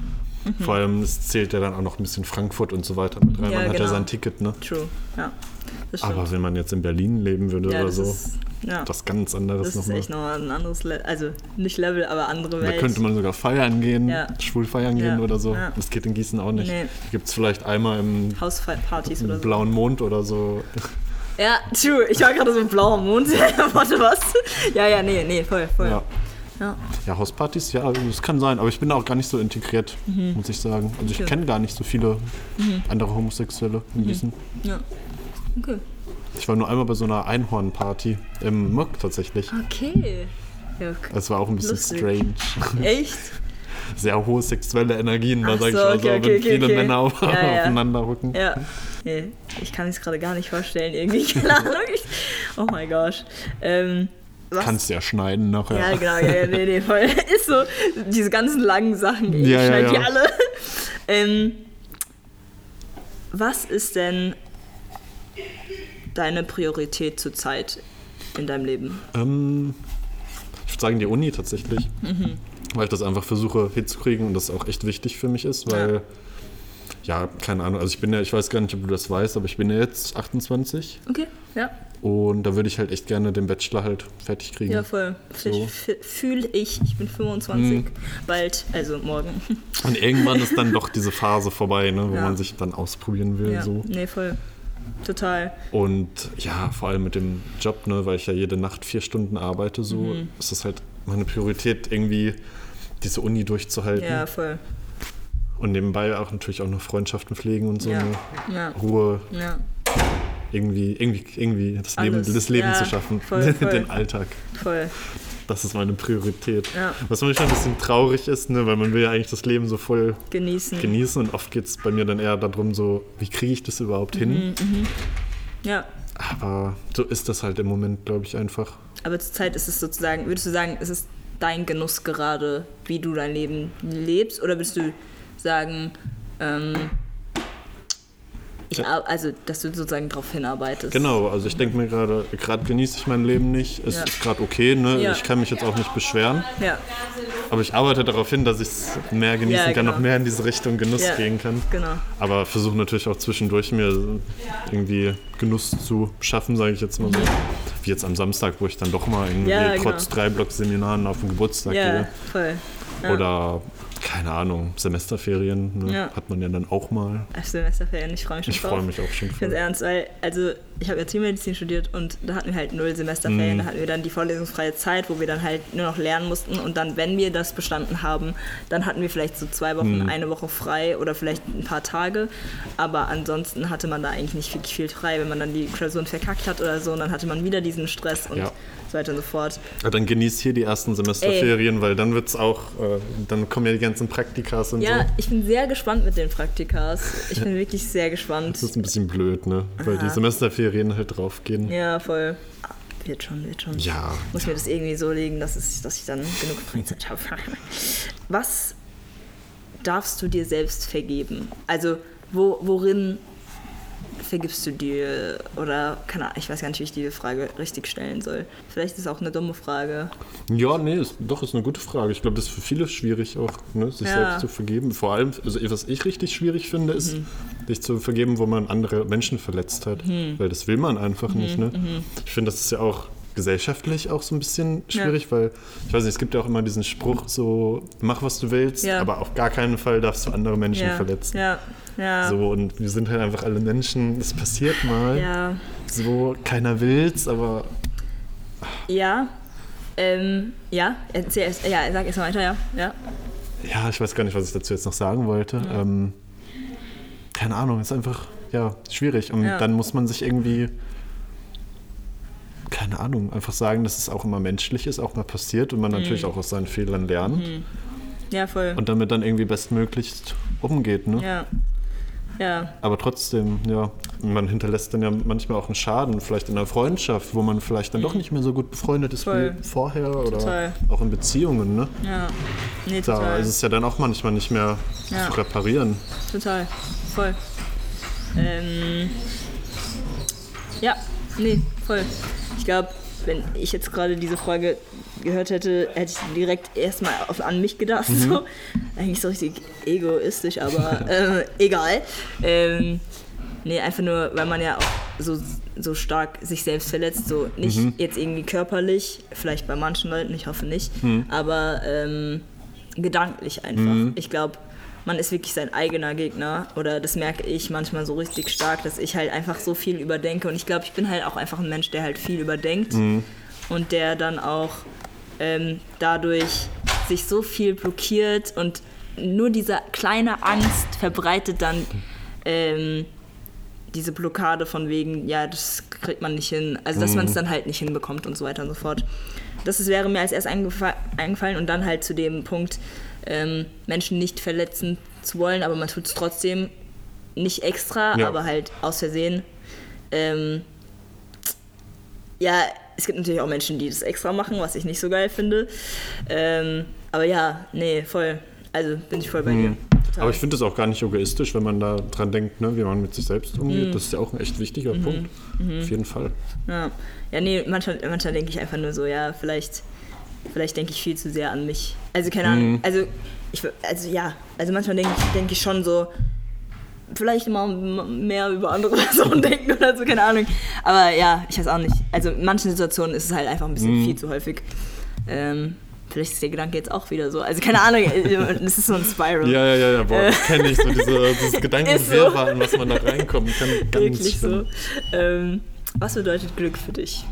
Speaker 2: Vor allem, es zählt ja dann auch noch ein bisschen Frankfurt und so weiter mit rein. Man hat ja
Speaker 1: genau.
Speaker 2: sein Ticket, ne?
Speaker 1: True. Ja.
Speaker 2: Aber wenn man jetzt in Berlin leben würde oder
Speaker 1: das
Speaker 2: so,
Speaker 1: ist, ja.
Speaker 2: das ganz anderes
Speaker 1: das ist
Speaker 2: nochmal.
Speaker 1: echt nochmal ein anderes Level. Also nicht Level, aber andere
Speaker 2: Da
Speaker 1: Welt.
Speaker 2: könnte man sogar feiern gehen,
Speaker 1: Ja.
Speaker 2: schwul feiern
Speaker 1: Ja,
Speaker 2: gehen oder so.
Speaker 1: ja.
Speaker 2: Das geht in Gießen auch nicht.
Speaker 1: Nee.
Speaker 2: Gibt es vielleicht einmal im,
Speaker 1: Hauspartys oder so.
Speaker 2: blauen Mond oder so.
Speaker 1: Ja, true. Ich war gerade so ein blauer Mond. (laughs) Warte, was? Ja, ja, nee, nee, voll, voll.
Speaker 2: Ja.
Speaker 1: Ja.
Speaker 2: ja, Hauspartys, ja, das kann sein. Aber ich bin da auch gar nicht so integriert, muss ich sagen. Also ich
Speaker 1: Okay.
Speaker 2: kenne gar nicht so viele andere Homosexuelle in Gießen.
Speaker 1: ja. Okay.
Speaker 2: Ich war nur einmal bei so einer Einhornparty im Muck tatsächlich.
Speaker 1: Okay. Ja, okay.
Speaker 2: Das war auch ein bisschen
Speaker 1: Lustig.
Speaker 2: strange.
Speaker 1: Echt? (laughs)
Speaker 2: Sehr hohe sexuelle Energien, da
Speaker 1: Ach
Speaker 2: sag ich
Speaker 1: so,
Speaker 2: mal so,
Speaker 1: okay, okay,
Speaker 2: wenn
Speaker 1: okay,
Speaker 2: viele
Speaker 1: okay.
Speaker 2: Männer auf,
Speaker 1: Ja, ja.
Speaker 2: aufeinander rücken.
Speaker 1: Ja. Nee, ich kann es gerade gar nicht vorstellen, irgendwie. (laughs) Keine Ahnung. Oh mein Gott. Ähm, was?
Speaker 2: Kannst ja schneiden nachher.
Speaker 1: Ja, genau, ja, ja, nee, nee, voll. (laughs) Ist so, diese ganzen langen Sachen, ich
Speaker 2: Ja, ja,
Speaker 1: schneide die
Speaker 2: ja.
Speaker 1: alle. Ähm, was ist denn deine Priorität zurzeit in deinem Leben?
Speaker 2: Ähm, ich würde sagen, die Uni tatsächlich.
Speaker 1: Mhm.
Speaker 2: Weil ich das einfach versuche hinzukriegen und das auch echt wichtig für mich ist, weil, ja. keine Ahnung, also ich bin ja, ich weiß gar nicht, ob du das weißt, aber ich bin ja jetzt 28
Speaker 1: Okay, ja.
Speaker 2: Und da würde ich halt echt gerne den Bachelor halt fertig kriegen.
Speaker 1: Ja, voll.
Speaker 2: So.
Speaker 1: Fühle ich. Ich bin 25. Bald, also morgen.
Speaker 2: Und irgendwann ist dann doch diese Phase vorbei, ne, wo
Speaker 1: Ja.
Speaker 2: man sich dann ausprobieren will.
Speaker 1: Ja,
Speaker 2: So.
Speaker 1: nee, voll. Total.
Speaker 2: Und ja, vor allem mit dem Job, ne, weil ich ja jede Nacht vier Stunden arbeite, so
Speaker 1: Mhm.
Speaker 2: ist das halt meine Priorität, irgendwie diese Uni durchzuhalten.
Speaker 1: Ja, voll.
Speaker 2: Und nebenbei auch natürlich auch noch Freundschaften pflegen und so.
Speaker 1: Ja.
Speaker 2: Ne?
Speaker 1: Ja.
Speaker 2: Ruhe,
Speaker 1: Ja,
Speaker 2: irgendwie, irgendwie, irgendwie das Leben,
Speaker 1: Alles.
Speaker 2: das Leben zu schaffen.
Speaker 1: voll, (laughs) voll.
Speaker 2: Den Alltag.
Speaker 1: voll.
Speaker 2: Das ist meine Priorität.
Speaker 1: Ja.
Speaker 2: Was manchmal ein bisschen traurig ist, ne, weil man will ja eigentlich das Leben so voll
Speaker 1: Genießen.
Speaker 2: genießen und oft geht es bei mir dann eher darum, so, wie kriege ich das überhaupt hin?
Speaker 1: Mhm. ja.
Speaker 2: Aber so ist das halt im Moment, glaube ich, einfach.
Speaker 1: Aber zurzeit ist es sozusagen, würdest du sagen, ist es dein Genuss gerade, wie du dein Leben lebst? Oder würdest du sagen, ähm, ich, also, dass du sozusagen darauf hinarbeitest?
Speaker 2: Genau, also ich denke mir gerade, gerade genieße ich mein Leben nicht. Es
Speaker 1: Ja.
Speaker 2: ist gerade okay, ne?
Speaker 1: Ja.
Speaker 2: Ich kann mich jetzt auch nicht beschweren.
Speaker 1: Ja,
Speaker 2: Aber ich arbeite darauf hin, dass ich es mehr genießen
Speaker 1: Ja,
Speaker 2: kann,
Speaker 1: genau.
Speaker 2: noch mehr in diese Richtung Genuss gehen kann.
Speaker 1: genau.
Speaker 2: Aber versuche natürlich auch zwischendurch mir irgendwie Genuss zu schaffen, sage ich jetzt mal so. Wie jetzt am Samstag, wo ich dann doch mal irgendwie trotz drei Block-Seminaren auf den Geburtstag
Speaker 1: Ja,
Speaker 2: gehe.
Speaker 1: voll.
Speaker 2: Oder, keine Ahnung, Semesterferien ne?
Speaker 1: Ja.
Speaker 2: hat man ja dann auch mal.
Speaker 1: Ach, Semesterferien, ich freue mich schon
Speaker 2: Ich freue mich auch schon
Speaker 1: Ganz
Speaker 2: voll.
Speaker 1: ernst, weil, also ich habe ja Tiermedizin studiert und da hatten wir halt null Semesterferien.
Speaker 2: Mhm.
Speaker 1: Da hatten wir dann die vorlesungsfreie Zeit, wo wir dann halt nur noch lernen mussten. Und dann, wenn wir das bestanden haben, dann hatten wir vielleicht so zwei Wochen,
Speaker 2: Mhm.
Speaker 1: eine Woche frei oder vielleicht ein paar Tage. Aber ansonsten hatte man da eigentlich nicht wirklich viel frei. Wenn man dann die Klausuren verkackt hat oder so, und dann hatte man wieder diesen Stress und
Speaker 2: Ja.
Speaker 1: so weiter und so fort.
Speaker 2: Ja, dann genießt hier die ersten Semesterferien, weil dann wird's auch, äh, dann kommen ja die ganzen Praktikas und
Speaker 1: Ja,
Speaker 2: so.
Speaker 1: ich bin sehr gespannt mit den Praktikas. Ich bin wirklich sehr gespannt.
Speaker 2: Das ist ein bisschen blöd, ne? Weil die
Speaker 1: Aha.
Speaker 2: Semesterferien halt draufgehen.
Speaker 1: Ja, voll. Wird schon, wird schon.
Speaker 2: Ja.
Speaker 1: muss mir das irgendwie so legen, dass, es, dass ich dann genug Freizeit (laughs) habe. Was darfst du dir selbst vergeben? Also, wo, worin vergibst du dir? Oder, keine Ahnung, ich weiß gar nicht, wie ich diese Frage richtig stellen soll. Vielleicht ist es auch eine dumme Frage.
Speaker 2: Ja, nee, ist, doch, ist eine gute Frage. Ich glaube, das ist für viele schwierig auch, ne, sich
Speaker 1: Ja.
Speaker 2: selbst zu vergeben. Vor allem, also was ich richtig schwierig finde, ist,
Speaker 1: Mhm.
Speaker 2: sich zu vergeben, wo man andere Menschen verletzt hat.
Speaker 1: Mhm.
Speaker 2: Weil das will man einfach nicht, ne? Ich finde, das ist ja auch gesellschaftlich auch so ein bisschen schwierig, weil, ich weiß nicht, es gibt ja auch immer diesen Spruch so, mach was du willst,
Speaker 1: Ja.
Speaker 2: aber auf gar keinen Fall darfst du andere Menschen
Speaker 1: Ja,
Speaker 2: verletzen.
Speaker 1: ja, ja.
Speaker 2: So, und wir sind halt einfach alle Menschen, es passiert mal.
Speaker 1: Ja,
Speaker 2: So, keiner will's, aber
Speaker 1: ja. Ähm, ja, erzähl ja, sag erst mal weiter, ja. ja.
Speaker 2: Ja, ich weiß gar nicht, was ich dazu jetzt noch sagen wollte. Ähm, keine Ahnung, ist einfach ja, schwierig. Und
Speaker 1: Ja.
Speaker 2: dann muss man sich irgendwie, keine Ahnung, einfach sagen, dass es auch immer menschlich ist, auch mal passiert und man
Speaker 1: Mhm.
Speaker 2: natürlich auch aus seinen Fehlern lernt
Speaker 1: Ja, voll.
Speaker 2: und damit dann irgendwie bestmöglichst umgeht. Ne?
Speaker 1: ja. Ja,
Speaker 2: Aber trotzdem, ja, man hinterlässt dann ja manchmal auch einen Schaden, vielleicht in einer Freundschaft, wo man vielleicht dann doch nicht mehr so gut befreundet ist
Speaker 1: Mhm. Voll.
Speaker 2: wie vorher oder
Speaker 1: Total.
Speaker 2: auch in Beziehungen. Ne?
Speaker 1: ja. Nee,
Speaker 2: Da
Speaker 1: total.
Speaker 2: ist es ja dann auch manchmal nicht mehr
Speaker 1: Ja.
Speaker 2: zu reparieren.
Speaker 1: Total. Voll. Ähm, ja, nee, voll. Ich glaube, wenn ich jetzt gerade diese Frage gehört hätte, hätte ich direkt erstmal auf- an mich gedacht.
Speaker 2: Mhm.
Speaker 1: So. Eigentlich so richtig egoistisch, aber (laughs) äh, egal. Ähm, nee, einfach nur, weil man ja auch so, so stark sich selbst verletzt. So nicht
Speaker 2: Mhm.
Speaker 1: jetzt irgendwie körperlich, vielleicht bei manchen Leuten, ich hoffe nicht,
Speaker 2: Mhm.
Speaker 1: aber ähm, gedanklich einfach. Ich glaube, man ist wirklich sein eigener Gegner. Oder das merke ich manchmal so richtig stark, dass ich halt einfach so viel überdenke. Und ich glaube, ich bin halt auch einfach ein Mensch, der halt viel überdenkt. Und der dann auch ähm, dadurch sich so viel blockiert und nur diese kleine Angst verbreitet dann ähm, diese Blockade von wegen, ja, das kriegt man nicht hin, also dass man es dann halt nicht hinbekommt und so weiter und so fort. Das wäre mir als erst eingefa- eingefallen und dann halt zu dem Punkt, ähm, Menschen nicht verletzen zu wollen, aber man tut es trotzdem nicht extra,
Speaker 2: Ja.
Speaker 1: aber halt aus Versehen. Ähm, ja, es gibt natürlich auch Menschen, die das extra machen, was ich nicht so geil finde. Ähm, aber ja, nee, voll. Also bin ich voll bei dir.
Speaker 2: Mhm. Aber ich finde es auch gar nicht egoistisch, wenn man da dran denkt, ne, wie man mit sich selbst umgeht.
Speaker 1: Mhm.
Speaker 2: Das ist ja auch ein echt wichtiger Punkt. Auf jeden Fall.
Speaker 1: Ja, ja nee, manchmal, manchmal denke ich einfach nur so, ja, vielleicht, vielleicht denke ich viel zu sehr an mich. Also keine Ahnung, also, ich, also ja, also manchmal denke ich, denke ich schon so, vielleicht mal mehr über andere (laughs) Personen denken oder so, keine Ahnung. Aber ja, ich weiß auch nicht. Also in manchen Situationen ist es halt einfach ein bisschen
Speaker 2: Mhm.
Speaker 1: viel zu häufig. Ähm, vielleicht ist der Gedanke jetzt auch wieder so. Also keine Ahnung, äh, es ist so ein Spiral.
Speaker 2: Ja, ja, ja, ja, boah, das kenne ich, so diese, dieses (laughs) Gedankenwirrwarr,
Speaker 1: so.
Speaker 2: in was man da reinkommen kann. Ganz
Speaker 1: Wirklich so.
Speaker 2: schlimm.
Speaker 1: Ähm, was bedeutet Glück für dich?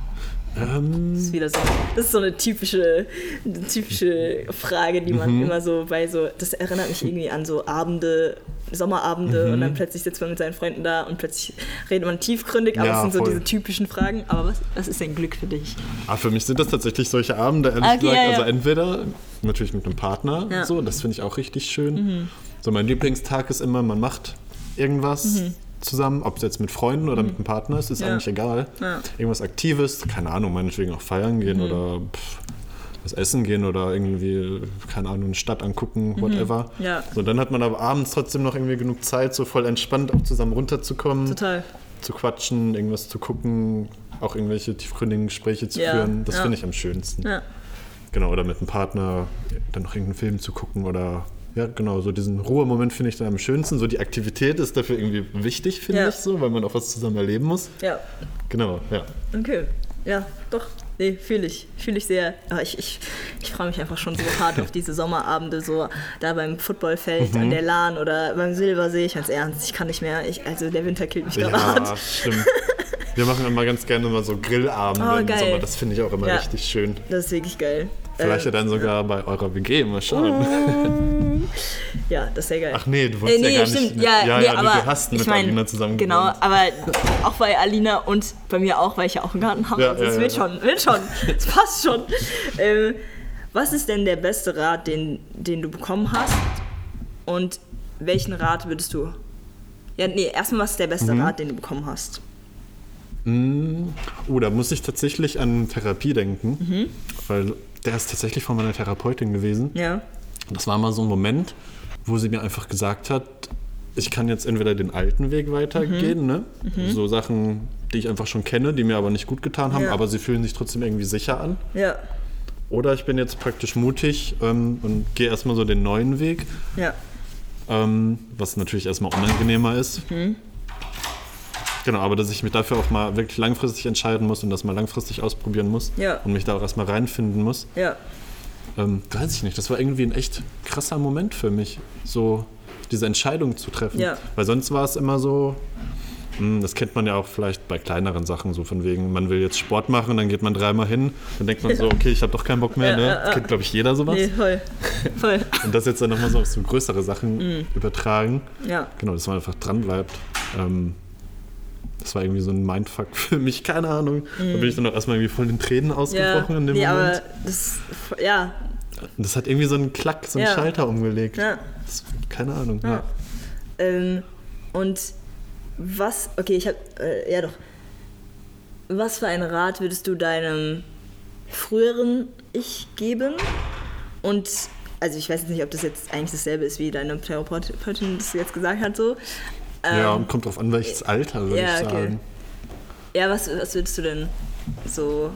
Speaker 2: Ähm,
Speaker 1: Das ist wieder so. Das ist so eine typische, eine typische Frage, die man
Speaker 2: Mhm.
Speaker 1: immer so bei so. Das erinnert mich irgendwie an so Abende, Sommerabende
Speaker 2: Mhm.
Speaker 1: und dann plötzlich sitzt man mit seinen Freunden da und plötzlich redet man tiefgründig, aber
Speaker 2: Ja,
Speaker 1: es sind so
Speaker 2: voll.
Speaker 1: diese typischen Fragen. Aber was, was ist denn Glück für dich?
Speaker 2: ah, für mich sind das tatsächlich solche Abende, ehrlich
Speaker 1: Okay,
Speaker 2: gesagt.
Speaker 1: ja, ja.
Speaker 2: Also entweder natürlich mit einem Partner.
Speaker 1: Mhm.
Speaker 2: so, das finde ich auch richtig schön. So, mein Lieblingstag ist immer, man macht irgendwas zusammen, ob es jetzt mit Freunden oder mit einem Partner ist, ist
Speaker 1: Mhm. Ja.
Speaker 2: eigentlich egal.
Speaker 1: Ja.
Speaker 2: Irgendwas Aktives, keine Ahnung, meinetwegen auch feiern gehen
Speaker 1: Mhm.
Speaker 2: oder pff, was essen gehen oder irgendwie, keine Ahnung, eine Stadt angucken, whatever.
Speaker 1: Mhm. Ja.
Speaker 2: So, dann hat man aber abends trotzdem noch irgendwie genug Zeit, so voll entspannt auch zusammen runterzukommen,
Speaker 1: Total.
Speaker 2: zu quatschen, irgendwas zu gucken, auch irgendwelche tiefgründigen Gespräche zu
Speaker 1: Ja,
Speaker 2: führen. Das finde ich am schönsten. Genau, oder mit einem Partner dann noch irgendeinen Film zu gucken oder ja, genau, so diesen Ruhemoment finde ich dann am schönsten. So die Aktivität ist dafür irgendwie wichtig, finde
Speaker 1: Ja.
Speaker 2: ich so, weil man auch was zusammen erleben muss.
Speaker 1: Ja.
Speaker 2: Genau, ja.
Speaker 1: Okay. Ja, doch. Nee, fühle ich. Fühle ich sehr. Aber ich, ich, ich freue mich einfach schon so hart auf diese Sommerabende, so da beim Footballfeld,
Speaker 2: Mhm.
Speaker 1: an der Lahn oder beim Silbersee. Ich ganz ernst, ich kann nicht mehr. Ich, also der Winter killt mich gerade
Speaker 2: Ja,
Speaker 1: hart.
Speaker 2: stimmt. Wir machen immer ganz gerne mal so Grillabende
Speaker 1: Oh,
Speaker 2: im
Speaker 1: geil.
Speaker 2: Sommer. Das finde ich auch immer
Speaker 1: Ja.
Speaker 2: richtig schön.
Speaker 1: Das ist wirklich geil.
Speaker 2: Vielleicht ja
Speaker 1: Ähm,
Speaker 2: dann sogar bei eurer WG, mal schauen. (laughs)
Speaker 1: Ja, das ist sehr geil.
Speaker 2: Ach nee, du wolltest
Speaker 1: Äh, nee,
Speaker 2: ja gar
Speaker 1: stimmt.
Speaker 2: nicht.
Speaker 1: Ja,
Speaker 2: ja,
Speaker 1: nee,
Speaker 2: ja,
Speaker 1: aber
Speaker 2: du hast
Speaker 1: ich
Speaker 2: mit
Speaker 1: mein,
Speaker 2: Alina zusammen
Speaker 1: Genau,
Speaker 2: gewohnt.
Speaker 1: aber auch bei Alina und bei mir auch, weil ich ja auch einen Garten habe.
Speaker 2: Ja,
Speaker 1: also
Speaker 2: ja,
Speaker 1: es
Speaker 2: ja,
Speaker 1: wird
Speaker 2: ja.
Speaker 1: schon, wird schon. (laughs) Es passt schon. Ähm, was ist denn der beste Rat, den, den du bekommen hast? Und welchen Rat würdest du. Ja, nee, erstmal, was ist der beste
Speaker 2: Mhm.
Speaker 1: Rat, den du bekommen hast?
Speaker 2: Oh, da muss ich tatsächlich an Therapie denken,
Speaker 1: Mhm.
Speaker 2: weil der ist tatsächlich von meiner Therapeutin gewesen.
Speaker 1: Ja.
Speaker 2: Das war mal so ein Moment, wo sie mir einfach gesagt hat, ich kann jetzt entweder den alten Weg weitergehen,
Speaker 1: Mhm.
Speaker 2: ne? so Sachen, die ich einfach schon kenne, die mir aber nicht gut getan haben,
Speaker 1: Ja.
Speaker 2: aber sie fühlen sich trotzdem irgendwie sicher an.
Speaker 1: Ja.
Speaker 2: Oder ich bin jetzt praktisch mutig ähm, und gehe erstmal so den neuen Weg,
Speaker 1: Ja.
Speaker 2: ähm, was natürlich erstmal unangenehmer ist.
Speaker 1: Mhm.
Speaker 2: Genau, aber dass ich mich dafür auch mal wirklich langfristig entscheiden muss und das mal langfristig ausprobieren muss
Speaker 1: Ja.
Speaker 2: und mich da auch erstmal reinfinden muss.
Speaker 1: Ja.
Speaker 2: Ähm, weiß ich nicht, das war irgendwie ein echt krasser Moment für mich, so diese Entscheidung zu treffen.
Speaker 1: Ja.
Speaker 2: Weil sonst war es immer so, hm, das kennt man ja auch vielleicht bei kleineren Sachen, so von wegen, man will jetzt Sport machen, dann geht man dreimal hin, dann denkt man so, okay, ich habe doch keinen Bock mehr,
Speaker 1: Ja,
Speaker 2: ne?
Speaker 1: ja, ja.
Speaker 2: Das kennt, glaube ich, jeder sowas.
Speaker 1: Nee, voll. Voll. (laughs)
Speaker 2: Und das jetzt dann nochmal so auf so größere Sachen
Speaker 1: Mhm.
Speaker 2: übertragen.
Speaker 1: Ja.
Speaker 2: Genau, dass man einfach dran bleibt. Ähm, das war irgendwie so ein Mindfuck für mich, keine Ahnung. Da bin ich dann auch erstmal irgendwie voll in Tränen
Speaker 1: Mhm. Ja.
Speaker 2: ausgebrochen in dem
Speaker 1: Nee,
Speaker 2: Moment.
Speaker 1: aber das. Ja.
Speaker 2: Das hat irgendwie so einen Klack, so einen
Speaker 1: Ja.
Speaker 2: Schalter umgelegt.
Speaker 1: Ja.
Speaker 2: Das, keine Ahnung.
Speaker 1: Ja.
Speaker 2: Ja.
Speaker 1: Ähm, und was, okay, ich hab, äh, ja doch. Was für einen Rat würdest du deinem früheren Ich geben? Und, also ich weiß jetzt nicht, ob das jetzt eigentlich dasselbe ist, wie deine Therapeutin das jetzt gesagt hat, so. Ähm,
Speaker 2: ja, und kommt drauf an, welches Alter, würde
Speaker 1: ja,
Speaker 2: ich
Speaker 1: okay.
Speaker 2: sagen.
Speaker 1: Ja, was, was würdest du denn so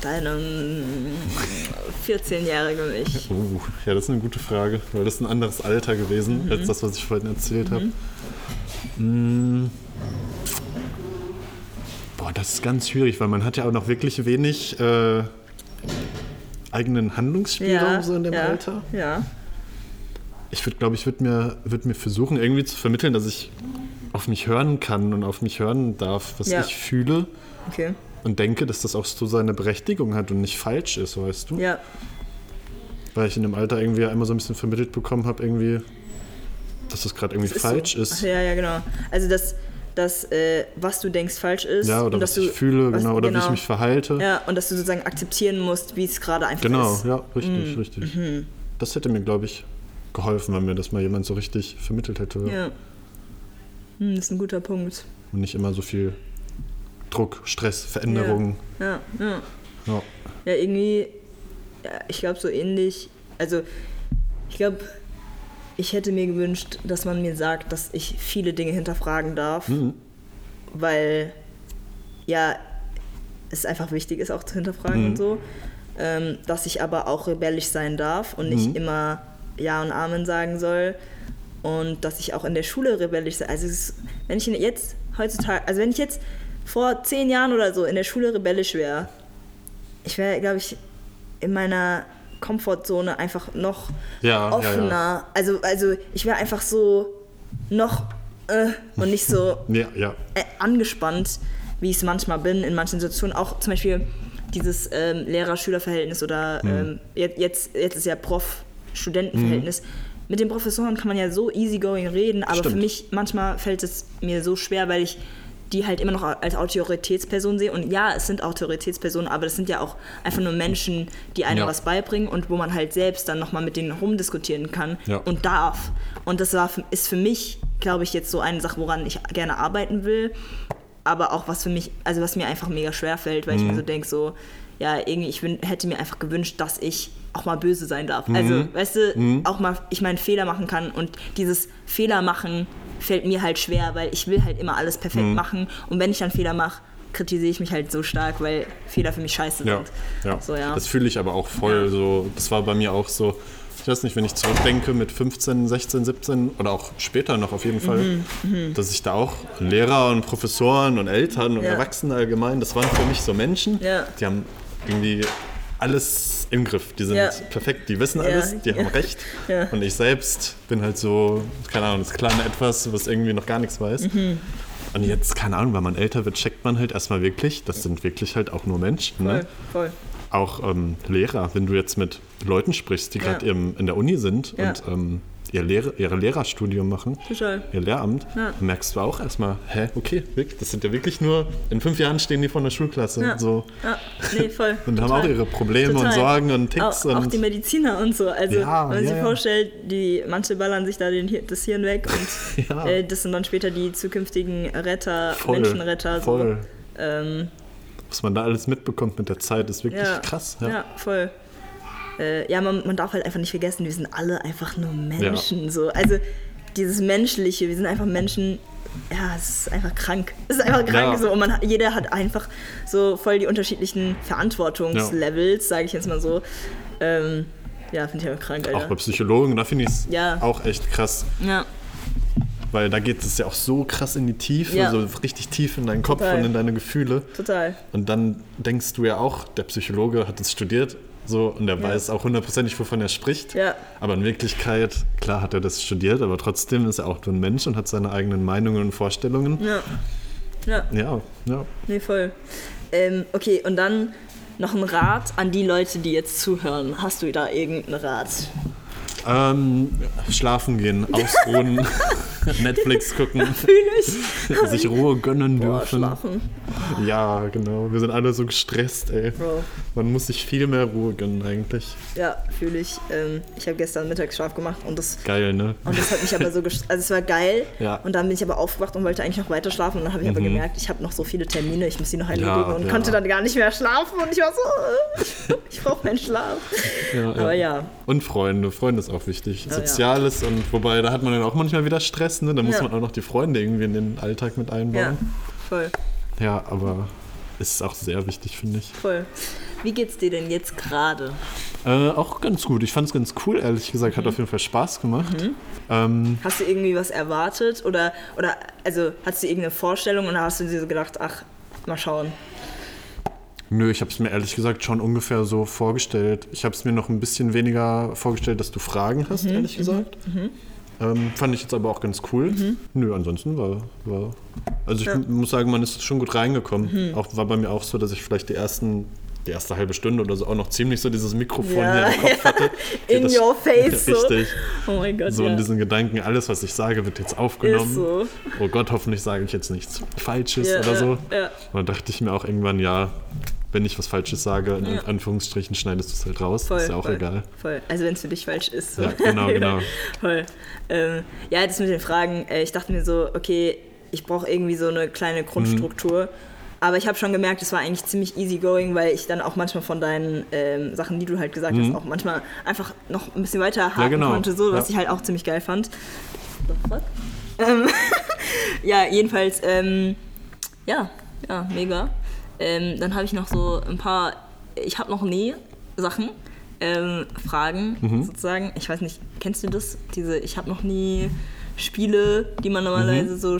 Speaker 1: deinem 14-jährigen Ich?
Speaker 2: Uh, ja, das ist eine gute Frage, weil das ist ein anderes Alter gewesen,
Speaker 1: Mhm.
Speaker 2: als das, was ich vorhin erzählt habe. Mm. Boah, das ist ganz schwierig, weil man hat ja auch noch wirklich wenig äh, eigenen Handlungsspielraum so in dem
Speaker 1: ja,
Speaker 2: Alter.
Speaker 1: Ja.
Speaker 2: Ich würde, glaube ich, würde mir, würd mir versuchen, irgendwie zu vermitteln, dass ich auf mich hören kann und auf mich hören darf, was
Speaker 1: Ja.
Speaker 2: ich fühle
Speaker 1: Okay.
Speaker 2: und denke, dass das auch so seine Berechtigung hat und nicht falsch ist, weißt du?
Speaker 1: Ja.
Speaker 2: Weil ich in dem Alter irgendwie immer so ein bisschen vermittelt bekommen habe, irgendwie, dass das gerade irgendwie
Speaker 1: Ist
Speaker 2: falsch
Speaker 1: so.
Speaker 2: ist.
Speaker 1: Ach, ja, ja, genau. Also, dass, dass äh, was du denkst falsch ist.
Speaker 2: Ja, oder
Speaker 1: und
Speaker 2: was
Speaker 1: dass
Speaker 2: ich
Speaker 1: du,
Speaker 2: fühle,
Speaker 1: was-
Speaker 2: genau, oder wie ich mich verhalte.
Speaker 1: Ja, und dass du sozusagen akzeptieren musst, wie es gerade einfach
Speaker 2: Genau,
Speaker 1: ist.
Speaker 2: ja, richtig,
Speaker 1: Mhm.
Speaker 2: richtig. Das hätte mir, glaube ich, geholfen, wenn mir das mal jemand so richtig vermittelt hätte.
Speaker 1: Ja. Hm, das ist ein guter Punkt.
Speaker 2: Und nicht immer so viel Druck, Stress, Veränderungen.
Speaker 1: Ja, ja.
Speaker 2: Ja.
Speaker 1: Ja, irgendwie, ja, ich glaube, so ähnlich. Also, ich glaube, ich hätte mir gewünscht, dass man mir sagt, dass ich viele Dinge hinterfragen darf,
Speaker 2: Mhm.
Speaker 1: weil ja, es einfach wichtig ist, auch zu hinterfragen
Speaker 2: Mhm.
Speaker 1: und so. Ähm, dass ich aber auch rebellisch sein darf und nicht
Speaker 2: Mhm.
Speaker 1: immer Ja und Amen sagen soll. und dass ich auch in der Schule rebellisch sei. Also ist, wenn ich jetzt heutzutage, also wenn ich jetzt vor zehn Jahren oder so in der Schule rebellisch wäre, ich wäre, glaube ich, in meiner Komfortzone einfach noch
Speaker 2: Ja, ja,
Speaker 1: offener.
Speaker 2: ja.
Speaker 1: Also, also ich wäre einfach so noch äh, und nicht so (laughs)
Speaker 2: Ja, ja.
Speaker 1: äh, angespannt, wie ich es manchmal bin in manchen Situationen. Auch zum Beispiel dieses ähm, Lehrer-Schüler-Verhältnis oder
Speaker 2: Mhm.
Speaker 1: ähm, jetzt, jetzt, ist ja Prof-Studenten-Verhältnis. Mit den Professoren kann man ja so easygoing reden, aber
Speaker 2: Stimmt.
Speaker 1: für mich manchmal fällt es mir so schwer, weil ich die halt immer noch als Autoritätsperson sehe. Und ja, es sind Autoritätspersonen, aber das sind ja auch einfach nur Menschen, die einem
Speaker 2: Ja.
Speaker 1: was beibringen und wo man halt selbst dann nochmal mit denen rumdiskutieren kann
Speaker 2: Ja.
Speaker 1: und darf. Und das war, ist für mich, glaube ich, jetzt so eine Sache, woran ich gerne arbeiten will. Aber auch was für mich, also was mir einfach mega schwer fällt, weil ich
Speaker 2: Mhm.
Speaker 1: mir so denke, so, ja, irgendwie, ich wün- hätte mir einfach gewünscht, dass ich auch mal böse sein darf.
Speaker 2: Mhm.
Speaker 1: Also, weißt du, auch mal, ich meinen Fehler machen kann und dieses Fehler machen fällt mir halt schwer, weil ich will halt immer alles perfekt
Speaker 2: Mhm.
Speaker 1: machen und wenn ich dann Fehler mache, kritisiere ich mich halt so stark, weil Fehler für mich scheiße
Speaker 2: Ja,
Speaker 1: sind.
Speaker 2: ja.
Speaker 1: So, ja.
Speaker 2: Das fühle ich aber auch voll
Speaker 1: Ja.
Speaker 2: so. Das war bei mir auch so. Ich weiß nicht, wenn ich zurückdenke mit 15, 16, 17 oder auch später noch auf jeden Fall,
Speaker 1: Mhm,
Speaker 2: dass ich da auch Lehrer und Professoren und Eltern und. Erwachsene allgemein, das waren für mich so Menschen, die haben irgendwie alles im Griff. Die sind
Speaker 1: Ja.
Speaker 2: perfekt, die wissen
Speaker 1: Ja,
Speaker 2: alles, die
Speaker 1: ja.
Speaker 2: haben recht.
Speaker 1: Ja.
Speaker 2: Und ich selbst bin halt so, keine Ahnung, das kleine Etwas, was irgendwie noch gar nichts weiß.
Speaker 1: Mhm.
Speaker 2: Und jetzt, keine Ahnung, wenn man älter wird, checkt man halt erstmal wirklich, das sind wirklich halt auch nur Menschen. Ne?
Speaker 1: Voll, voll.
Speaker 2: auch ähm, Lehrer, wenn du jetzt mit Leuten sprichst, die gerade in der Uni sind und ähm, ihr Lehrer, ihre Lehrerstudium machen,
Speaker 1: Total.
Speaker 2: ihr Lehramt,
Speaker 1: Ja.
Speaker 2: merkst du auch erstmal, hä, okay, das sind ja wirklich nur, in fünf Jahren stehen die vor der Schulklasse.
Speaker 1: Ja.
Speaker 2: So.
Speaker 1: Ja, nee, voll. (laughs)
Speaker 2: Und haben
Speaker 1: total.
Speaker 2: auch ihre Probleme und
Speaker 1: Total.
Speaker 2: Sorgen und Ticks.
Speaker 1: Auch, auch
Speaker 2: und
Speaker 1: die Mediziner und so. Also,
Speaker 2: Ja,
Speaker 1: wenn man sich vorstellt, die, manche ballern sich da den, das Hirn weg und (laughs) äh, das sind dann später die zukünftigen Retter,
Speaker 2: Voll,
Speaker 1: Menschenretter.
Speaker 2: voll.
Speaker 1: So. Ähm,
Speaker 2: Was man da alles mitbekommt mit der Zeit, ist wirklich krass.
Speaker 1: Ja. voll. Äh, ja, man, man darf halt einfach nicht vergessen, wir sind alle einfach nur Menschen. So. Also dieses Menschliche, wir sind einfach Menschen. Ja, es ist einfach krank. Es ist einfach krank
Speaker 2: Ja.
Speaker 1: so. Und man, jeder hat einfach so voll die unterschiedlichen Verantwortungslevels, sage ich jetzt mal so. Ähm, ja, finde ich einfach krank, Alter.
Speaker 2: Auch bei Psychologen, da finde ich es
Speaker 1: Ja.
Speaker 2: auch echt krass.
Speaker 1: ja,
Speaker 2: Weil da geht es ja auch so krass in die Tiefe,
Speaker 1: Ja.
Speaker 2: so richtig tief in deinen Kopf
Speaker 1: Total.
Speaker 2: und in deine Gefühle.
Speaker 1: total.
Speaker 2: Und dann denkst du ja auch, der Psychologe hat es studiert so, und der weiß auch hundertprozentig, wovon er spricht.
Speaker 1: Ja.
Speaker 2: Aber in Wirklichkeit, klar hat er das studiert, aber trotzdem ist er auch nur ein Mensch und hat seine eigenen Meinungen und Vorstellungen.
Speaker 1: Ja. Ja,
Speaker 2: Ja, ja.
Speaker 1: nee, voll. Ähm, okay, und dann noch ein Rat an die Leute, die jetzt zuhören. Hast du da irgendeinen Rat?
Speaker 2: Ähm, schlafen gehen, (laughs) ausruhen, (laughs) Netflix gucken, (laughs)
Speaker 1: Fühl ich.
Speaker 2: sich Ruhe gönnen
Speaker 1: Boah,
Speaker 2: dürfen.
Speaker 1: schlafen.
Speaker 2: Ja, genau. Wir sind alle so gestresst, ey.
Speaker 1: Bro.
Speaker 2: Man muss sich viel mehr Ruhe gönnen eigentlich.
Speaker 1: Ja, fühle ich. Ähm, ich habe gestern Mittagsschlaf gemacht und das,
Speaker 2: Geil, ne?
Speaker 1: und das hat mich aber so gest- Also es war geil.
Speaker 2: Ja.
Speaker 1: Und dann bin ich aber aufgewacht und wollte eigentlich noch weiter schlafen. Und dann habe ich aber gemerkt, ich habe noch so viele Termine, ich muss die noch erledigen
Speaker 2: Ja,
Speaker 1: und
Speaker 2: ja.
Speaker 1: konnte dann gar nicht mehr schlafen. Und ich war so, ich brauche meinen Schlaf.
Speaker 2: Ja,
Speaker 1: Aber ja.
Speaker 2: Und Freunde. Freunde ist auch wichtig.
Speaker 1: ja.
Speaker 2: Soziales und wobei, da hat man dann auch manchmal wieder Stress, ne? Da muss
Speaker 1: Ja.
Speaker 2: man auch noch die Freunde irgendwie in den Alltag mit
Speaker 1: Ja,
Speaker 2: einbauen.
Speaker 1: voll,
Speaker 2: Ja, aber ist auch sehr wichtig, finde ich.
Speaker 1: voll. Wie geht's dir denn jetzt gerade?
Speaker 2: Äh, auch ganz gut. Ich fand es ganz cool, ehrlich gesagt.
Speaker 1: Mhm.
Speaker 2: Hat auf jeden Fall Spaß gemacht. Ähm,
Speaker 1: Hast du irgendwie was erwartet? Oder, oder also hast du irgendeine Vorstellung und hast du dir so gedacht, ach, mal schauen.
Speaker 2: Nö, ich habe es mir ehrlich gesagt schon ungefähr so vorgestellt. Ich habe es mir noch ein bisschen weniger vorgestellt, dass du Fragen hast,
Speaker 1: Mhm,
Speaker 2: ehrlich gesagt. Ähm, fand ich jetzt aber auch ganz cool. Nö, ansonsten war, war also ich
Speaker 1: Mhm. Ja. Mhm.
Speaker 2: muss sagen, man ist schon gut reingekommen. Auch war bei mir auch so, dass ich vielleicht die ersten die erste halbe Stunde oder so auch noch ziemlich so dieses Mikrofon
Speaker 1: Ja,
Speaker 2: hier im Kopf (laughs) hatte.
Speaker 1: In
Speaker 2: Das-
Speaker 1: your (laughs) face. So.
Speaker 2: Richtig.
Speaker 1: Oh mein Gott,
Speaker 2: So
Speaker 1: ja.
Speaker 2: in diesen Gedanken, alles, was ich sage, wird jetzt aufgenommen.
Speaker 1: So.
Speaker 2: Oh Gott, hoffentlich sage ich jetzt nichts Falsches
Speaker 1: Ja,
Speaker 2: oder
Speaker 1: ja,
Speaker 2: so.
Speaker 1: ja.
Speaker 2: Und dann dachte ich mir auch irgendwann, ja, wenn ich was Falsches sage, in
Speaker 1: Ja.
Speaker 2: Anführungsstrichen schneidest du es halt raus.
Speaker 1: Voll,
Speaker 2: ist ja auch
Speaker 1: voll,
Speaker 2: egal.
Speaker 1: Voll. Also wenn es für dich falsch ist. So.
Speaker 2: Ja, genau, (laughs) genau.
Speaker 1: voll. Ähm, ja, das mit den Fragen, äh, ich dachte mir so, okay, ich brauche irgendwie so eine kleine Grundstruktur.
Speaker 2: Mhm.
Speaker 1: Aber ich habe schon gemerkt, es war eigentlich ziemlich easygoing, weil ich dann auch manchmal von deinen ähm, Sachen, die du halt gesagt hast, auch manchmal einfach noch ein bisschen weiter haken
Speaker 2: Mhm. genau.
Speaker 1: konnte, so, was
Speaker 2: Ja.
Speaker 1: ich halt auch ziemlich geil fand. The fuck? Ähm, (laughs) ja, jedenfalls, ähm, ja, ja, mega. Ähm, dann habe ich noch so ein paar, ich habe noch Näh-Sachen. ähm, Fragen
Speaker 2: Mhm.
Speaker 1: sozusagen. Ich weiß nicht, kennst du das? Diese, ich habe noch nie Spiele, die man normalerweise
Speaker 2: Mhm.
Speaker 1: so.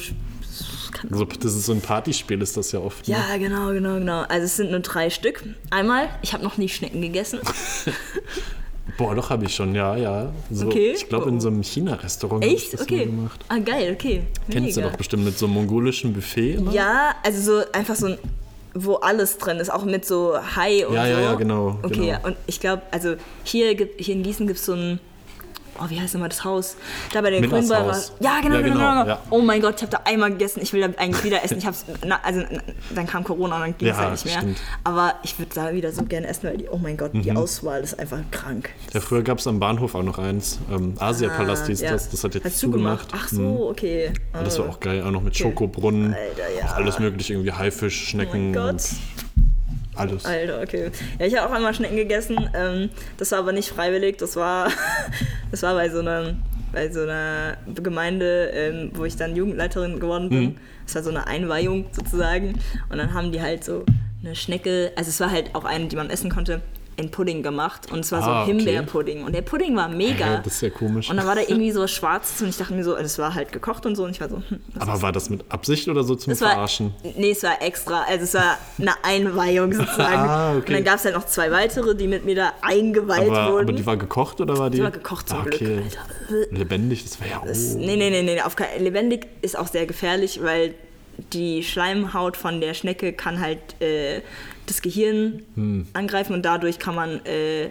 Speaker 2: Also, das ist so ein Partyspiel, ist das ja oft. ne?
Speaker 1: ja, genau, genau, genau. Also es sind nur drei Stück. Einmal, ich habe noch nie Schnecken gegessen. (laughs)
Speaker 2: Boah, doch habe ich schon, ja, ja. So,
Speaker 1: Okay.
Speaker 2: Ich glaube, in so einem China-Restaurant habe ich das
Speaker 1: Okay.
Speaker 2: gemacht.
Speaker 1: Ah, geil, okay.
Speaker 2: Kennst du
Speaker 1: Mega.
Speaker 2: doch bestimmt mit so einem mongolischen Buffet immer?
Speaker 1: Ja, also so einfach so ein, wo alles drin ist, auch mit so Hai und
Speaker 2: Ja,
Speaker 1: so.
Speaker 2: ja, ja, genau,
Speaker 1: Okay,
Speaker 2: genau.
Speaker 1: ja, und ich glaube, also hier, gibt, hier in Gießen gibt es so ein, oh, wie heißt nochmal das Haus? Da bei der Grünbauer. Ja, genau,
Speaker 2: Ja,
Speaker 1: genau,
Speaker 2: genau,
Speaker 1: genau.
Speaker 2: ja.
Speaker 1: Oh mein Gott, ich habe da einmal gegessen, ich will da eigentlich wieder essen. Ich hab's, (laughs) na, also na, dann kam Corona und dann ging es
Speaker 2: Ja,
Speaker 1: halt nicht mehr.
Speaker 2: stimmt.
Speaker 1: Aber ich würde da wieder so gerne essen, weil die, oh mein Gott,
Speaker 2: Mhm.
Speaker 1: die Auswahl ist einfach krank.
Speaker 2: Ja, früher gab es am Bahnhof auch noch eins. Ähm, Asiapalast hieß
Speaker 1: Ah, ja.
Speaker 2: das. Das hat jetzt
Speaker 1: Hast
Speaker 2: zugemacht.
Speaker 1: gemacht? Ach so, okay.
Speaker 2: Und das
Speaker 1: Ah.
Speaker 2: war auch geil, auch noch mit Schokobrunnen.
Speaker 1: Alter, ja.
Speaker 2: Auch alles mögliche, irgendwie Haifisch, Schnecken.
Speaker 1: Oh mein Gott.
Speaker 2: Alles.
Speaker 1: Alter, okay. Ja, ich habe auch einmal Schnecken gegessen. Ähm, das war aber nicht freiwillig. Das war, (laughs) das war bei so einer, bei so einer Gemeinde, ähm, wo ich dann Jugendleiterin geworden bin. Das war so eine Einweihung sozusagen. Und dann haben die halt so eine Schnecke, also es war halt auch eine, die man essen konnte, in Pudding gemacht. Und es war
Speaker 2: Ah,
Speaker 1: so
Speaker 2: okay.
Speaker 1: Himbeerpudding. Und der Pudding war mega.
Speaker 2: Hä, das ist ja komisch.
Speaker 1: Und dann war da (laughs) irgendwie so schwarz und ich dachte mir so, das war halt gekocht und so. Und ich war so, hm,
Speaker 2: Aber war das mit Absicht oder so zum
Speaker 1: es war,
Speaker 2: Verarschen?
Speaker 1: Nee, es war extra. Also es war eine Einweihung (laughs) sozusagen.
Speaker 2: Ah, okay.
Speaker 1: Und dann gab es halt noch zwei weitere, die mit mir da eingeweiht
Speaker 2: Aber,
Speaker 1: wurden.
Speaker 2: aber die war gekocht oder war die?
Speaker 1: Die war gekocht zum
Speaker 2: ah,
Speaker 1: Glück,
Speaker 2: okay.
Speaker 1: Alter.
Speaker 2: Lebendig, das wäre ja.
Speaker 1: Das-
Speaker 2: Oh.
Speaker 1: Nee, nee, nee, nee. Auf, lebendig ist auch sehr gefährlich, weil die Schleimhaut von der Schnecke kann halt äh, das Gehirn
Speaker 2: Hm.
Speaker 1: angreifen und dadurch kann man äh,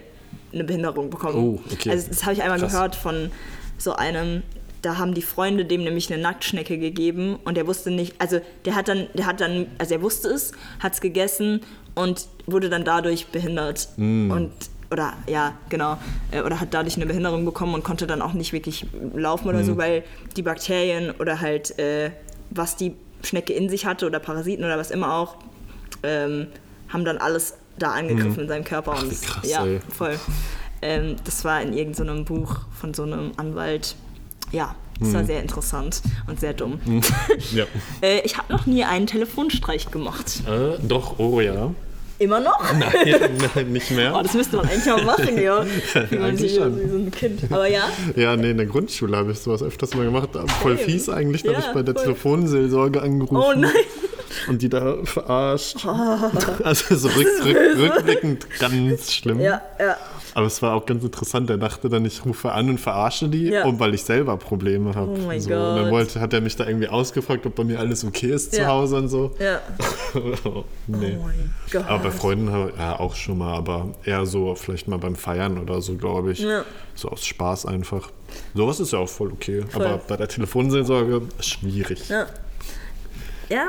Speaker 1: eine Behinderung bekommen.
Speaker 2: Oh, okay.
Speaker 1: Also das habe ich einmal
Speaker 2: Krass.
Speaker 1: gehört von so einem, da haben die Freunde dem nämlich eine Nacktschnecke gegeben und der wusste nicht, also der hat dann, der hat dann, also er wusste es, hat es gegessen und wurde dann dadurch behindert.
Speaker 2: Hm.
Speaker 1: Und oder ja, genau. Äh, Oder hat dadurch eine Behinderung bekommen und konnte dann auch nicht wirklich laufen oder so,
Speaker 2: Hm.
Speaker 1: weil die Bakterien oder halt äh, was die Schnecke in sich hatte oder Parasiten oder was immer auch, ähm, haben dann alles da angegriffen in seinem Körper. Und
Speaker 2: wie
Speaker 1: das-
Speaker 2: krass,
Speaker 1: ja,
Speaker 2: ey.
Speaker 1: voll. Ähm, das war in irgendeinem Buch von so einem Anwalt. Ja, das
Speaker 2: Hm.
Speaker 1: war sehr interessant und sehr dumm. (laughs)
Speaker 2: Ja.
Speaker 1: Äh, ich habe noch nie einen Telefonstreich gemacht.
Speaker 2: Äh, doch, oh ja.
Speaker 1: Immer noch? (laughs)
Speaker 2: Nein, nein, nicht
Speaker 1: Oh,
Speaker 2: mehr.
Speaker 1: das müsste man eigentlich mal machen, ja. (laughs) Wie man
Speaker 2: Eigentlich schon.
Speaker 1: wie so ein Kind. Aber ja,
Speaker 2: Ja, nee, in der Grundschule habe ich sowas öfters mal gemacht. Voll fies eigentlich. Da habe
Speaker 1: Ja,
Speaker 2: ich bei der
Speaker 1: voll.
Speaker 2: Telefonseelsorge angerufen.
Speaker 1: oh nein.
Speaker 2: Und die da verarscht. (laughs) Also so rück, rück, rückblickend ganz schlimm.
Speaker 1: Ja, ja.
Speaker 2: Aber es war auch ganz interessant. Er dachte dann, ich rufe an und verarsche die,
Speaker 1: Ja.
Speaker 2: und weil ich selber Probleme habe.
Speaker 1: Oh mein
Speaker 2: so. Und dann
Speaker 1: Gott.
Speaker 2: wollte, hat er mich da irgendwie ausgefragt, ob bei mir alles okay ist zu
Speaker 1: Ja.
Speaker 2: Hause und so.
Speaker 1: Ja. (laughs)
Speaker 2: nee.
Speaker 1: Oh mein Gott.
Speaker 2: Aber bei Freunden ja auch schon mal, aber eher so vielleicht mal beim Feiern oder so, glaube ich.
Speaker 1: Ja.
Speaker 2: So aus Spaß einfach. Sowas ist ja auch voll okay.
Speaker 1: Voll.
Speaker 2: Aber bei der Telefonseelsorge schwierig.
Speaker 1: Ja. Ja,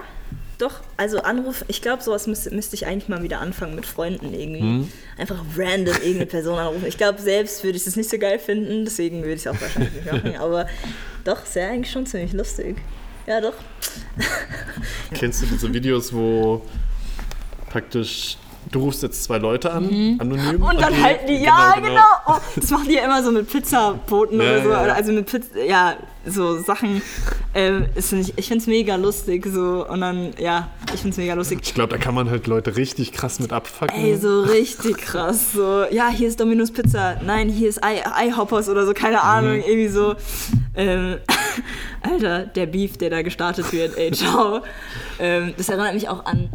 Speaker 1: doch. Also Anruf, ich glaube, sowas müsste, müsste ich eigentlich mal wieder anfangen mit Freunden irgendwie.
Speaker 2: Mhm.
Speaker 1: Einfach random irgendeine Person anrufen. Ich glaube, selbst würde ich es nicht so geil finden, deswegen würde ich es auch wahrscheinlich nicht machen. (laughs) Aber doch, es wäre eigentlich schon ziemlich lustig. Ja, doch.
Speaker 2: Kennst du diese Videos, wo praktisch du rufst jetzt zwei Leute an, anonym?
Speaker 1: Mhm. Und dann halten die, ja, genau. Oh, das machen die ja immer so mit Pizzaboten
Speaker 2: Ja,
Speaker 1: oder so.
Speaker 2: ja, ja.
Speaker 1: Also mit Pizza, ja, so Sachen. Ähm, ist nicht, ich finde es mega lustig. So. Und dann, ja, ich finde es mega lustig.
Speaker 2: Ich glaube, da kann man halt Leute richtig krass mit abfacken.
Speaker 1: Ey, so richtig krass. So, ja, hier ist Domino's Pizza. Nein, hier ist I IHoppers oder so, keine Ahnung. Irgendwie so. Ähm, (laughs) Alter, der Beef, der da gestartet wird, ey, ciao. Ähm, das erinnert mich auch an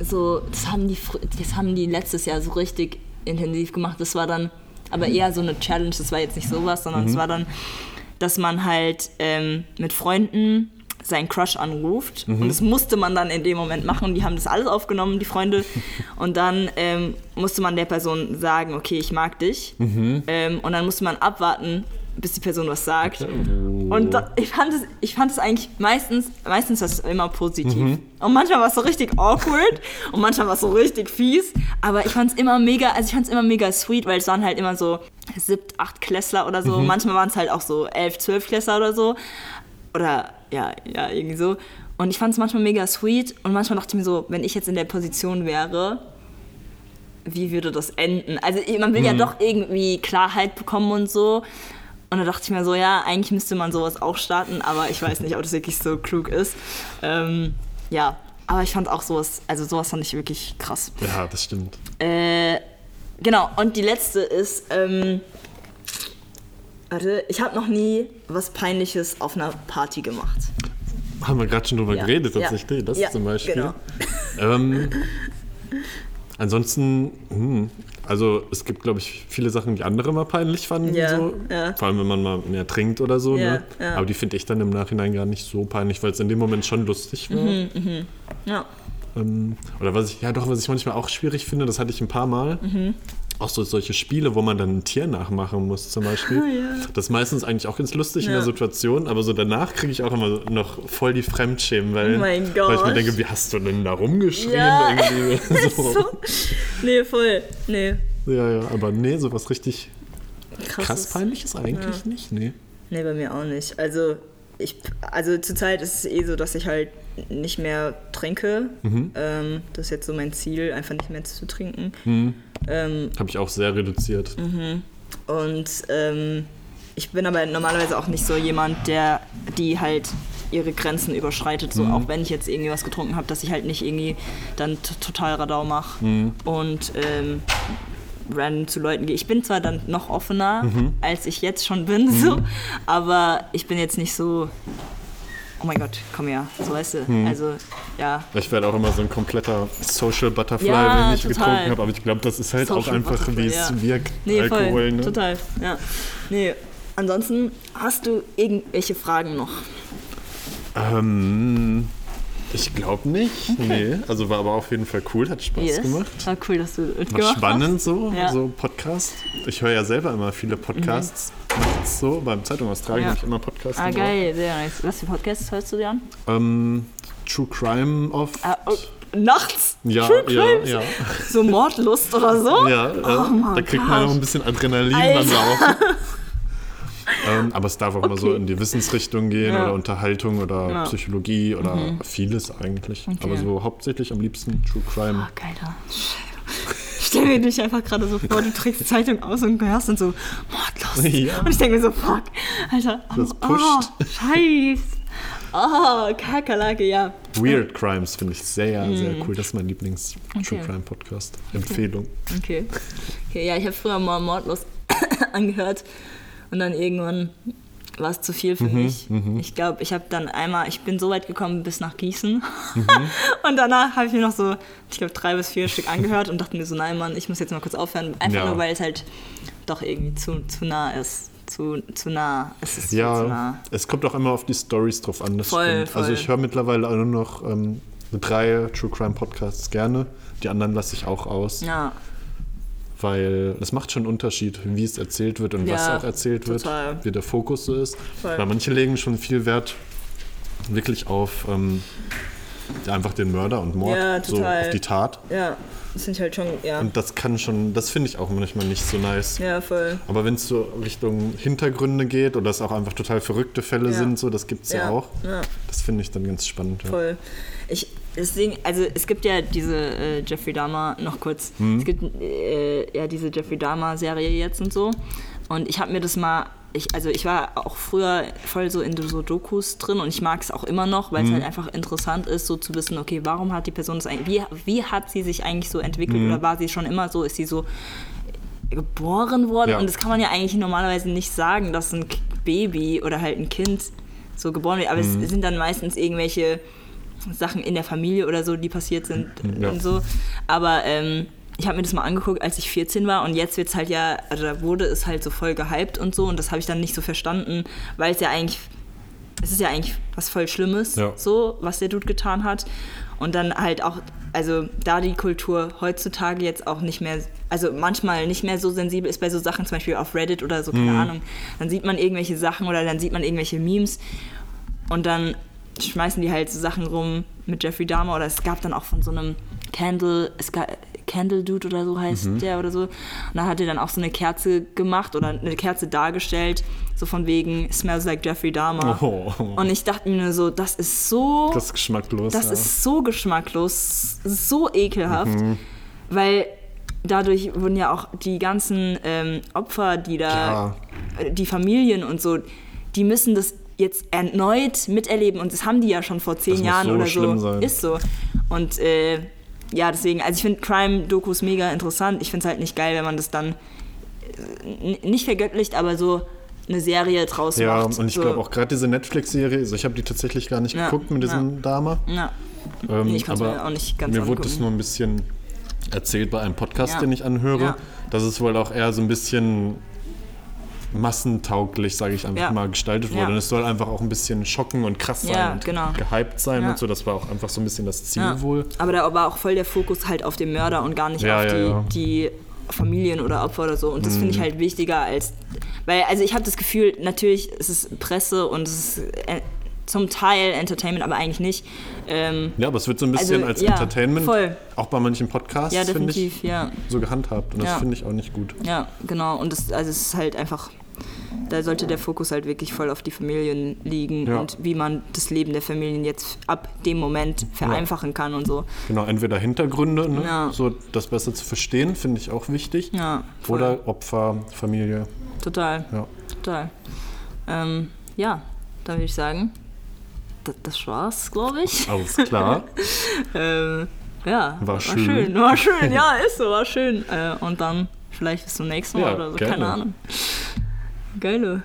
Speaker 1: so, das haben die, das haben die letztes Jahr so richtig intensiv gemacht. Das war dann aber eher so eine Challenge. Das war jetzt nicht sowas, sondern es war dann, dass man halt ähm, mit Freunden seinen Crush anruft. Und das musste man dann in dem Moment machen. Die haben das alles aufgenommen, die Freunde. (laughs) Und dann ähm, musste man der Person sagen, okay, ich mag dich. Ähm, und dann musste man abwarten, bis die Person was sagt. Und da, ich, fand es, ich fand es eigentlich meistens, meistens war es immer positiv. Und manchmal war es so richtig awkward (laughs) und manchmal war es so richtig fies. Aber ich fand es immer mega, also ich fand es immer mega sweet, weil es waren halt immer so siebt, acht Klässler oder so. Manchmal waren es halt auch so elf, zwölf Klässler oder so. Oder ja, ja, irgendwie so. Und ich fand es manchmal mega sweet und manchmal dachte ich mir so, wenn ich jetzt in der Position wäre, wie würde das enden? Also man will ja doch irgendwie Klarheit bekommen und so. Und da dachte ich mir so, ja, eigentlich müsste man sowas auch starten, aber ich weiß nicht, ob das wirklich so klug ist. Ähm, ja, aber ich fand auch sowas, also sowas fand ich wirklich krass.
Speaker 2: Ja, das stimmt.
Speaker 1: Äh, Genau, und die letzte ist, ähm, warte, ich habe noch nie was Peinliches auf einer Party gemacht.
Speaker 2: Haben wir gerade schon drüber
Speaker 1: Ja.
Speaker 2: geredet,
Speaker 1: Ja.
Speaker 2: tatsächlich. Das
Speaker 1: Ja,
Speaker 2: zum Beispiel.
Speaker 1: genau.
Speaker 2: Ähm, (laughs) ansonsten, hm, also es gibt, glaube ich, viele Sachen, die andere mal peinlich fanden.
Speaker 1: Ja,
Speaker 2: so.
Speaker 1: ja.
Speaker 2: Vor allem, wenn man mal mehr trinkt oder so.
Speaker 1: Ja,
Speaker 2: ne?
Speaker 1: ja.
Speaker 2: Aber die finde ich dann im Nachhinein gar nicht so peinlich, weil es in dem Moment schon lustig war.
Speaker 1: Mhm. Ja.
Speaker 2: Ähm, oder was ich, ja doch, was ich manchmal auch schwierig finde, das hatte ich ein paar Mal.
Speaker 1: Mhm.
Speaker 2: Auch so solche Spiele, wo man dann ein Tier nachmachen muss, zum Beispiel. (laughs) Das ist meistens eigentlich auch ganz lustig in
Speaker 1: Ja.
Speaker 2: der Situation, aber so danach kriege ich auch immer noch voll die Fremdschämen, weil,
Speaker 1: Oh
Speaker 2: weil ich mir denke, wie hast du denn da rumgeschrien?
Speaker 1: Ja.
Speaker 2: Irgendwie (laughs) (laughs) so.
Speaker 1: So. Nee, voll. Nee.
Speaker 2: Ja, ja, aber nee, sowas richtig
Speaker 1: Krass.
Speaker 2: krass peinliches eigentlich nicht, nee.
Speaker 1: Nee, bei mir auch nicht. Also, ich, also zurzeit ist es eh so, dass ich halt nicht mehr trinke.
Speaker 2: Mhm.
Speaker 1: Ähm, das ist jetzt so mein Ziel, einfach nicht mehr zu trinken.
Speaker 2: Mhm.
Speaker 1: Ähm,
Speaker 2: Habe ich auch sehr reduziert.
Speaker 1: Mhm. und ähm, ich bin aber normalerweise auch nicht so jemand, der die halt ihre Grenzen überschreitet, so auch wenn ich jetzt irgendwie was getrunken habe, dass ich halt nicht irgendwie dann total Radau mache und ähm, random zu Leuten gehe. Ich bin zwar dann noch offener, als ich jetzt schon bin, (laughs) so, aber ich bin jetzt nicht so, oh mein Gott, komm her, so weißt du. Also, ja.
Speaker 2: Ich werde auch immer so ein kompletter Social Butterfly,
Speaker 1: Ja,
Speaker 2: wenn ich
Speaker 1: total.
Speaker 2: getrunken habe, aber ich glaube, das ist halt auch
Speaker 1: Social
Speaker 2: einfach, wie es
Speaker 1: ja.
Speaker 2: wirkt,
Speaker 1: Nee,
Speaker 2: Alkohol.
Speaker 1: voll,
Speaker 2: Ne?
Speaker 1: total, ja. Nee, ansonsten hast du irgendwelche Fragen noch?
Speaker 2: Ähm, ich glaube nicht. Nee, also war aber auf jeden Fall cool, hat Spaß gemacht.
Speaker 1: War cool, dass du
Speaker 2: War spannend so,
Speaker 1: Ja.
Speaker 2: so Podcast. Ich höre ja selber immer viele Podcasts. nachts So, beim Zeitung austragen
Speaker 1: Ja.
Speaker 2: habe ich immer Podcasts.
Speaker 1: Ah, geil, sehr nice. Was für Podcasts hörst du dir an?
Speaker 2: Ähm, True Crime oft.
Speaker 1: Ah, oh, nachts?
Speaker 2: ja,
Speaker 1: True
Speaker 2: ja,
Speaker 1: Crime?
Speaker 2: ja,
Speaker 1: So Mordlust oder so?
Speaker 2: ja.
Speaker 1: Oh mein
Speaker 2: da kriegt man noch ein bisschen Adrenalin
Speaker 1: Alter.
Speaker 2: beim Laufen. (laughs) ähm, aber es darf auch mal so
Speaker 1: Okay.
Speaker 2: in die Wissensrichtung gehen
Speaker 1: Ja.
Speaker 2: oder Unterhaltung oder
Speaker 1: Ja. Mhm.
Speaker 2: Psychologie oder vieles eigentlich.
Speaker 1: Okay.
Speaker 2: Aber so hauptsächlich am liebsten True Crime.
Speaker 1: Oh, geiler. Stell mir dich einfach gerade so vor, du trägst die Zeitung aus und hörst dann so Mordlust. (laughs)
Speaker 2: Ja.
Speaker 1: Und ich denke mir so, fuck, Alter,
Speaker 2: Das
Speaker 1: oh,
Speaker 2: pusht.
Speaker 1: scheiß. Oh, Kakerlake, ja.
Speaker 2: Weird Crimes finde ich sehr, sehr cool. Das ist mein Lieblings-True.
Speaker 1: Okay.
Speaker 2: Crime Podcast. Empfehlung.
Speaker 1: Okay. okay. Ja, ich habe früher mal Mordlust (coughs) angehört und dann irgendwann war es zu viel für mich. Ich glaube, ich habe dann einmal, ich bin so weit gekommen bis nach Gießen (laughs) und danach habe ich mir noch so, ich glaube, drei bis vier Stück angehört und dachte mir so, nein, Mann, ich muss jetzt mal kurz aufhören. Einfach
Speaker 2: Ja.
Speaker 1: nur, weil es halt doch irgendwie zu, zu nah ist. Zu, zu nah. Es ist viel zu
Speaker 2: Ja,
Speaker 1: nah.
Speaker 2: es kommt auch immer auf die Stories drauf an.
Speaker 1: Voll.
Speaker 2: Also
Speaker 1: voll.
Speaker 2: ich höre mittlerweile nur noch ähm, drei True Crime Podcasts gerne. Die anderen lasse ich auch aus,
Speaker 1: Ja,
Speaker 2: weil es macht schon einen Unterschied, wie es erzählt wird und was
Speaker 1: Ja,
Speaker 2: auch erzählt
Speaker 1: total.
Speaker 2: wird, wie der Fokus so ist.
Speaker 1: Voll.
Speaker 2: Weil manche legen schon viel Wert wirklich auf ähm, einfach den Mörder und Mord,
Speaker 1: Ja,
Speaker 2: so auf die Tat.
Speaker 1: ja. Das sind halt schon, ja.
Speaker 2: Und das kann schon, das finde ich auch manchmal nicht so nice.
Speaker 1: Ja, voll.
Speaker 2: Aber wenn es so Richtung Hintergründe geht oder es auch einfach total verrückte Fälle
Speaker 1: Ja.
Speaker 2: sind, so das gibt es ja.
Speaker 1: Ja,
Speaker 2: auch. Das finde ich dann ganz spannend.
Speaker 1: Voll. Ich, deswegen, also es gibt ja diese äh, Jeffrey Dahmer, noch kurz, es gibt äh, ja diese Jeffrey Dahmer-Serie jetzt und so. Und ich habe mir das mal, ich, also ich war auch früher voll so in so Dokus drin und ich mag es auch immer noch, weil es halt einfach interessant ist, so zu wissen, okay, warum hat die Person das eigentlich, wie, wie hat sie sich eigentlich so entwickelt oder war sie schon immer so, ist sie so geboren worden
Speaker 2: Ja.
Speaker 1: und das kann man ja eigentlich normalerweise nicht sagen, dass ein Baby oder halt ein Kind so geboren wird, aber
Speaker 2: Mhm.
Speaker 1: es sind dann meistens irgendwelche Sachen in der Familie oder so, die passiert sind
Speaker 2: Ja.
Speaker 1: und so. Aber ähm, ich habe mir das mal angeguckt, als ich 14 war und jetzt wird es halt ja, also da wurde es halt so voll gehypt und so und das habe ich dann nicht so verstanden, weil es ja eigentlich, es ist ja eigentlich was voll Schlimmes,
Speaker 2: Ja.
Speaker 1: so, was der Dude getan hat. Und dann halt auch, also da die Kultur heutzutage jetzt auch nicht mehr, also manchmal nicht mehr so sensibel ist bei so Sachen, zum Beispiel auf Reddit oder so, keine Ahnung, dann sieht man irgendwelche Sachen oder dann sieht man irgendwelche Memes und dann schmeißen die halt so Sachen rum mit Jeffrey Dahmer oder es gab dann auch von so einem Candle, es gab Candle Dude oder so heißt der oder so. Und da hat er dann auch so eine Kerze gemacht oder eine Kerze dargestellt, so von wegen Smells like Jeffrey Dahmer.
Speaker 2: Oh.
Speaker 1: Und ich dachte mir nur so, das ist so
Speaker 2: Das ist geschmacklos.
Speaker 1: das
Speaker 2: ja.
Speaker 1: ist so geschmacklos, so ekelhaft, weil dadurch wurden ja auch die ganzen ähm, Opfer, die da, äh, die Familien und so, die müssen das jetzt erneut miterleben und das haben die ja schon vor zehn
Speaker 2: Das
Speaker 1: Jahren
Speaker 2: so
Speaker 1: oder so.
Speaker 2: sein.
Speaker 1: Ist so. Und äh, ja, deswegen, also ich finde Crime-Dokus mega interessant. Ich finde es halt nicht geil, wenn man das dann äh, nicht vergöttlicht, aber so eine Serie draus
Speaker 2: Ja,
Speaker 1: macht.
Speaker 2: und ich
Speaker 1: so.
Speaker 2: glaube auch gerade diese Netflix-Serie, also ich habe die tatsächlich gar nicht
Speaker 1: Ja,
Speaker 2: geguckt mit diesem Dame.
Speaker 1: Ja,
Speaker 2: Ähm,
Speaker 1: Nee, ich
Speaker 2: aber
Speaker 1: mir auch nicht ganz
Speaker 2: mir wurde das nur ein bisschen erzählt bei einem Podcast,
Speaker 1: Ja.
Speaker 2: den ich anhöre,
Speaker 1: Ja.
Speaker 2: dass es wohl auch eher so ein bisschen massentauglich, sage ich einfach
Speaker 1: Ja.
Speaker 2: mal, gestaltet wurde.
Speaker 1: Ja.
Speaker 2: Und es soll einfach auch ein bisschen schocken und krass sein
Speaker 1: Ja,
Speaker 2: und
Speaker 1: genau.
Speaker 2: gehypt sein und so. Das war auch einfach so ein bisschen das Ziel wohl.
Speaker 1: Aber da war auch voll der Fokus halt auf den Mörder und gar nicht auf die, die Familien oder Opfer oder so. Und das
Speaker 2: Mhm.
Speaker 1: finde ich halt wichtiger als. Weil, also ich habe das Gefühl, natürlich ist es Presse und es ist äh, zum Teil Entertainment, aber eigentlich nicht. Ähm,
Speaker 2: Ja, aber es wird so ein bisschen
Speaker 1: Also,
Speaker 2: als
Speaker 1: ja,
Speaker 2: Entertainment
Speaker 1: voll.
Speaker 2: auch bei manchen Podcasts,
Speaker 1: ja,
Speaker 2: finde ich,
Speaker 1: definitiv, ja.
Speaker 2: so gehandhabt. Und das
Speaker 1: Ja.
Speaker 2: finde ich auch nicht gut.
Speaker 1: Ja, genau. Und das, also es ist halt einfach, da sollte der Fokus halt wirklich voll auf die Familien liegen
Speaker 2: Ja.
Speaker 1: und wie man das Leben der Familien jetzt ab dem Moment vereinfachen kann und so.
Speaker 2: Genau, entweder Hintergründe, ne?
Speaker 1: Ja.
Speaker 2: so das besser zu verstehen, finde ich auch wichtig.
Speaker 1: Ja.
Speaker 2: Oder Opfer, Familie.
Speaker 1: Total,
Speaker 2: Ja.
Speaker 1: total. Ähm, ja, dann würde ich sagen, das, das war's, glaube ich.
Speaker 2: Alles klar. (laughs)
Speaker 1: ähm, ja,
Speaker 2: War schön.
Speaker 1: schön. War schön, (laughs) ja, ist so, war schön. Äh, und dann vielleicht bis zum nächsten Mal
Speaker 2: Ja,
Speaker 1: oder so,
Speaker 2: gerne.
Speaker 1: keine Ahnung. 该了